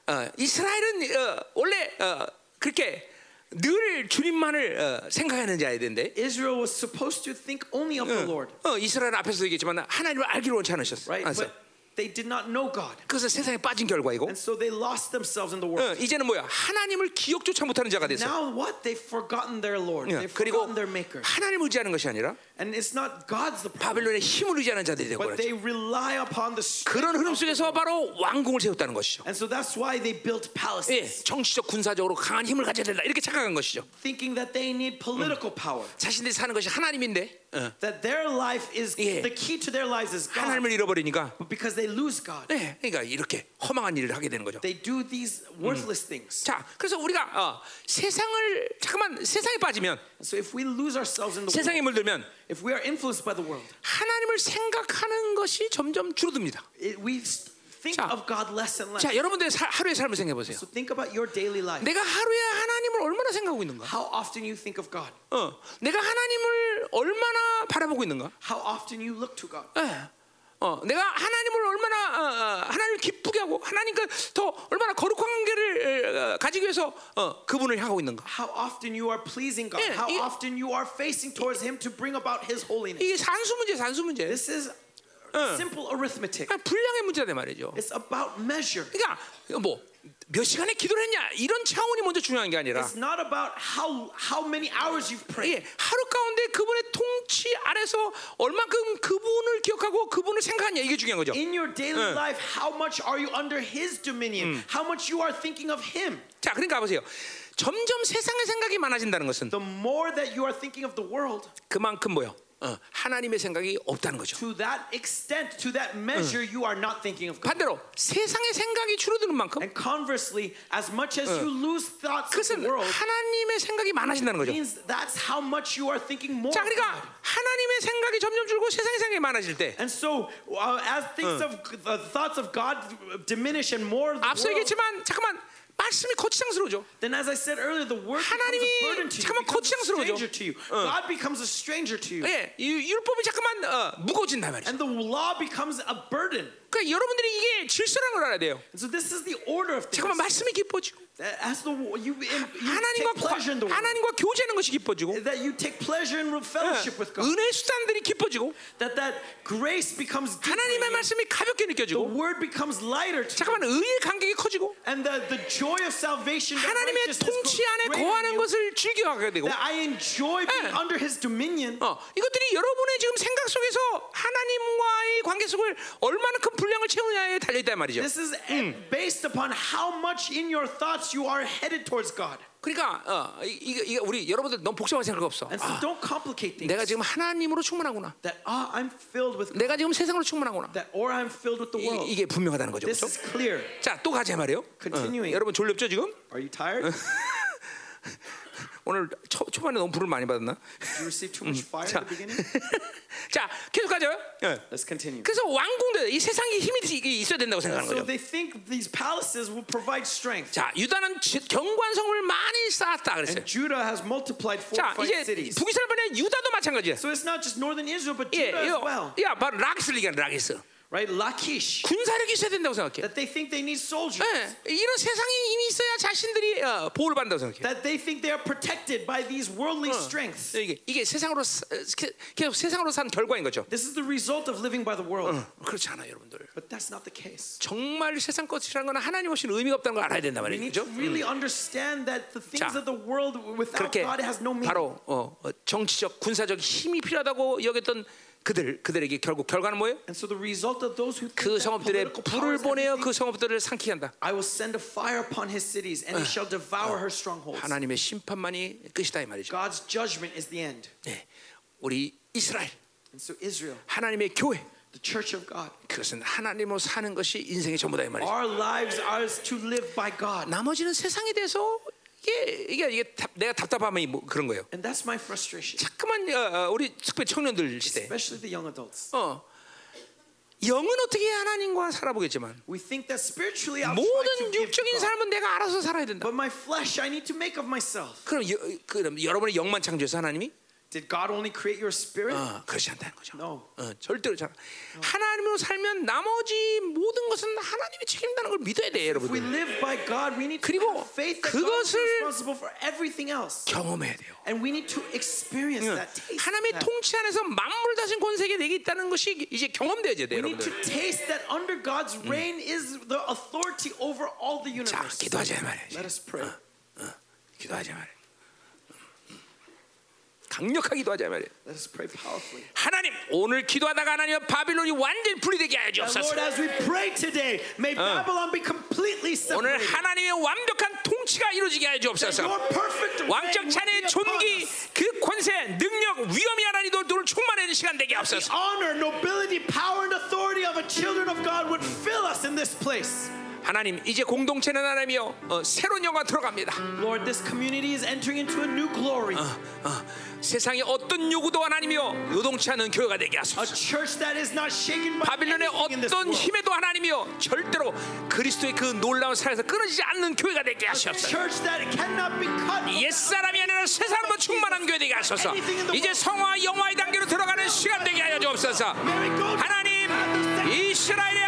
어, 이스라엘은 어, 원래 어, 그렇게 늘 주님만을 어, 생각하는 자야 되는데. Israel was supposed to think only of the Lord, 어, 이스라엘 앞에서 얘기했지만 하나님을 알기로 원치 않으셨어. right? 알았어. But They did not know God. 그래서 세상에 빠진 결과이고. And so they lost themselves in the 어, world. 이제는 뭐야? 하나님을 기억조차 못하는 자가 됐어. Now what? They've forgotten their Lord. 예, They've 그리고 forgotten their maker. 하나님을 의지하는 것이 아니라 And it's not God's the problem, 바벨론의 힘을 의지하는 자들이 되고 but they rely upon the 그런 흐름 속에서. 바로 왕궁을 세웠다는 것이죠. And so that's why they built 예, palaces, 정치적 군사적으로 강한 힘을 가져야 된다 이렇게 착각한 것이죠. thinking that they need political power. 자신들이 사는 것이 하나님인데 어, That their life is 예. the key to their lives is God. 하나님을 잃어버리니까 But because they lose God, 네, 그러니까 이렇게 허망한 일을 하게 되는 거죠. they do these worthless things. 자, 그래서 우리가 어, 세상을 잠깐만 세상에 빠지면 So if we lose ourselves in the world, 세상에 물들면 if we are influenced by the world, 하나님을 생각하는 것이 점점 줄어듭니다. it, we think 자. of God less and less. 자, 여러분들 사, 하루의 삶을 생각해 보세요. So think about your daily life. 내가 하루에 하나님을 얼마나 생각하고 있는가? How often you think of God? 어, 내가 하나님을 얼마나 바라보고 있는가? How often you look to God? 예. 어, 내가 하나님을 얼마나 어, 어, 하나님을 기쁘게 하고 하나님과 더 얼마나 거룩한 관계를 어, 가지기 위해서 어, 그분을 향하고 있는가? How often you are pleasing God? 예, How 이- often you are facing towards Him to bring about His holiness? 이게 산수 문제, 산수 문제. This is simple arithmetic. 그냥 분량의 문제다 말이죠. It's about measure. 그러니까 뭐 몇 시간에 기도를 했냐 이런 차원이 먼저 중요한 게 아니라 It's not about how how many hours you've prayed. 예, 하루 가운데 그분의 통치 아래서 얼만큼 그분을 기억하고 그분을 생각하냐 이게 중요한 거죠. In your daily 예. life, how much are you under His dominion? How much you are thinking of Him? 자, 그러니까 보세요. 점점 세상의 생각이 많아진다는 것은 The more that you are thinking of the world, 그만큼 뭐요? 어, 하나님의 생각이 없다는 거죠. to that extent, to that measure, you are not thinking of God. 반대로 세상의 생각이 줄어드는 만큼 And conversely, as much as you lose thoughts of the world, 하나님의 생각이 많아진다는 거죠. means that's how much you are thinking more. 자. 그러니까 하나님의 생각이 점점 줄고 세상의 생각이 많아질 때 And so, uh, as things of the thoughts of God diminish and more, 앞서 얘기했지만 잠깐만 말씀이 거치장스러워져. then as I said earlier, the word becomes 하나님이 a burden to you, 잠깐만 becomes a 거치장스러워져. stranger to you. God becomes a stranger to you, 예, 이 율법이 잠깐만 어, 무거워진단 말이죠. and the law becomes a burden. 그러니까 여러분들이 이게 질서라는 걸 알아야 돼요. So this is the order of things. 잠깐만 말씀이 기뻐지고 As the you, you 하나님과 take pleasure in the 하나님과 교제하는 것이 기뻐지고 that you take pleasure in fellowship with God, 은혜 수단들이 기뻐지고 that that grace becomes 하나님의 말씀이 가볍게 the 느껴지고 word becomes lighter 잠깐만 의의 간격이 커지고 and the, the joy of salvation, 하나님의 통치 안에 거하는 것을 즐겨하게 되고 that I enjoy being 예. under His dominion. 어, 이것들이 여러분의 지금 생각 속에서 하나님과의 관계 속을 얼마나 큰 분량을 채우냐에 달려 있단 말이죠. This is based upon how much in your thoughts you are headed towards God. 그러니까 어, 이- 이게, 이게 우리 여러분들 너무 복잡한 생각 없어. And so 아, don't complicate things. 내가 지금 하나님으로 충만하구나. That ah, I'm filled with God. 내가 지금 세상으로 충만하구나. That or I'm filled with the world. 이, 게 분명하다는 거죠. This 그렇죠? is clear. 자, 또 가자 말이에요. 어, Continuing. 여러분 졸렵죠 지금? Are you tired? 오늘 초, 초반에 너무 불을 많이 받았나? Did you receive too much fire 자? 자 계속 가죠. 예. Let's continue. 그래서 왕궁들 이 세상에 힘이 있어야 된다고 생각하는 So 거죠. they think these palaces will provide strength. 자, 유다는 지- 경관성을 많이 쌓았다 그랬어요. And Judah has multiplied 자, fortified 이제 cities. 북이스라엘의 유다도 마찬가지야. So it's not just northern Israel, but 예, Judah as 요, well. 야, 바로 라기스를 얘기하는 라기스. Right? Lachish. 군사력이 있어야 된다고 생각해. That they think they need soldiers. 예, 이런 세상에 힘이 있어야 자신들이 어, 보호를 받는다고 생각해. That they think they are protected by these worldly strengths. 이게 이게 세상으로 계속 세상으로 산 결과인 거죠. This is the result of living by the world. 그렇지 않아요, 여러분들. But that's not the case. 정말 세상 것이라는 건 하나님 없이는 의미가 없다는 걸 알아야 We 말이죠. need to really understand that the things 자, of the world without God has no meaning. 바로 어, 어, 정치적 군사적 힘이 필요하다고 여겼던 그들 그들에게 결국 결과는 뭐예요? And so the result of those who think 그 성읍들의 불을 보내어 그 성읍들을 상키게 한다. I will send a fire upon his cities and he shall devour her strongholds. 하나님의 심판만이 끝이다 이 말이죠. God's judgment is the end. 네. 우리 이스라엘 And so Israel, 하나님의 교회 the church of God, 그것은 하나님으로 사는 것이 인생의 전부다 이 말이죠. our lives are to live by God. 나머지는 세상에 대해서 이게 이게 이게 답- 내가 답답함이 뭐 그런 거예요. And that's my frustration, 자꾸만 어, 어, 우리 특별히 청년들 시대 especially the young adults. 어 영은 어떻게 하나님과 살아보겠지만 We think that spiritually I'll 모든 육적인. 삶은 내가 알아서 살아야 된다. But my flesh I need to make of myself. 그럼 여, 그럼 여러분의 영만 창조해서 하나님이 Did God only create your spirit? 어, 그렇지 않다는 거죠. No. 어, 절대로 잘 하나님으로 살면 나머지 모든 것은 하나님이 책임다는 걸 믿어야 돼, If we live by God, we need to 그리고 have faith that God is responsible for everything else. 경험해야 돼요. And we need to experience that, taste 하나님의 that. 통치 안에서 만물 다신 권세계 내게 있다는 것이 이제 경험돼야 돼요, We need to taste that under God's reign is the authority over all the 자, universe. 기도하자 말이야. Let us pray. 기도하자 말이야. 강력하게 기도하자 말이야. Let us pray powerfully. 하나님, 오늘 기도하다가 하나님 바빌론이 완전히 분리되게 하여 주옵소서. completely 오늘. 하나님의 완벽한 통치가 이루어지게 하여 주옵소서. 왕적 찬의 존귀. 그 권세, 능력, 위엄이 하나님도 너를 충만하는 시간 되게 하옵소서. 하나님, 이제 공동체는 하나님이여 어, 새로운 영화 들어갑니다. Lord, this community is entering into a new glory. 어, 세상의 어떤 요구도 하나님이여 요동치 않은 교회가 되게 A 하소서. church that is not shaken by 바빌론의 어떤. 힘에도 하나님이여 절대로 그리스도의 그 놀라운 사랑에서 끊어지지 않는 교회가 되게 A 하시옵소서. church that cannot be cut. 옛 사람이 아니라 새 사람으로 충만한 교회 되게 하소서. 이제 성화 영화의 단계로 들어가는 시간 되게 하여 주옵소서. 하나님 이스라엘의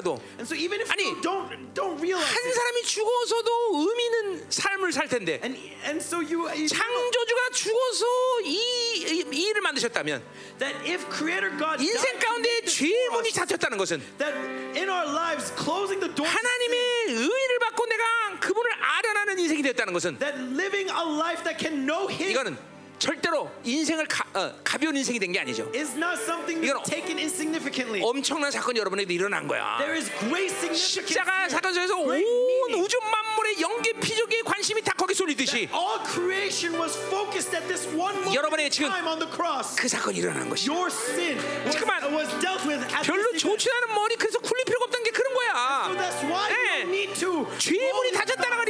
있을지라도. So 아니 don't, don't 한 사람이 죽어서도 의미 있는 삶을 살 텐데. And, and so you, you 창조주가 죽어서 이, 이, 일을 만드셨다면 인생 가운데 죄의 문이 닫혔다는 것은 lives, 하나님의 의를 받고 내가 그분을 알아나는 인생이 됐다는 것은 이거는 절대로 인생을 가, 어, 가벼운 인생이 된 게 아니죠. 이건 엄청난 사건이 여러분에게 일어난 거야. 십자가 사건 속에서 온 우주 만물의 영계 피조계 관심이 다 거기 쏠리듯이 여러분의 지금 그 사건이 일어난 것이. 잠깐만 별로 좋지 않은 머리 그래서 굴릴 필요가 없다는 게 그런 거야. 네. 죄문이 닫혔다는 거니